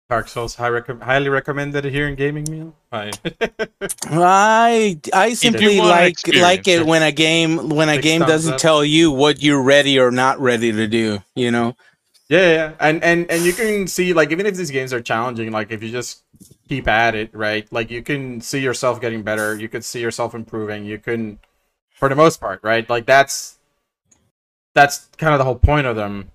Dark Souls high recom- highly recommended here in gaming meal. Hi. I I simply like like it when a game when a game doesn't up. tell you what you're ready or not ready to do, you know. Yeah, yeah, yeah. and and and you can see like even if these games are challenging, like if you just keep at it, right? Like you can see yourself getting better. You could see yourself improving. You can, for the most part, right? Like that's that's kind of the whole point of them.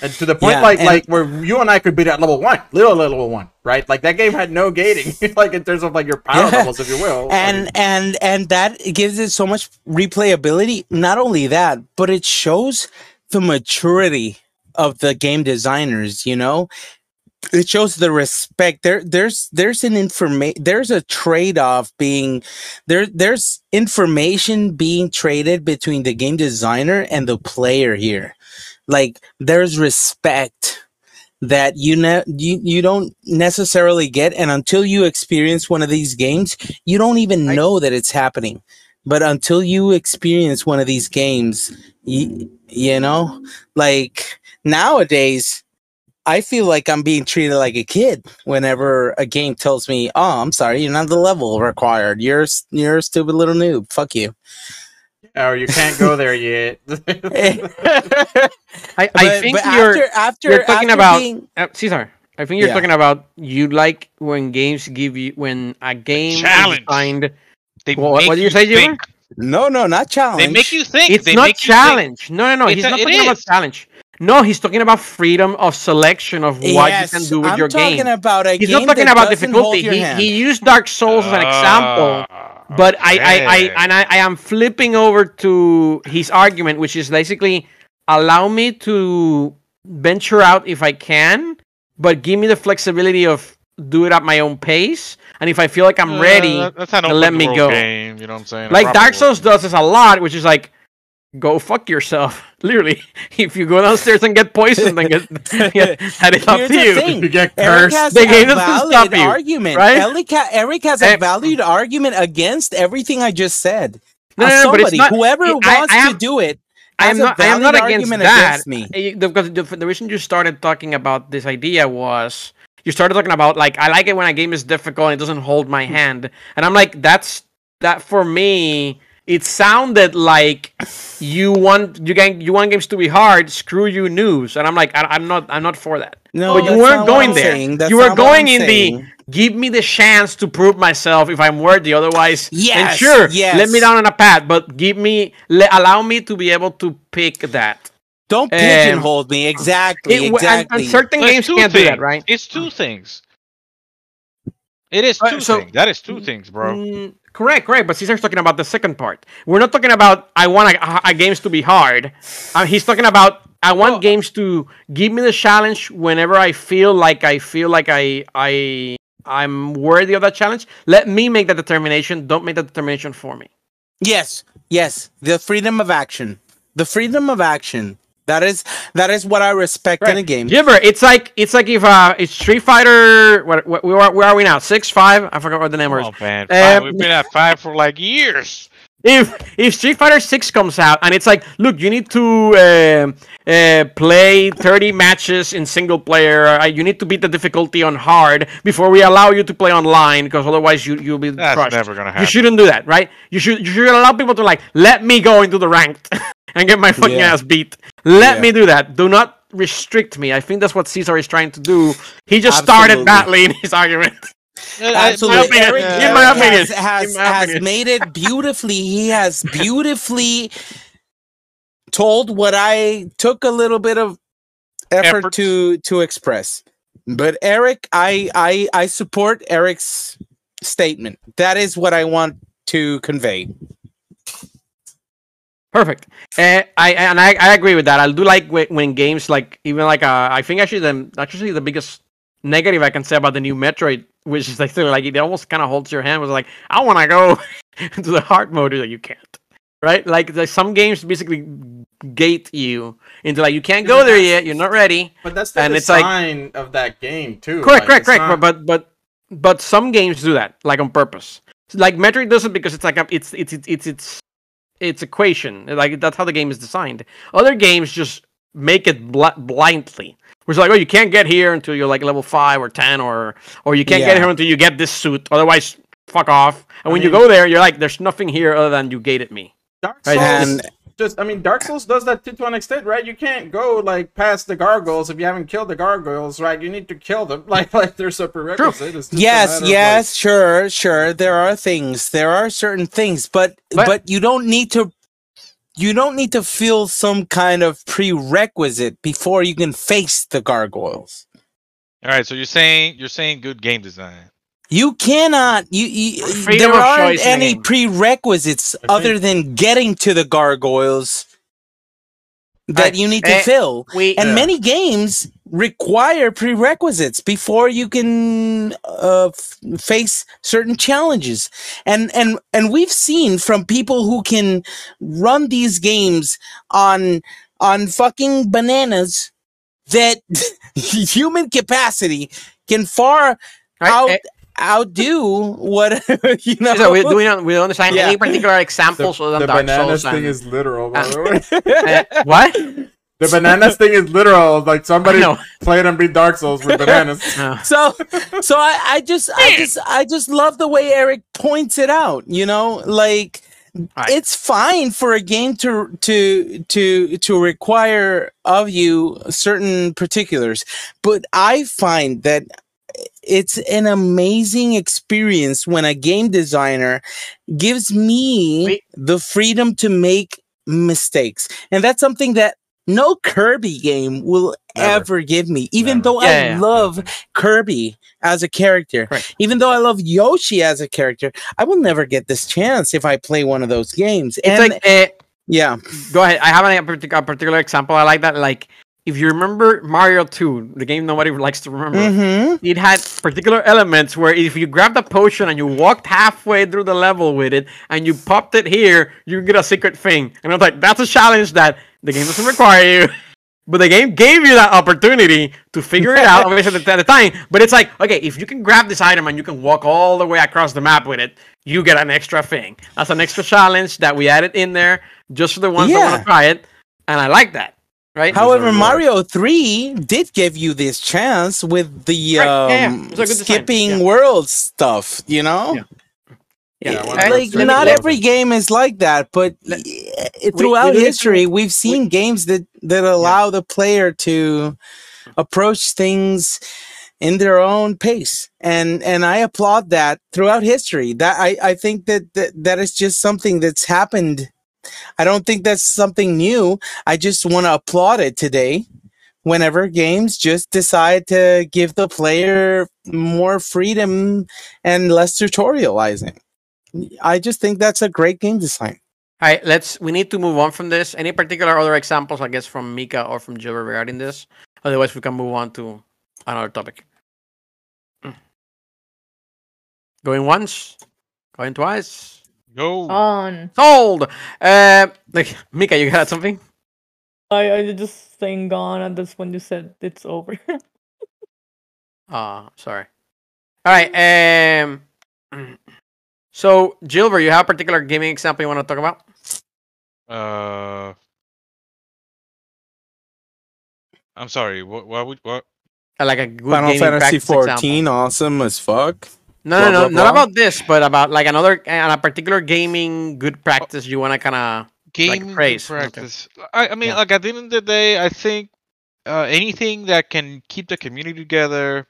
And to the point, Yeah, like like where you and I could beat at level one, little level one, right? Like that game had no gating, like in terms of like your power Yeah. levels, if you will. and Like, and and that gives it so much replayability not only that but it shows the maturity of the game designers you know it shows the respect there there's there's an information there's a trade-off being there there's information being traded between the game designer and the player here like there's respect that you ne- you you don't necessarily get, and until you experience one of these games, you don't even I- know that it's happening. But until you experience one of these games, you, you know, like nowadays, I feel like I'm being treated like a kid whenever a game tells me, "Oh, I'm sorry, you're not the level required. You're you're a stupid little noob. Fuck you." Oh, you can't go there yet. I, I But- think but you're after after you're talking after about- being- uh, Cesar. I think you're Yeah. talking about you like when games give you when a game challenge. is designed. They Well, what make did you say, Jimmer? think. no, no, not challenge. They make you think. It's they not make you think. challenge. No, no, no. It's He's a- not it talking about challenge. No, he's talking about freedom of selection of what Yes, you can do with I'm your talking game. about a He's game not talking that about difficulty. He, he used Dark Souls as an example. Ah, But I, I, I, and I, I am flipping over to his argument, which is basically allow me to venture out if I can, but give me the flexibility of do it at my own pace. And if I feel like I'm Uh, ready, that's an open let me world go. Game, you know what I'm saying? Like Dark Souls does this a lot, which is like, go fuck yourself. Literally, if you go downstairs and get poisoned, then get, get that is up to you. thing. you get Eric cursed. has The a game doesn't stop valid you, argument. right? Eric, ha- Eric has Eh, a valued argument against everything I just said. No, As no, no, but it's somebody, not- whoever I- wants I to am- do it, I am has a not. I am not against argument that. against me. Eh, the- Because the, the reason you started talking about this idea was you started talking about like I like it when a game is difficult and it doesn't hold my hand, and I'm like that's that for me. It sounded like you want you gang you want games to be hard. Screw you, news. And I'm like I, I'm not I'm not for that. No, but you weren't going I'm there. you were going in saying. the give me the chance to prove myself if I'm worthy. Otherwise, then Yes, sure, let me down on a path. But give me le- allow me to be able to pick that. Don't Um, pigeonhole me. Exactly. It- and- exactly. And, certain So games two can't do that, right? It's two things. It is Uh, two so- things. That is two things, bro. Correct, correct. But Caesar's talking about the second part. We're not talking about I want a, a games to be hard. Uh, he's talking about I want Well- games to give me the challenge whenever I feel like I feel like I I I'm worthy of that challenge. Let me make that determination. Don't make that determination for me. Yes, yes. The freedom of action. The freedom of action. That is that is what I respect in a game. Gibber, it's like it's like if uh it's Street Fighter. What, what where, are, where are we now? Six five? I forgot what the number is. Oh man, five. we've been at five for like years. if if Street Fighter Six comes out and it's like, look, you need to uh, uh, play thirty matches in single player. Uh, you need to beat the difficulty on hard before we allow you to play online, because otherwise you you'll be That's crushed. never gonna happen. You shouldn't do that, right? You should you should allow people to like let me go into the ranked and get my fucking Yeah. ass beat. Let Yeah. me do that. Do not restrict me. I think that's what Caesar is trying to do. He just started Absolutely. badly in his argument. Uh, Absolutely. opinion, Eric, in my opinion, has, has, in my has made it beautifully. He has beautifully told what I took a little bit of effort Efforts. to to express. But Eric, I, I I support Eric's statement. That is what I want to convey. Perfect. Uh, I and I, I agree with that. I do like when, when games like even like uh, I think actually the actually the biggest negative I can say about the new Metroid, which is like sort of like it almost kind of holds your hand, was like I want to go into the hard mode that you can't. Right? Like some games basically gate you into like you can't go there yet. You're not ready. But that's the And it's like- design of that game too. Correct, like, correct, correct. not- But but but some games do that like on purpose. Like Metroid does it because it's like a, it's it's it's it's it's it's equation. Like that's how the game is designed. Other games just make it bl- blindly. Which is like, oh, you can't get here until you're like level five or ten, or or you can't get here until you get this suit. Otherwise, fuck off. And I when you go there, you're like, there's nothing here other than you gated me. Dark Right, and- just I mean Dark Souls does that too to an extent, right? You can't go like past the gargoyles if you haven't killed the gargoyles, right? You need to kill them. Like like there's a prerequisite. It's just yes matter of, yes sure sure there are things there are certain things but, But- but you don't need to you don't need to feel some kind of prerequisite before you can face the gargoyles All right, so you're saying you're saying good game design. You cannot you, you there aren't choice in the any game. prerequisites I other than getting to the gargoyles that Right, you need to eh, fill We and Yeah. many games require prerequisites before you can uh, f- face certain challenges and and and we've seen from people who can run these games on on fucking bananas that human capacity can far out eh, outdo what you know. so we, don't we don't understand Yeah. any particular The, examples other the than Dark bananas Souls thing and, is literal, by uh, uh, what? The bananas thing is literal. Like somebody know. played and beat Dark Souls with bananas. No. so so I, I just I just I just love the way Eric points it out. You know, like Right. it's fine for a game to to to to require of you certain particulars, but I find that it's an amazing experience when a game designer gives me Wait. the freedom to make mistakes, and that's something that no Kirby game will Never. ever give me. Even Never. though Yeah, I yeah, yeah. love Kirby as a character, Correct. even though I love Yoshi as a character, I will never get this chance if I play one of those games. It's and like, uh, yeah, go ahead. I have a particular example. I like that. Like, if you remember Mario 2, the game nobody likes to remember, hmm it had particular elements where if you grabbed a potion and you walked halfway through the level with it and you popped it here, you get a secret thing. And I was like, that's a challenge that the game doesn't require you. But the game gave you that opportunity to figure it out, obviously at the, time. But it's like, okay, if you can grab this item and you can walk all the way across the map with it, you get an extra thing. That's an extra challenge that we added in there just for the ones that want to try it. And I like that. Right? However, are Mario 3 did give you this chance with the Right, yeah, yeah. um, It's a good design, skipping yeah. world stuff, you know? Yeah. Yeah, Yeah, one of like not things. every game is like that, but Let- throughout we do it- history, we've seen games that that allow the player to approach things in their own pace, and and I applaud that throughout history. That I I think that that, that is just something that's happened. I don't think that's something new. I just want to applaud it today. Whenever games just decide to give the player more freedom and less tutorializing. I just think that's a great game design. All right, let's. We need to move on from this. Any particular other examples, I guess, from Mika or from Jill regarding this? Otherwise, we can move on to another topic. Mm. Going once, going twice. Go. On. Sold. Uh, like Mika, you got something? I I just saying gone, and that's when you said it's over. Ah, sorry. All right. Um. So, Gilbert, you have a particular gaming example you want to talk about? Uh, I'm sorry. What? What? What? Like a good Final gaming Fantasy practice example. 14, awesome as fuck. No, Blah, no, no, blah, not blah. about this, but about like another and a particular gaming good practice you want to kind of. Game praise, okay. practice. I, I mean, Yeah. like at the end of the day, I think uh, anything that can keep the community together,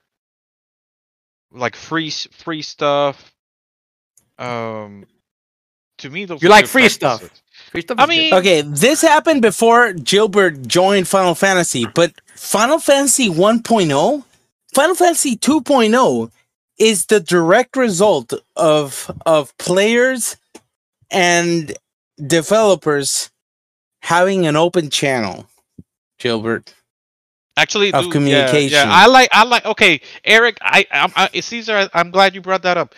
like free free stuff. Um, to me, those You are like good free stuff. Free stuff I is good. mean, Okay, this happened before Gilbert joined Final Fantasy, but Final Fantasy 1.0, Final Fantasy 2.0 is the direct result of of players and developers having an open channel. Gilbert. actually of yeah, communication. Yeah, I like. I like. Okay, Eric. I. I'm. I, Caesar. I, I'm glad you brought that up.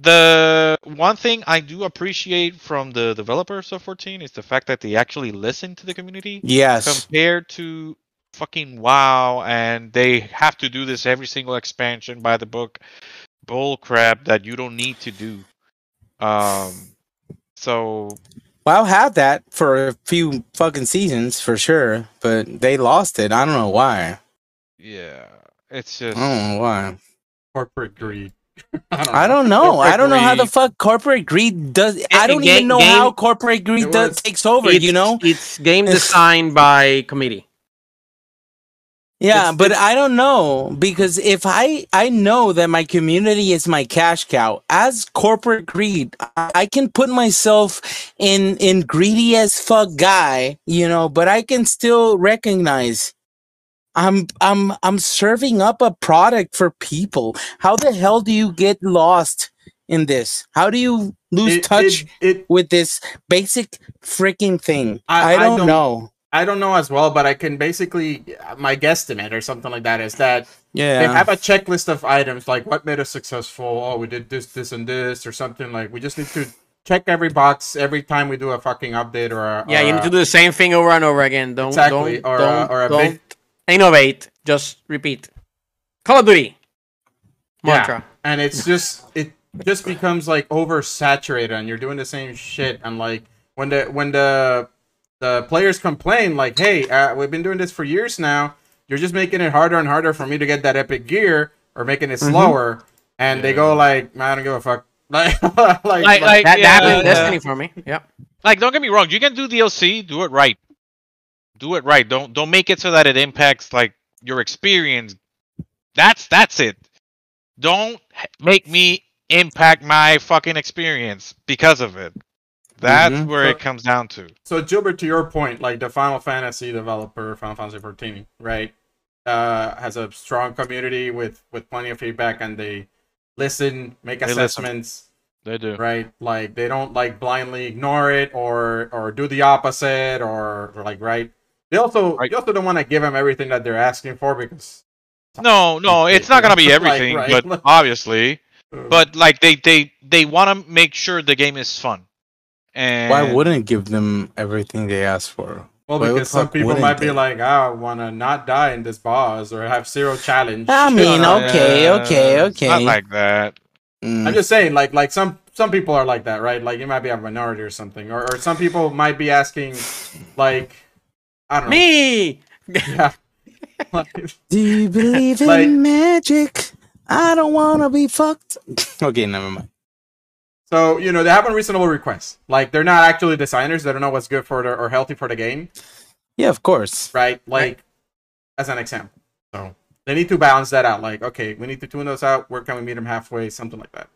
The one thing I do appreciate from the developers of 14 is the fact that they actually listen to the community. Yes. compared to fucking WoW, and they have to do this every single expansion by the book bull crap that you don't need to do. Um, so WoW had that for a few fucking seasons for sure, but they lost it. I don't know why. yeah, it's just I don't know why. Corporate greed. I don't know. I don't know how the fuck corporate greed does. I don't ga- even know game- how corporate greed It does, takes over. it's, You know? it's game designed by committee. Yeah, it's- but it's- I don't know because if I I know that my community is my cash cow as corporate greed, I, I can put myself in in greedy as fuck guy, you know, but I can still recognize I'm I'm I'm serving up a product for people. How the hell do you get lost in this? How do you lose It- touch It, it, with this basic freaking thing? I- I, I don't, don't- know. I don't know as well, but I can basically my guesstimate or something like that is that Yeah. they have a checklist of items like what made us successful. Oh, we did this, this, and this, or something like. We just need to check every box every time we do a fucking update or a, Yeah, or you need to do the same thing over and over again. Don't Exactly, don't or don't, or a don't big- innovate, just repeat. Call of Duty. Yeah. Mantra. and it's just it just becomes like oversaturated and you're doing the same shit and like when the when the the players complain like hey uh, we've been doing this for years now you're just making it harder and harder for me to get that epic gear or making it slower and they go like i don't give a fuck like like, Like, like- like That, that happened yeah, Destiny for me. Yep. like don't get me wrong, you can do DLC, do it right. Do it right. Don't don't make it so that it impacts like your experience. That's that's it. Don't make me impact my fucking experience because of it. That's Mhm. where So- it comes down to. so Gilbert, to your point, like the Final Fantasy developer, Final Fantasy 14, right, uh, has a strong community with with plenty of feedback, and they listen, make They listen. assessments, They do. right? Like they don't like blindly ignore it or or do the opposite or, or like right. They also Right. you also don't want to give them everything that they're asking for because No, no, it's not gonna be Like, everything, right, but obviously, but like they they they want to make sure the game is fun. And Why wouldn't give them everything they asked for? well why because some people wouldn't might be they? like, "Ah, I want to not die in this boss or have zero challenge. I mean, Uh, okay, okay, Not okay. like that. Mm. I'm just saying, like, like some some people are like that, right? Like, you might be a minority or something, or, or some people might be asking, like, I don't know, Me. yeah. Like, Do you believe in Like- magic? I don't want to be fucked. okay, never mind. So you know, they have unreasonable requests. Like, they're not actually designers. They don't know what's good for the or healthy for the game, Yeah, of course. right? Like, as an example. So they need to balance that out. Like, okay, we need to tune those out. Where can we meet them halfway? Something like that.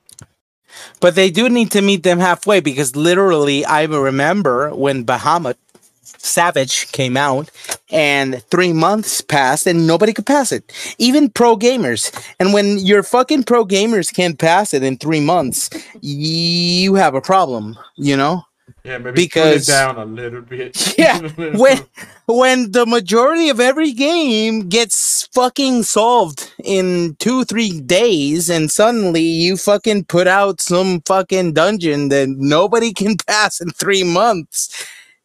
But they do need to meet them halfway because literally, I remember when Bahamut Savage came out and three months passed and nobody could pass it, even pro gamers. And when your fucking pro gamers can't pass it in three months, you have a problem, you know? Yeah, maybe Because- down a little bit. Yeah, when when the majority of every game gets fucking solved in two three days and suddenly you fucking put out some fucking dungeon that nobody can pass in three months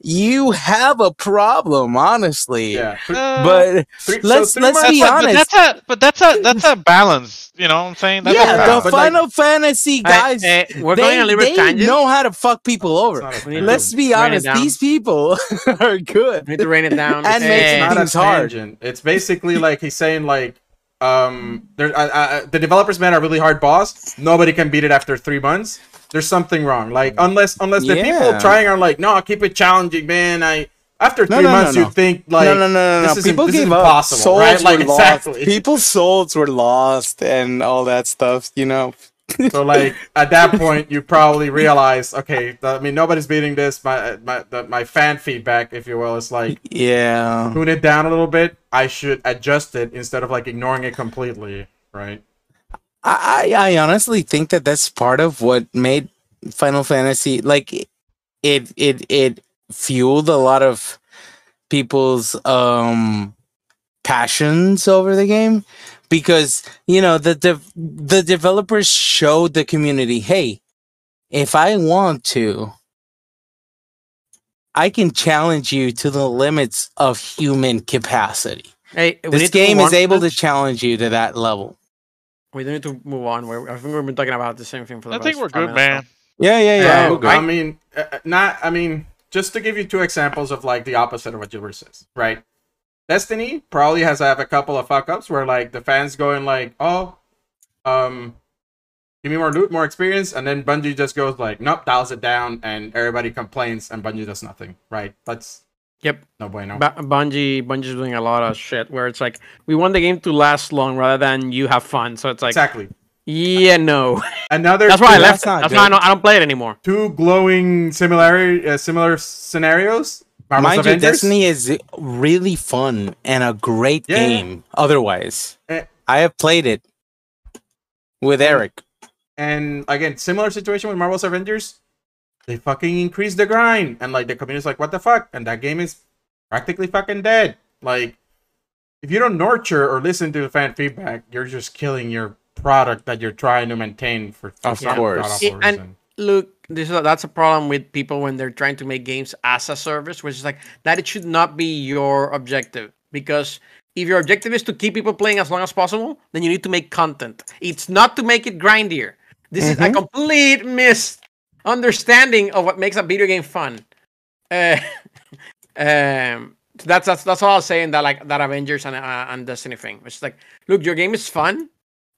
you have a problem honestly yeah, Uh, but three- let's- three let's be honest. But that's a but that's a that's a balance. You know what I'm saying? That's yeah the balance. but, like- final fantasy guys Uh, we're they, going a little bit they tangent. know how to fuck people over not a We need thing. let's be honest these people are good We need to rain it down. And make Eh, it not a things hard. tangent. It's basically like he's saying like um there uh, uh, the developers made a really hard boss. Nobody can beat it after 3 months. There's something wrong. Like mm. unless unless the Yeah. people trying are like, "No, keep it challenging, man." I after 3 No, no, months no. you think like no, no, no, no, this no. is People this is gave up. impossible, Souls right? Like were exactly. lost. People's souls were lost and all that stuff. You know. So like at that point, you probably realize, okay, I mean nobody's beating this. My my the, my fan feedback, if you will, is like Yeah. tune it down a little bit. I should adjust it instead of like ignoring it completely, right? I, I honestly think that that's part of what made Final Fantasy like it it it fueled a lot of people's um passions over the game. Because you know the dev- the developers showed the community hey if i want to i can challenge you to the limits of human capacity. Hey, this game is able to challenge you to that level We need to move on. We're, I think we've been talking about the same thing for the I think last we're good, minutes, man. yeah yeah yeah So, we're good. I mean, uh, uh, not. I mean, just to give you two examples of like the opposite of what you Gilbert says, right? Destiny probably has have a couple of fuck ups where like the fans going like, "Oh, um, give me more loot, more experience," and then Bungie just goes like, "Nope," dials it down, and everybody complains, and Bungie does nothing, right? That's Yep. no bueno. Ba- Bungie, Bungie's doing a lot of shit where it's like we want the game to last long rather than you have fun. So it's like, exactly. yeah, no. Another That's why I left. that's not That's why I don't, I don't play it anymore. two glowing similar uh, similar scenarios. Marvel's Mind you, Avengers. Destiny is really fun and a great Yeah. game. Otherwise, Eh. I have played it with Eric. And again, similar situation with Marvel's Avengers. They fucking increase the grind, and like the community's like, "What the fuck?" And that game is practically fucking dead. Like, if you don't nurture or listen to the fan feedback, you're just killing your product that you're trying to maintain for Of course. god-awful Yeah, and- Look, this is that's a problem with people when they're trying to make games as a service, which is like that. It should not be your objective because if your objective is to keep people playing as long as possible, then you need to make content. It's not to make it grindier. This is a mm-hmm. complete complete misunderstanding of what makes a video game fun. Uh, um, so that's that's that's all I'll say in that like that Avengers and uh, and Destiny thing. It's like, look, your game is fun,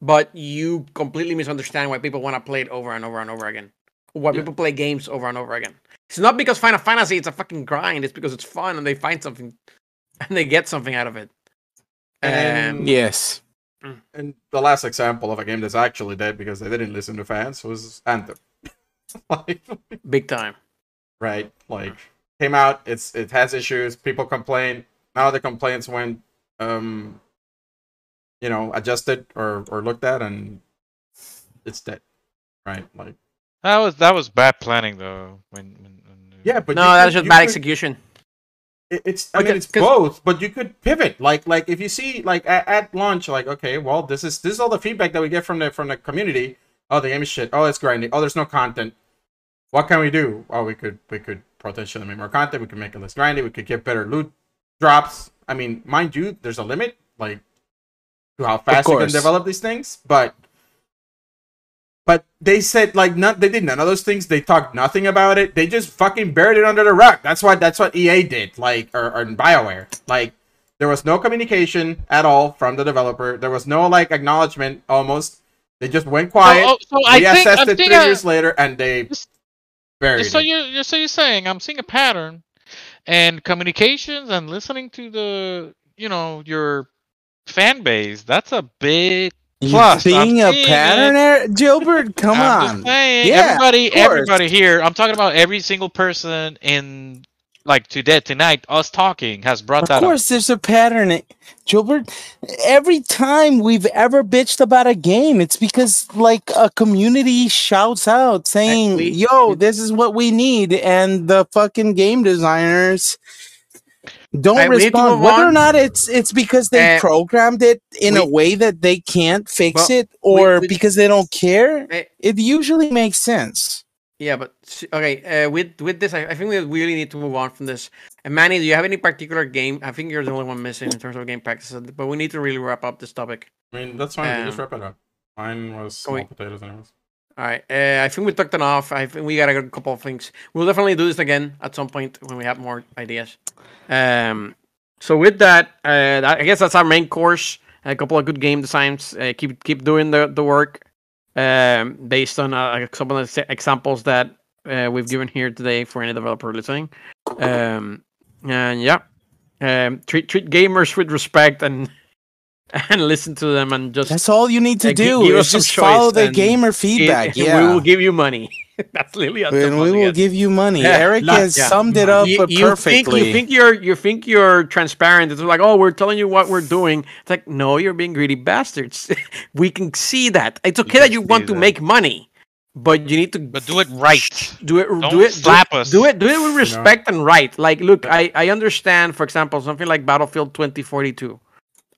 but you completely misunderstand why people want to play it over and over and over again. Why Yeah. people play games over and over again. It's not because Final Fantasy it's a fucking grind. It's because it's fun and they find something and they get something out of it. And- Um, Yes. And the last example of a game that's actually dead because they didn't listen to fans was Anthem. Like, big time. right? Like came out, it's it has issues. People complain. Now the complaints went, um, you know, adjusted or or looked at, and it's dead, right? Like That was that was bad planning though. When, when, when yeah, but no, you that's could- just bad could- execution. it- it's I mean Okay, it's 'cause- both, but you could pivot. Like like if you see like at, at launch, like okay, well this is this is all the feedback that we get from the from the community. Oh, the game is shit. Oh, it's grinding. Oh, there's no content. What can we do? Oh, we could we could potentially make more content. We could make it less grindy. We could get better loot drops. I mean, mind you, there's a limit like to how fast you can develop these things, but. But they said like not they did none of those things. They talked nothing about it. They just fucking buried it under the rug. That's what that's what EA did. Like or, or Bioware. Like there was no communication at all from the developer. There was no like acknowledgement almost. They just went quiet. oh, oh so I think- reassessed I it three I- years later and they Just- buried Just so it. you, just so you're saying, I'm seeing a pattern, and communications and listening to the, you know, your fan base. That's a big You plus. I'm seeing a seeing pattern it. there, Gilbert? Come I'm on. just saying, Yeah, everybody, everybody here. I'm talking about every single person in, like today, tonight, us talking has brought Of that Of course, there's a pattern, Gilbert. Every time we've ever bitched about a game, it's because like a community shouts out saying, we- "Yo, this is what we need," and the fucking game designers don't Alright, we need to respond. move Whether or not it's it's because they Uh, programmed it in a way that they can't fix Well, it, or we- because they don't care, Eh, it usually makes sense. Yeah, but okay. Uh, with with this, I, I think we really need to move on from this. And Manny, do you have any particular game? I think you're the only one missing in terms of game practices, but we need to really wrap up this topic. I mean that's fine. we just Um, wrap it up. Mine was small wait. potatoes anyways. All right. Uh, I think we took enough. I think we got a couple of things. We'll definitely do this again at some point when we have more ideas. Um. So with that, uh, I guess that's our main course. A couple of good game designs. Uh, keep keep doing the the work. Um, based on uh, some of the examples that uh, we've given here today for any developer listening. Um, and yeah, um, treat treat gamers with respect and and listen to them and just That's all you need to Uh, do give is just follow the gamer It- feedback. We will give you money. That's literally and we as will gets. give you money. Yeah, Eric lots, has yeah. summed it up you, you think perfectly. you think you're you think you're transparent. It's like, oh, we're telling you what we're doing. It's like, no, you're being greedy bastards. we can see that. It's okay that you want see to that. make money, but you need to But do it right. do it. Don't do it. slap do, us. Do it. Do it with respect and right. Like, look, I I understand. For example, something like Battlefield 2042.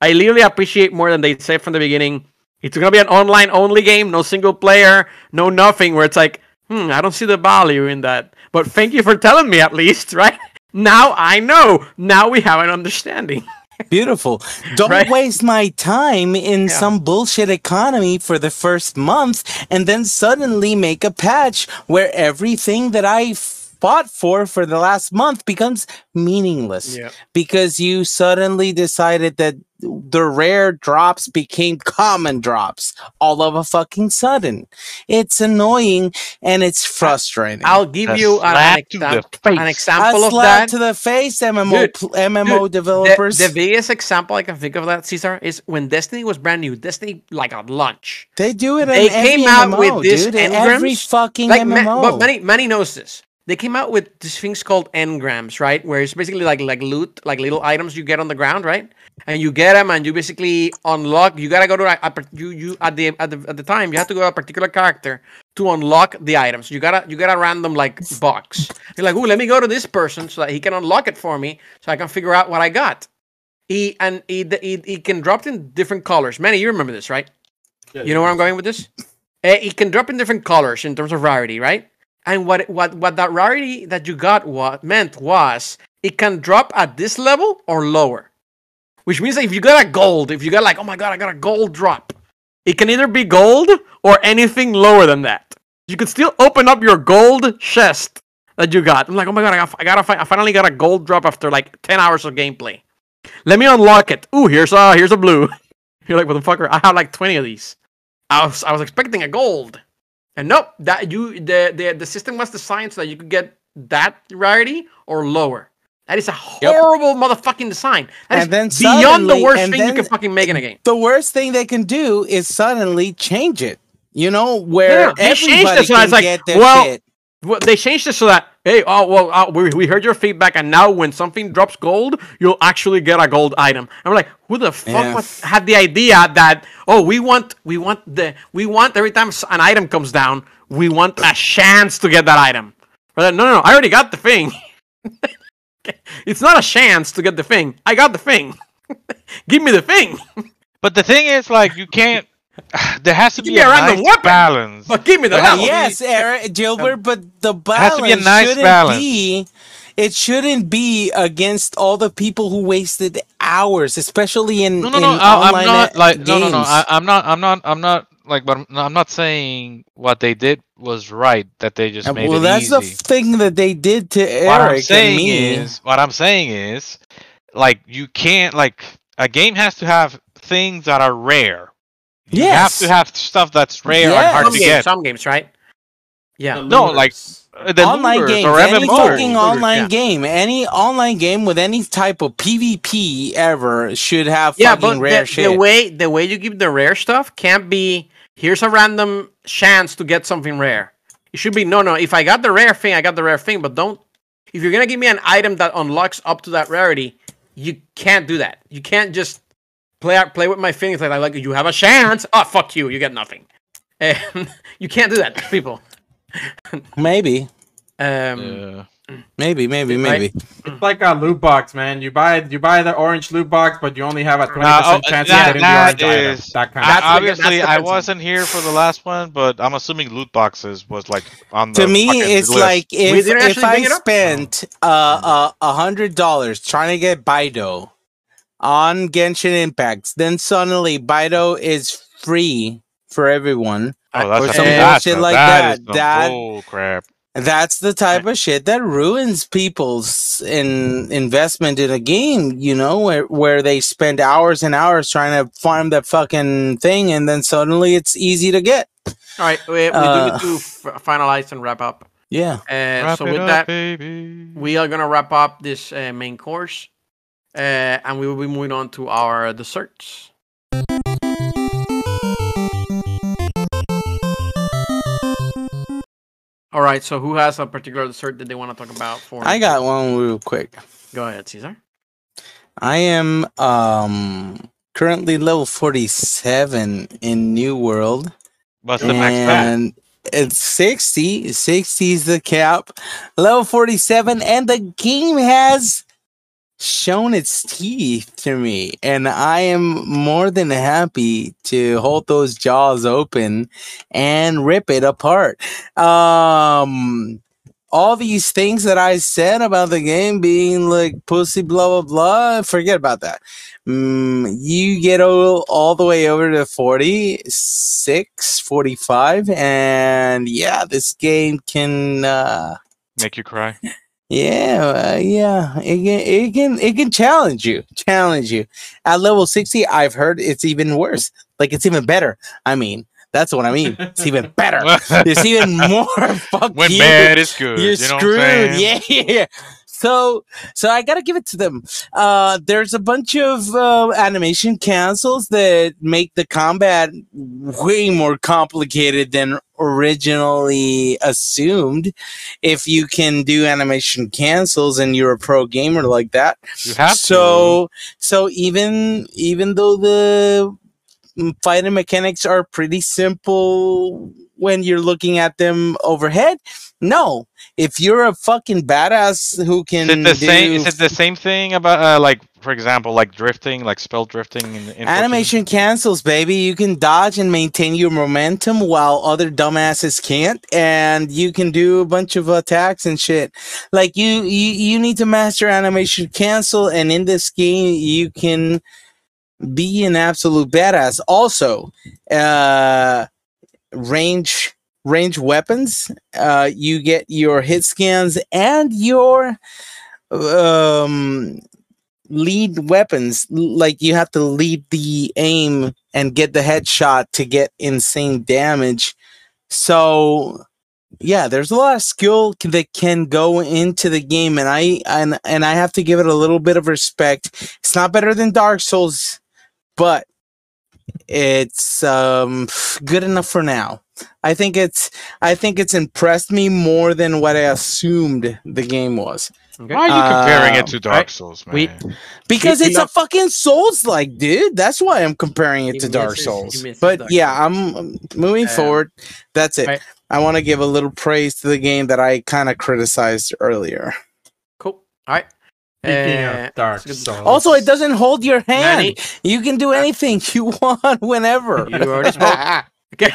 I literally appreciate more than they said from the beginning. It's gonna be an online only game, no single player, no nothing. Where it's like, hmm, I don't see the value in that. But thank you for telling me at least, right? Now I know. Now we have an understanding. Beautiful. Don't Right? waste my time in Yeah. some bullshit economy for the first month and then suddenly make a patch where everything that I fought for for the last month becomes meaningless Yeah. because you suddenly decided that the rare drops became common drops all of a fucking sudden. It's annoying and it's frustrating. I'll give A you an, slap an, to the exam- A example of that. to the face, MMO Dude, pl- MMO Dude, developers. The, the biggest example I can think of that, Caesar, is when Destiny was brand new. Destiny, like at launch, They do it. They in every came out MMO, with this dude. in every fucking like ma- MMO. but many many knows this. They came out with these things called engrams, right? Where it's basically like like loot, like little items you get on the ground, right? And you get them, and you basically unlock. You gotta go to a, a you you at the at the at the time you have to go to a particular character to unlock the items. You gotta you got a random like box. You're like, oh, let me go to this person so that he can unlock it for me, so I can figure out what I got. He and he he, he can drop in different colors. Manny, you remember this, right? You know where I'm going with this? Eh, it can drop in different colors in terms of rarity, right? And what what what that rarity that you got what meant was it can drop at this level or lower. which means that if you got a gold, if you got like, oh my god, I got a gold drop, it can either be gold or anything lower than that. You could still open up your gold chest that you got. I'm like, oh my god, I, got, I gotta, fi- I finally got a gold drop after like ten hours of gameplay. Let me unlock it. Ooh, here's a here's a blue. You're like, motherfucker, I have like twenty of these. I was I was expecting a gold, and nope. That you the the the system was designed so that you could get that rarity or lower. That is a horrible motherfucking design. That is And then beyond the worst thing you can fucking make in a game. The worst thing they can do is suddenly change it. You know, where Yeah, everybody can it's like, get their well, shit. Well, they changed it so that hey, oh well, uh, we, we heard your feedback, and now when something drops gold, you'll actually get a gold item. And we're like, who the fuck Yeah. was, had the idea that oh, we want we want the we want every time an item comes down, we want a chance to get that item. Like, no, no, no, I already got the thing. it's not a chance to get the thing. I got the thing. Give me the thing. But the thing is, like, you can't. There has to Give be a a random nice weapon. balance. But give me the There level. yes, be- Eric Gilbert, but the has to be a balance nice shouldn't balance. be. It shouldn't be against all the people who wasted hours, especially in No, no, in no. I, I'm not like no, no, no. I, I'm not. I'm not. I'm not like. But I'm, I'm not saying what they did was right. That they just Uh, made well, it that's the thing that they did to what I'm Eric and saying me. is, what I'm saying is, like, you can't like a game has to have things that are rare. You have to have stuff that's rare Yes. and hard some to games, get. some games, right? Yeah. No, like uh, the online looters games, or any MMOs. fucking online yeah. game, any online game with any type of PvP ever should have yeah, fucking but rare the, shit. the way the way you give the rare stuff can't be here's a random chance to get something rare. It should be no, no. If I got the rare thing, I got the rare thing. But don't if you're gonna give me an item that unlocks up to that rarity, you can't do that. You can't just play play with my feelings like that. Like you have a chance. Oh fuck you, you get nothing. And you can't do that, people. maybe, Um, Yeah. maybe, maybe, maybe. It's like a loot box, man. You buy you buy the orange loot box, but you only have a twenty Nah, percent oh, chance that- of getting the that orange item. That kind I- That's obviously, that's I wasn't here for the last one, but I'm assuming loot boxes was like on the To me, it's list. like if if I bring it spent uh uh, a hundred dollars trying to get Bido on Genshin Impacts, then suddenly Bido is free for everyone. Oh, or that's some some that's bullshit a- like that. is that, that- bull crap. That's the type of shit that ruins people's in investment in a game, you know, where where they spend hours and hours trying to farm that fucking thing, and then suddenly it's easy to get. all right, we, we Uh, do need to f- finalize and wrap up. Yeah. Uh, Wrap so with up, that, baby. we are gonna wrap up this uh, main course, uh, and we will be moving on to our desserts. All right. So who has a particular dessert that they want to talk about? For I got one real quick. Go ahead, Caesar. I am um currently level 47 in New World. What's the max and it's 60. 60 is the cap. Level 47, and the game has shown its teeth to me. And I am more than happy to hold those jaws open and rip it apart. Um all these things that I said about the game being like pussy, blah, blah, blah, forget about that. Mm, you get all, all the way over to 46, 45, and yeah, this game can, uh, Make you cry. Yeah, uh, yeah, it can, it can, it can challenge you, challenge you. At level 60, I've heard it's even worse. Like it's even better. I mean, that's what I mean. It's even better. It's even more fuck when you. bad is good. You're you know screwed. Yeah, yeah, yeah. So, so I gotta give it to them. Uh, there's a bunch of uh, animation cancels that make the combat way more complicated than originally assumed. If you can do animation cancels and you're a pro gamer like that, You have to. so so even even though the fighting mechanics are pretty simple when you're looking at them overhead no if you're a fucking badass who can Is it the do same? Is it the same thing about uh, like for example, like drifting, like spell drifting in, in 14? Animation cancels, baby. You can dodge and maintain your momentum while other dumbasses can't, and you can do a bunch of attacks and shit. Like you, you, you need to master animation cancel, and in this game, you can be an absolute badass. Also, uh, range range weapons. Uh, you get your hit scans and your um lead weapons. Like you have to lead the aim and get the headshot to get insane damage. So yeah there's a lot of skill that can go into the game and i and, and i have to give it a little bit of respect. It's not better than dark souls but it's um good enough for now i think it's i think it's impressed me more than what i assumed the game was Okay. Why are you comparing Um, it to Dark Souls, man? we- because He- it's he- a fucking Souls like, dude. That's why I'm comparing it to Dark misses- he Souls. But Dark yeah, Souls. I'm um, moving Um, forward. That's it. right. I want to give a little praise to the game that I kind of criticized earlier. Cool. All right. Speaking Uh, of Dark. Souls. Also, it doesn't hold your hand. Manny, You can do anything you want whenever. you already spoke. Okay.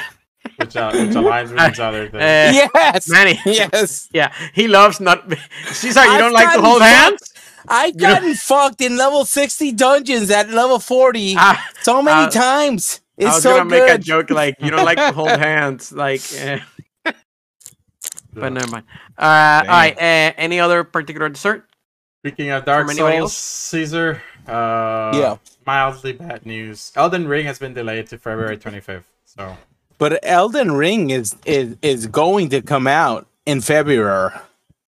which, uh, which aligns with each other. thing. Uh, yes. Manny. Yes. Yeah, he loves not. She's like, you I've don't like to gotten hold hands? I've You know- gotten fucked in level 60 dungeons at level 40 Ah, so many uh, times. I It's was so gonna make a joke like you don't like to hold hands, like. eh, but never mind. Uh, all right. Uh, any other particular dessert? Speaking of Dark Souls, else? Caesar. Uh, Yeah. Mildly bad news. Elden Ring has been delayed to February 25th. So But Elden Ring is, is is going to come out in February.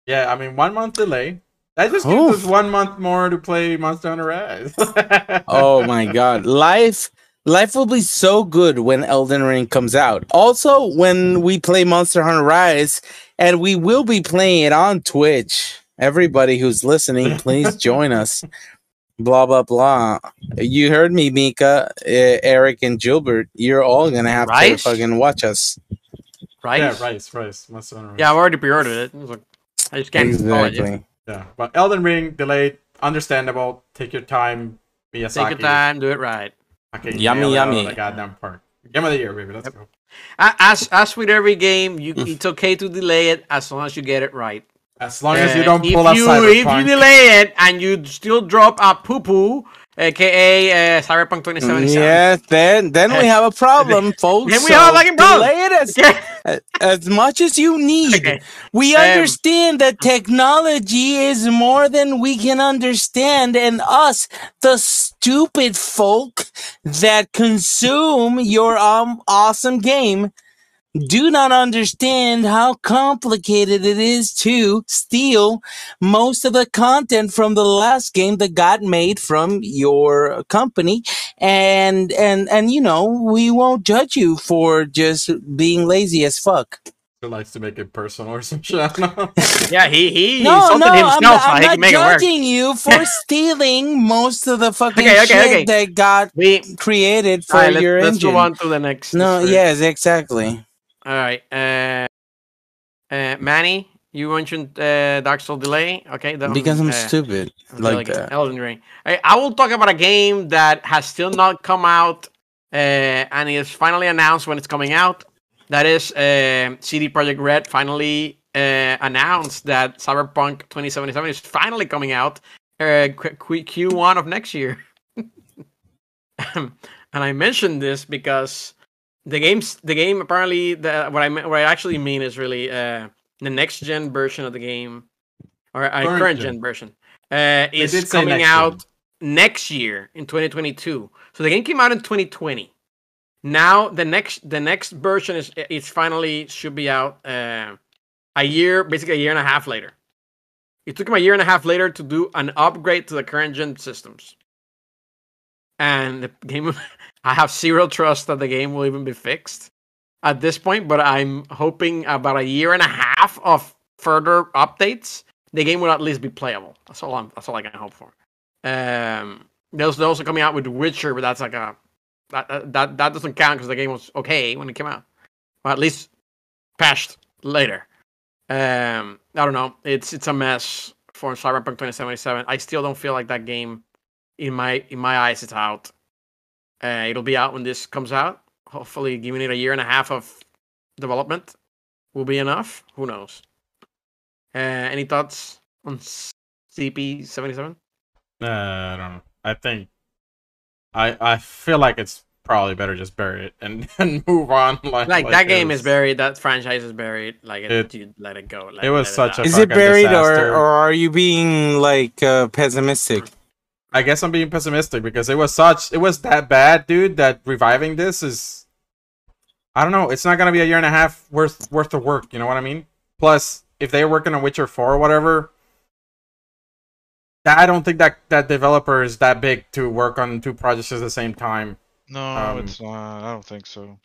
yeah, I mean one month delay. That just Oof. gives us one month more to play Monster Hunter Rise. Oh my god. Life life will be so good when Elden Ring comes out. Also when we play Monster Hunter Rise and we will be playing it on Twitch. Everybody who's listening, please join us. Blah blah blah. You heard me, Mika, uh, Eric, and Gilbert. You're all gonna have Rice? to fucking watch us. Right? Yeah, rice, Rise, Monster Hunter Rise. Yeah, I've already pre-ordered it. It was I just can't install it yet. Exactly. Yeah, but Elden Ring delayed. Understandable. Take your time, Be Miyazaki. Take your time, do it right. Okay, Yummy, nail it out of yummy. The goddamn part. Game of the year, baby. Let's go. A- As as with every game, you it's okay to delay it as long as you get it right. As long as you don't if pull a you, cyberpunk. If you delay it and you still drop a poo poo, aka uh, Cyberpunk 2077. Yeah, then then we have a problem, folks. Then we have a fucking problem. Delay it as, Okay. as much as you need. Okay. We Um, understand that technology is more than we can understand, and us, the stupid folk that consume your um awesome game, do not understand how complicated it is to steal most of the content from the last game that got made from your company and and and you know we won't judge you for just being lazy as fuck Who likes to make it personal or some shit. yeah, he he no, insulted no, himself. I'm not, I'm not make judging you for stealing most of the fucking Okay, okay, shit okay. that got We created for all right, let's, your let's engine move on to the next. no dessert. yes exactly All right. Uh, uh, Manny, you mentioned uh, Dark Souls delay. Okay. because i'm uh, stupid like that Elden Ring. I, I will talk about a game that has still not come out uh, and is finally announced when it's coming out. That is uh, CD Projekt Red finally uh, announced that Cyberpunk 2077 is finally coming out uh, Q- Q1 of next year. and I mentioned this because the game's the game apparently the what I what I actually mean is really uh, the next gen version of the game or a Current current, gen. gen version uh, is coming next gen. out next year in 2022. So the game came out in 2020. Now the next the next version is it's finally should be out uh, a year, basically a year and a half later. It took him a year and a half later to do an upgrade to the current gen systems. And the game, I have zero trust that the game will even be fixed at this point. But I'm hoping about a year and a half of further updates, the game will at least be playable. That's all. I'm, that's all I can hope for. Um, they're also coming out with Witcher, but that's like a that that that, doesn't count because the game was okay when it came out, or at least patched later. Um, I don't know. It's it's a mess for Cyberpunk 2077. I still don't feel like that game in my in my eyes, it's out. Uh, it'll be out when this comes out. Hopefully, giving it a year and a half of development will be enough. Who knows? Uh, any thoughts on CP seventy seven? Uh, I don't know. I think I I feel like it's probably better just bury it and, and move on. Like, Like, that it game is buried. That franchise is buried. Like it, It- you let it go. Like, it was let such a. Is it fucking buried or, or are you being like uh, pessimistic? I guess I'm being pessimistic because it was such it was that bad, dude, that reviving this is I don't know, it's not gonna be a year and a half worth worth of work, you know what I mean? Plus, if they're working on Witcher 4 or whatever, I don't think that that developer is that big to work on two projects at the same time. No, Um, it's not. I don't think so.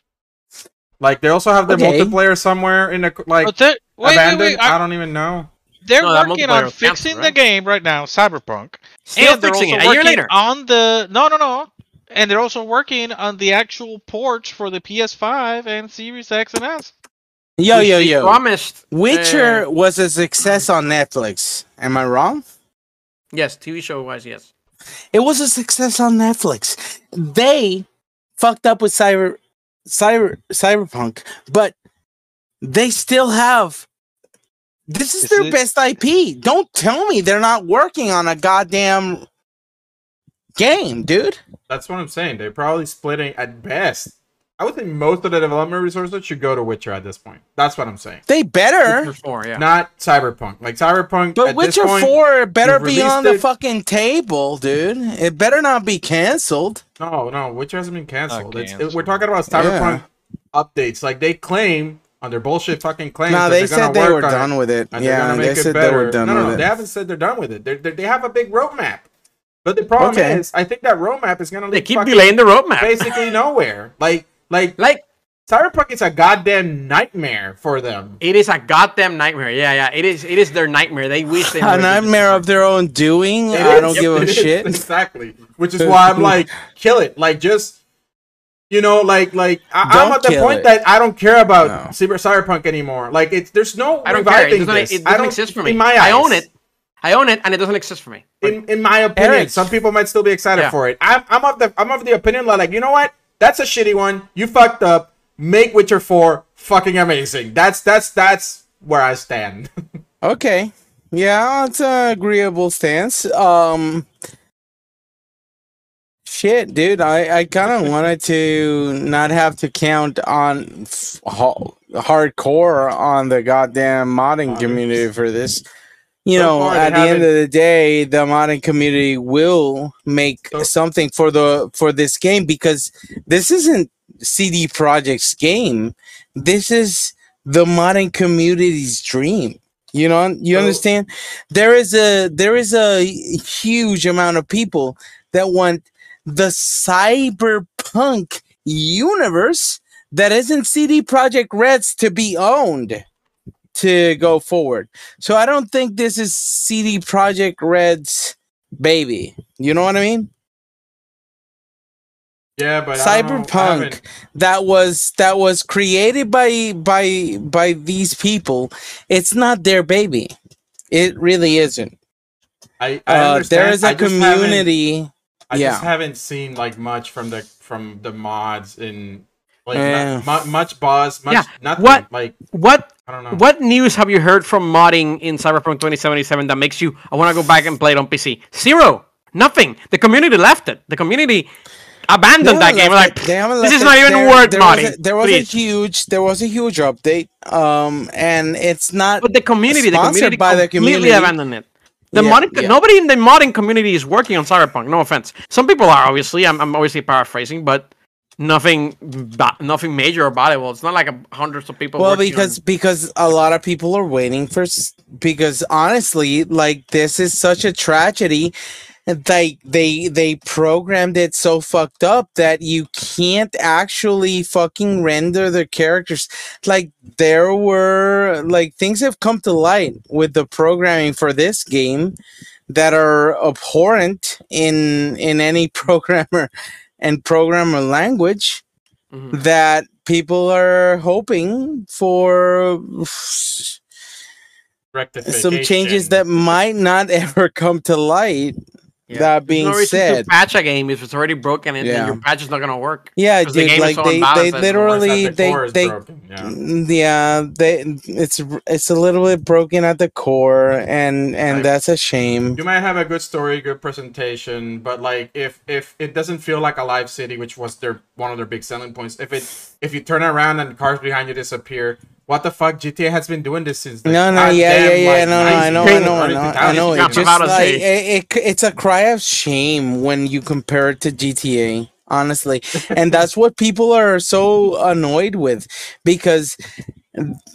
Like they also have the Okay. multiplayer somewhere in the like But they- wait, wait, abandoned. wait. I, I, don't even know. They're No, working on was canceled, fixing the right? game right now, Cyberpunk, Still and they're fixing also it a year working later. on the no, no, no, and they're also working on the actual ports for the PS5 and Series X and S. Yo, Which yo, yo. Promised. Witcher uh, was a success on Netflix. Am I wrong? yes, TV show wise, yes. It was a success on Netflix. They fucked up with cyber, cyber, cyberpunk, but they still have. This is Is their it- best IP. Don't tell me they're not working on a goddamn game, dude. That's what I'm saying. They're probably splitting at best. I would think most of the development resources should go to Witcher at this point. That's what I'm saying. They better. Witcher four, yeah. Not Cyberpunk. Like Cyberpunk But at Witcher this point, 4 better be on the it- fucking table, dude. It better not be canceled. No, no, Witcher hasn't been canceled. It's, it- we're talking about Cyberpunk updates. Like they claim on their bullshit fucking claims. No, that they said they were done it, with it. Yeah, they said they were done no, no, with no, it. they haven't said they're done with it. They're, they're, they have a big roadmap. But the problem Okay. is, I think that roadmap is gonna They keep delaying the roadmap. basically nowhere. Like, like Like Cyberpunk is a goddamn nightmare for them. it is a goddamn nightmare. Yeah, yeah. It is. It is their nightmare. They wish they. A never did this nightmare of their own doing. It I is. don't Yep, give a shit. Exactly. Which is why I'm like, kill it. Like just you know, like like I, I'm at the point it. that I don't care about No. cyber cyberpunk anymore. Like it's there's no I don't care. It doesn't, this. it doesn't don't exist for me. In my eyes, I own it. I own it, and it doesn't exist for me. In in my opinion, Eric. some people might still be excited Yeah. for it. I'm I'm of the I'm of the opinion like you know what? That's a shitty one. You fucked up. Make Witcher four fucking amazing. That's that's that's where I stand. Okay. Yeah, it's an agreeable stance. Um Shit, dude, I, I kind of wanted to not have to count on f- ha- hardcore on the goddamn modding Modding. community for this. You So know, far, at the end of the day, the modding community will make So- something for the for this game because this isn't CD Projekt's game. This is the modding community's dream. You know, you So- understand? There is a there is a huge amount of people that want the cyberpunk universe that isn't CD Projekt Red's to be owned to go forward. So I don't think this is CD Projekt Red's baby. You know what I mean? yeah, but I don't know. I Cyberpunk that was that was created by by by these people. It's not their baby. It really isn't. I, I Uh, there is a I community. I Yeah. just haven't seen like much from the from the mods in like Yeah. not, mu- much buzz, much Yeah, nothing. what- like What I don't know. what news have you heard from modding in Cyberpunk 2077 that makes you I want to go back and play it on PC? Zero. Nothing. The community left it. The community abandoned that game. Like left it- they haven't this is it. not even There- worth there was modding. a- There was Please. a huge there was a huge update. Um and it's not But the community, the community by the completely community. abandoned it. The Yeah, modding, yeah. nobody in the modding community is working on Cyberpunk. No offense. Some people are obviously. I'm, I'm obviously paraphrasing, but nothing, nothing major about it. Well, it's not like a, hundreds of people. well because on- because a lot of people are waiting for because honestly like this is such a tragedy like they they programmed it so fucked up that you can't actually fucking render the characters like there were like things have come to light with the programming for this game that are abhorrent in in any programmer and programmer language Mhm. that people are hoping for some changes that might not ever come to light. Yeah. That being no reason said, to patch a game if it's already broken and then Yeah. your patch is not gonna work. yeah, 'cause the dude, game is like so they, they unbalanced and Or literally is that they is they? Yeah. Mm, Yeah, they it's it's a little bit broken at the core, and and Like- that's a shame. You might have a good story, good presentation, but like if if it doesn't feel like a live city, which was their one of their big selling points, if it if you turn around and cars behind you disappear, what the fuck? GTA has been doing this since the No, no, yeah, yeah, yeah, like, no, no, I know, I know, I know, 2000s. I know. It just like it, it, it's a cry of shame when you compare it to GTA. Honestly, and that's what people are so annoyed with because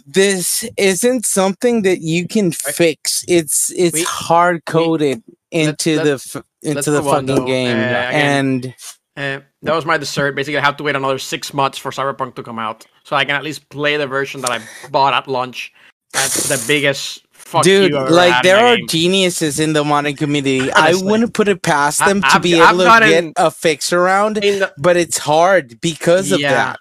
this isn't something that you can fix. It's it's We- hard coded into let- the let's into the on, fucking though. game, Uh, and Uh, that was my dessert. Basically, I have to wait another six months for Cyberpunk to come out, so I can at least play the version that I bought at launch. That's the biggest fuck Dude, you I've ever like there are game. geniuses in the modding community. I wouldn't put it past I- them to I've- be I've able to get a fix around, the, but it's hard because of Yeah. that.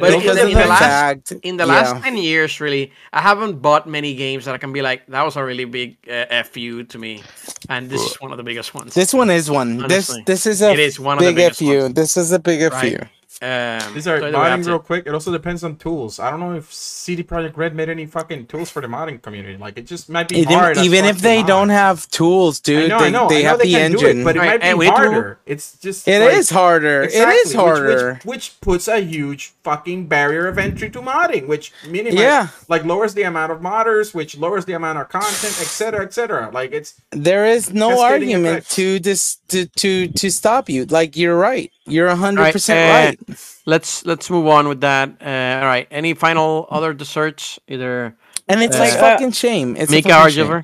But in the- in the the last- fact, in the last yeah. 10 years really i haven't bought many games that i can be like that was a really big uh, fu to me and this is one of the biggest ones this one is one. Honestly. this this is a It is one of the big biggest fu. ones. This is a big Right. fu. Um, These are so modding real quick. It also depends on tools. I don't know if CD Projekt Red made any fucking tools for the modding community. Like it just might be Even, hard. even if they mod. don't have tools, I dude, know, they, I know, they I know have they the engine. it, but it Right, might and be we do- harder. It's just It like, is harder. Exactly, it is harder. Which, which, puts a huge fucking barrier of entry to modding, which minimizes, Yeah. like lowers the amount of modders, which lowers the amount of content, etc., etc. Like it's there is no argument to this to, to to stop you. Like you're right. You're hundred Right, percent uh, right. let's let's move on with that uh, all right any final other desserts either And it's uh, a fucking shame. It's a mika or shame.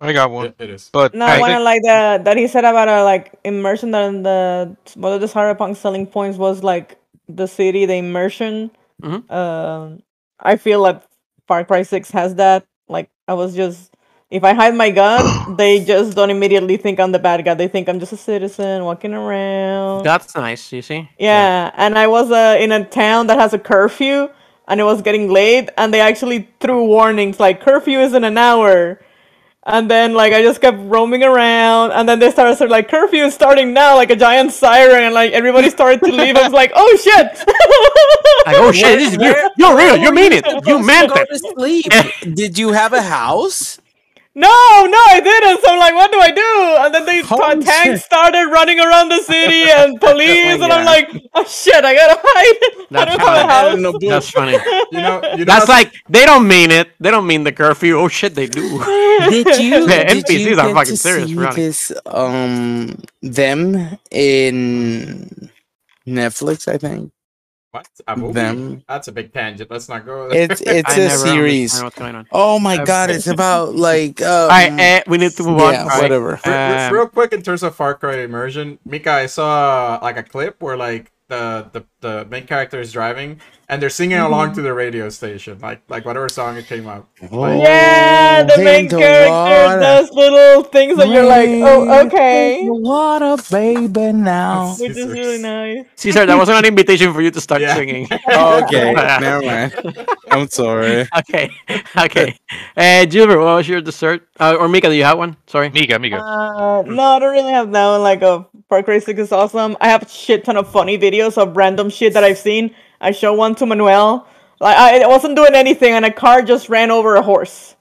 I got one. it, it is. But No, I I want like that that he said about uh, like immersion. That the one of the cyberpunk selling points was like the city, the immersion. Mhm. Um, I feel like Far Cry Six has that. Like I was just, if I hide my gun, they just don't immediately think I'm the bad guy. They think I'm just a citizen walking around. that's nice you see Yeah, and I was uh, in a town that has a curfew, and it was getting late, and they actually threw warnings like curfew is in an hour, and then like I just kept roaming around, and then they started sort of like curfew is starting now, like a giant siren, and like everybody started to leave. I was like, oh shit! like oh shit this is you, you're real you mean it you meant Go it. Did you have a house? No, no, I didn't. So I'm like, what do I do? And then these Holy tanks shit. started running around the city and police, and I'm like, oh shit, I gotta hide. I That's don't have a I house. don't know, bro. that's funny You know, you that's what's- like they don't mean it they don't mean the curfew oh shit they do Did you? The did NPCs you are fucking to serious, see this? Um, them in Netflix, I think. What? A movie? Them. That's a big tangent. Let's not go. there. It's it's I a never understand series. what's going on Oh my god! It's about like. Um, all right uh, we need to move on yeah, All right. whatever. Re- re- Um, real quick in terms of Far Cry immersion, Mika, I saw like a clip where like the the, the main character is driving and they're singing along to the radio station, like like whatever song it came up. Like, Yeah, the Oh, main into character water. does little things that you're like, oh, okay. What a baby now. Which is really nice. Caesar, that wasn't an invitation for you to start Yeah. singing. okay, never mind. I'm sorry. okay, okay. Uh, Gilbert, what was your dessert? Uh, or Mika, do you have one? Sorry. Mika, Mika. Uh, no, I don't really have that one. Like, a Far Cry 6 is awesome. I have a shit ton of funny videos of random shit that I've seen. I show one to Manuel. Like, I wasn't doing anything, and a car just ran over a horse.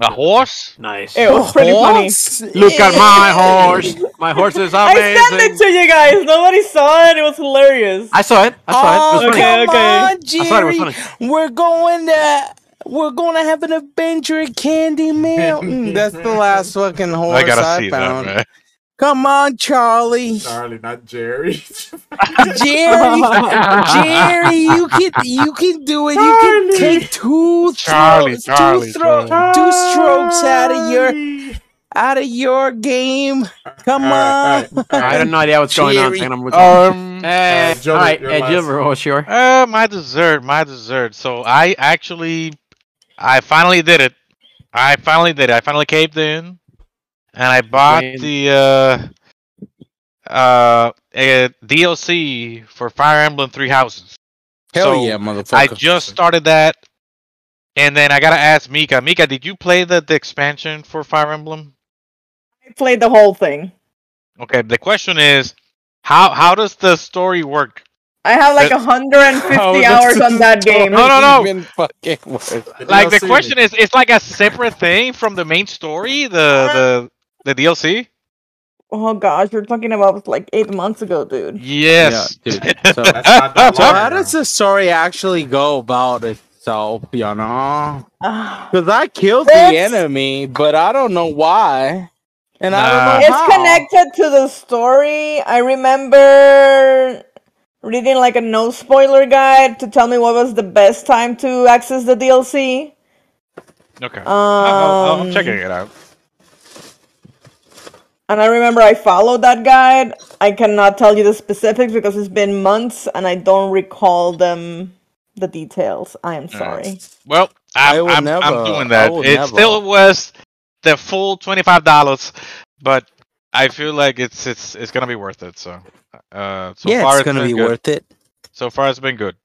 A horse? Nice. It was pretty funny. Look at my horse. My horse is amazing. I sent it to you guys. Nobody saw it. It was hilarious. I saw it. I saw it. It Oh, was funny. Okay, come okay. on, I thought it was Jerry. funny. We're going to we're going to have an adventure at Candy Mountain. Mm, that's the last fucking horse I gotta I see found. that, man. Come on, Charlie. Charlie, not Jerry. Jerry, Jerry, you can you can do it. You can take two Charlie, throws, Charlie, two, throw, Charlie. two strokes out of your out of your game. Come All right, on. all right, all I right. have no idea what's going on. I'm with Um, uh, Uh, Gilbert, all right, you're uh, last. Gilbert, what's your? uh, my dessert, my dessert. So I actually, I finally did it. I finally did it. I finally caved in, and I bought Win. the uh, uh, a DLC for Fire Emblem Three Houses. Hell So, yeah, motherfucker. I just started that, and then I gotta ask Mika. Mika, did you play the, the expansion for Fire Emblem? I played the whole thing. Okay, the question is, how how does the story work? I have like That- 150 How does hours on that game. No, no, no. fucking? Like the DLC. question is, it's like a separate thing from the main story, the the the DLC. Oh gosh, you're talking about like eight months ago, dude. Yes. Yeah, dude. So- That's So how does the story actually go about itself, you know? Because I killed the enemy, but I don't know why. And I Nah. don't know It's how. connected to the story. I remember reading like a no spoiler guide to tell me what was the best time to access the DLC. Okay. Um, I'll- I'll- I'm checking it out. And I remember I followed that guide. I cannot tell you the specifics because it's been months and I don't recall them the details. I am sorry. Well, I I'm, would I'm, I'm doing that. It never. still was the full twenty five dollars, but I feel like it's it's it's gonna be worth it. So, uh, so yeah, far it's gonna been be good. worth it. So far, it's been good.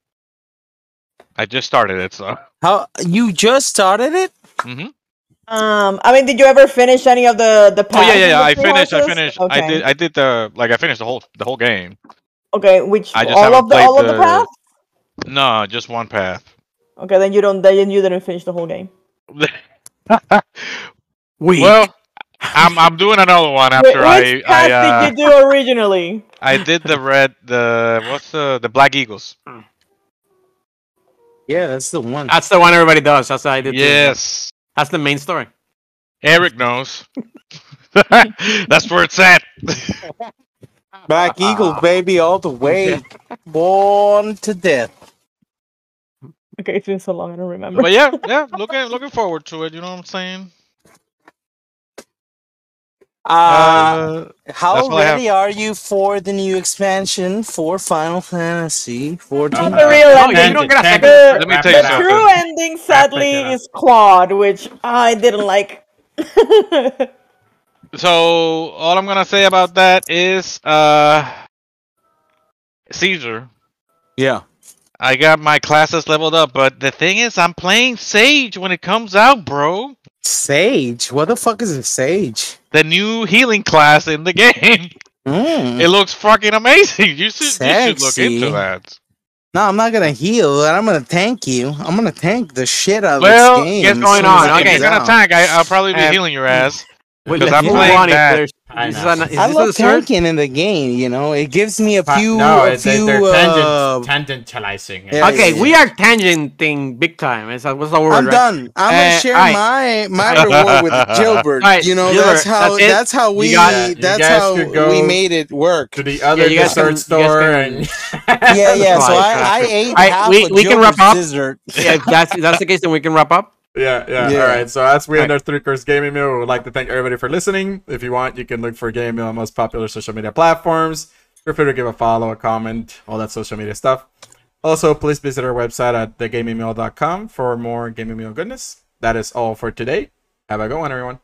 I just started it, so. How you just started it? Mm hmm Um, I mean, did you ever finish any of the the Oh yeah, yeah, yeah. I three finished. I finished. Okay. I did. I did the like. I finished the whole the whole game. Okay, which I just all haven't of the played all of the the- paths? No, just one path. Okay, then you don't. Then you didn't finish the whole game. We. well, I'm I'm doing another one after I which I path uh, did you do originally? I did the red the what's the the Black Eagles. Yeah, that's the one. That's the one everybody does. That's what I did. too. Yes, That's the main story. Eric knows. That's where it's at. Black Eagle, baby, all the way. Born to death. Okay, it's been so long, I don't remember. but yeah, yeah, looking looking forward to it. You know what I'm saying? Uh, Uh, how that's all I have. ready are you for the new expansion for Final Fantasy 14? the real Oh, ending. you don't get a Tangent, second. The, Let me tell you the up. true ending, sadly, is Claude, which I didn't like. So all I'm gonna say about that is uh Caesar. Yeah. I got my classes leveled up, but the thing is I'm playing Sage when it comes out, bro. Sage? What the fuck is a sage? The new healing class in the game. Mm. It looks fucking amazing. You should, you should look into that. No, I'm not gonna heal. I'm gonna tank you. I'm gonna tank the shit out of Well, this game. what's as going on? as it Okay, comes you're gonna tank, I, I'll probably be Um, healing your ass. Because I'm move playing on. If that. There's, I is, know. this an, is I this love a tanking in the game. You know, it gives me a few, no, a it's, few. they're uh, tangent, tangentializing. Yeah, Okay, yeah, we are tangenting big time. Is that what's the word? I'm right? done. I'm Uh, gonna share alright. my my reward with Gilbert. Alright, you know, Gilbert, that's how that's that's how we got- that's how we made it work. to the other you guys can- dessert store can- and Yeah, yeah. So I, I ate Alright, half we- of we can wrap up. dessert. Yeah, that's that's the case, then we can wrap up. Yeah, yeah, Yeah. All right. So as we end our three course gaming meal, we would like to thank everybody for listening. If you want, you can look for Game Meal on most popular social media platforms. Feel free to give a follow, a comment, all that social media stuff. Also, please visit our website at thegamingmeal.com for more gaming meal goodness. That is all for today. Have a good one, everyone.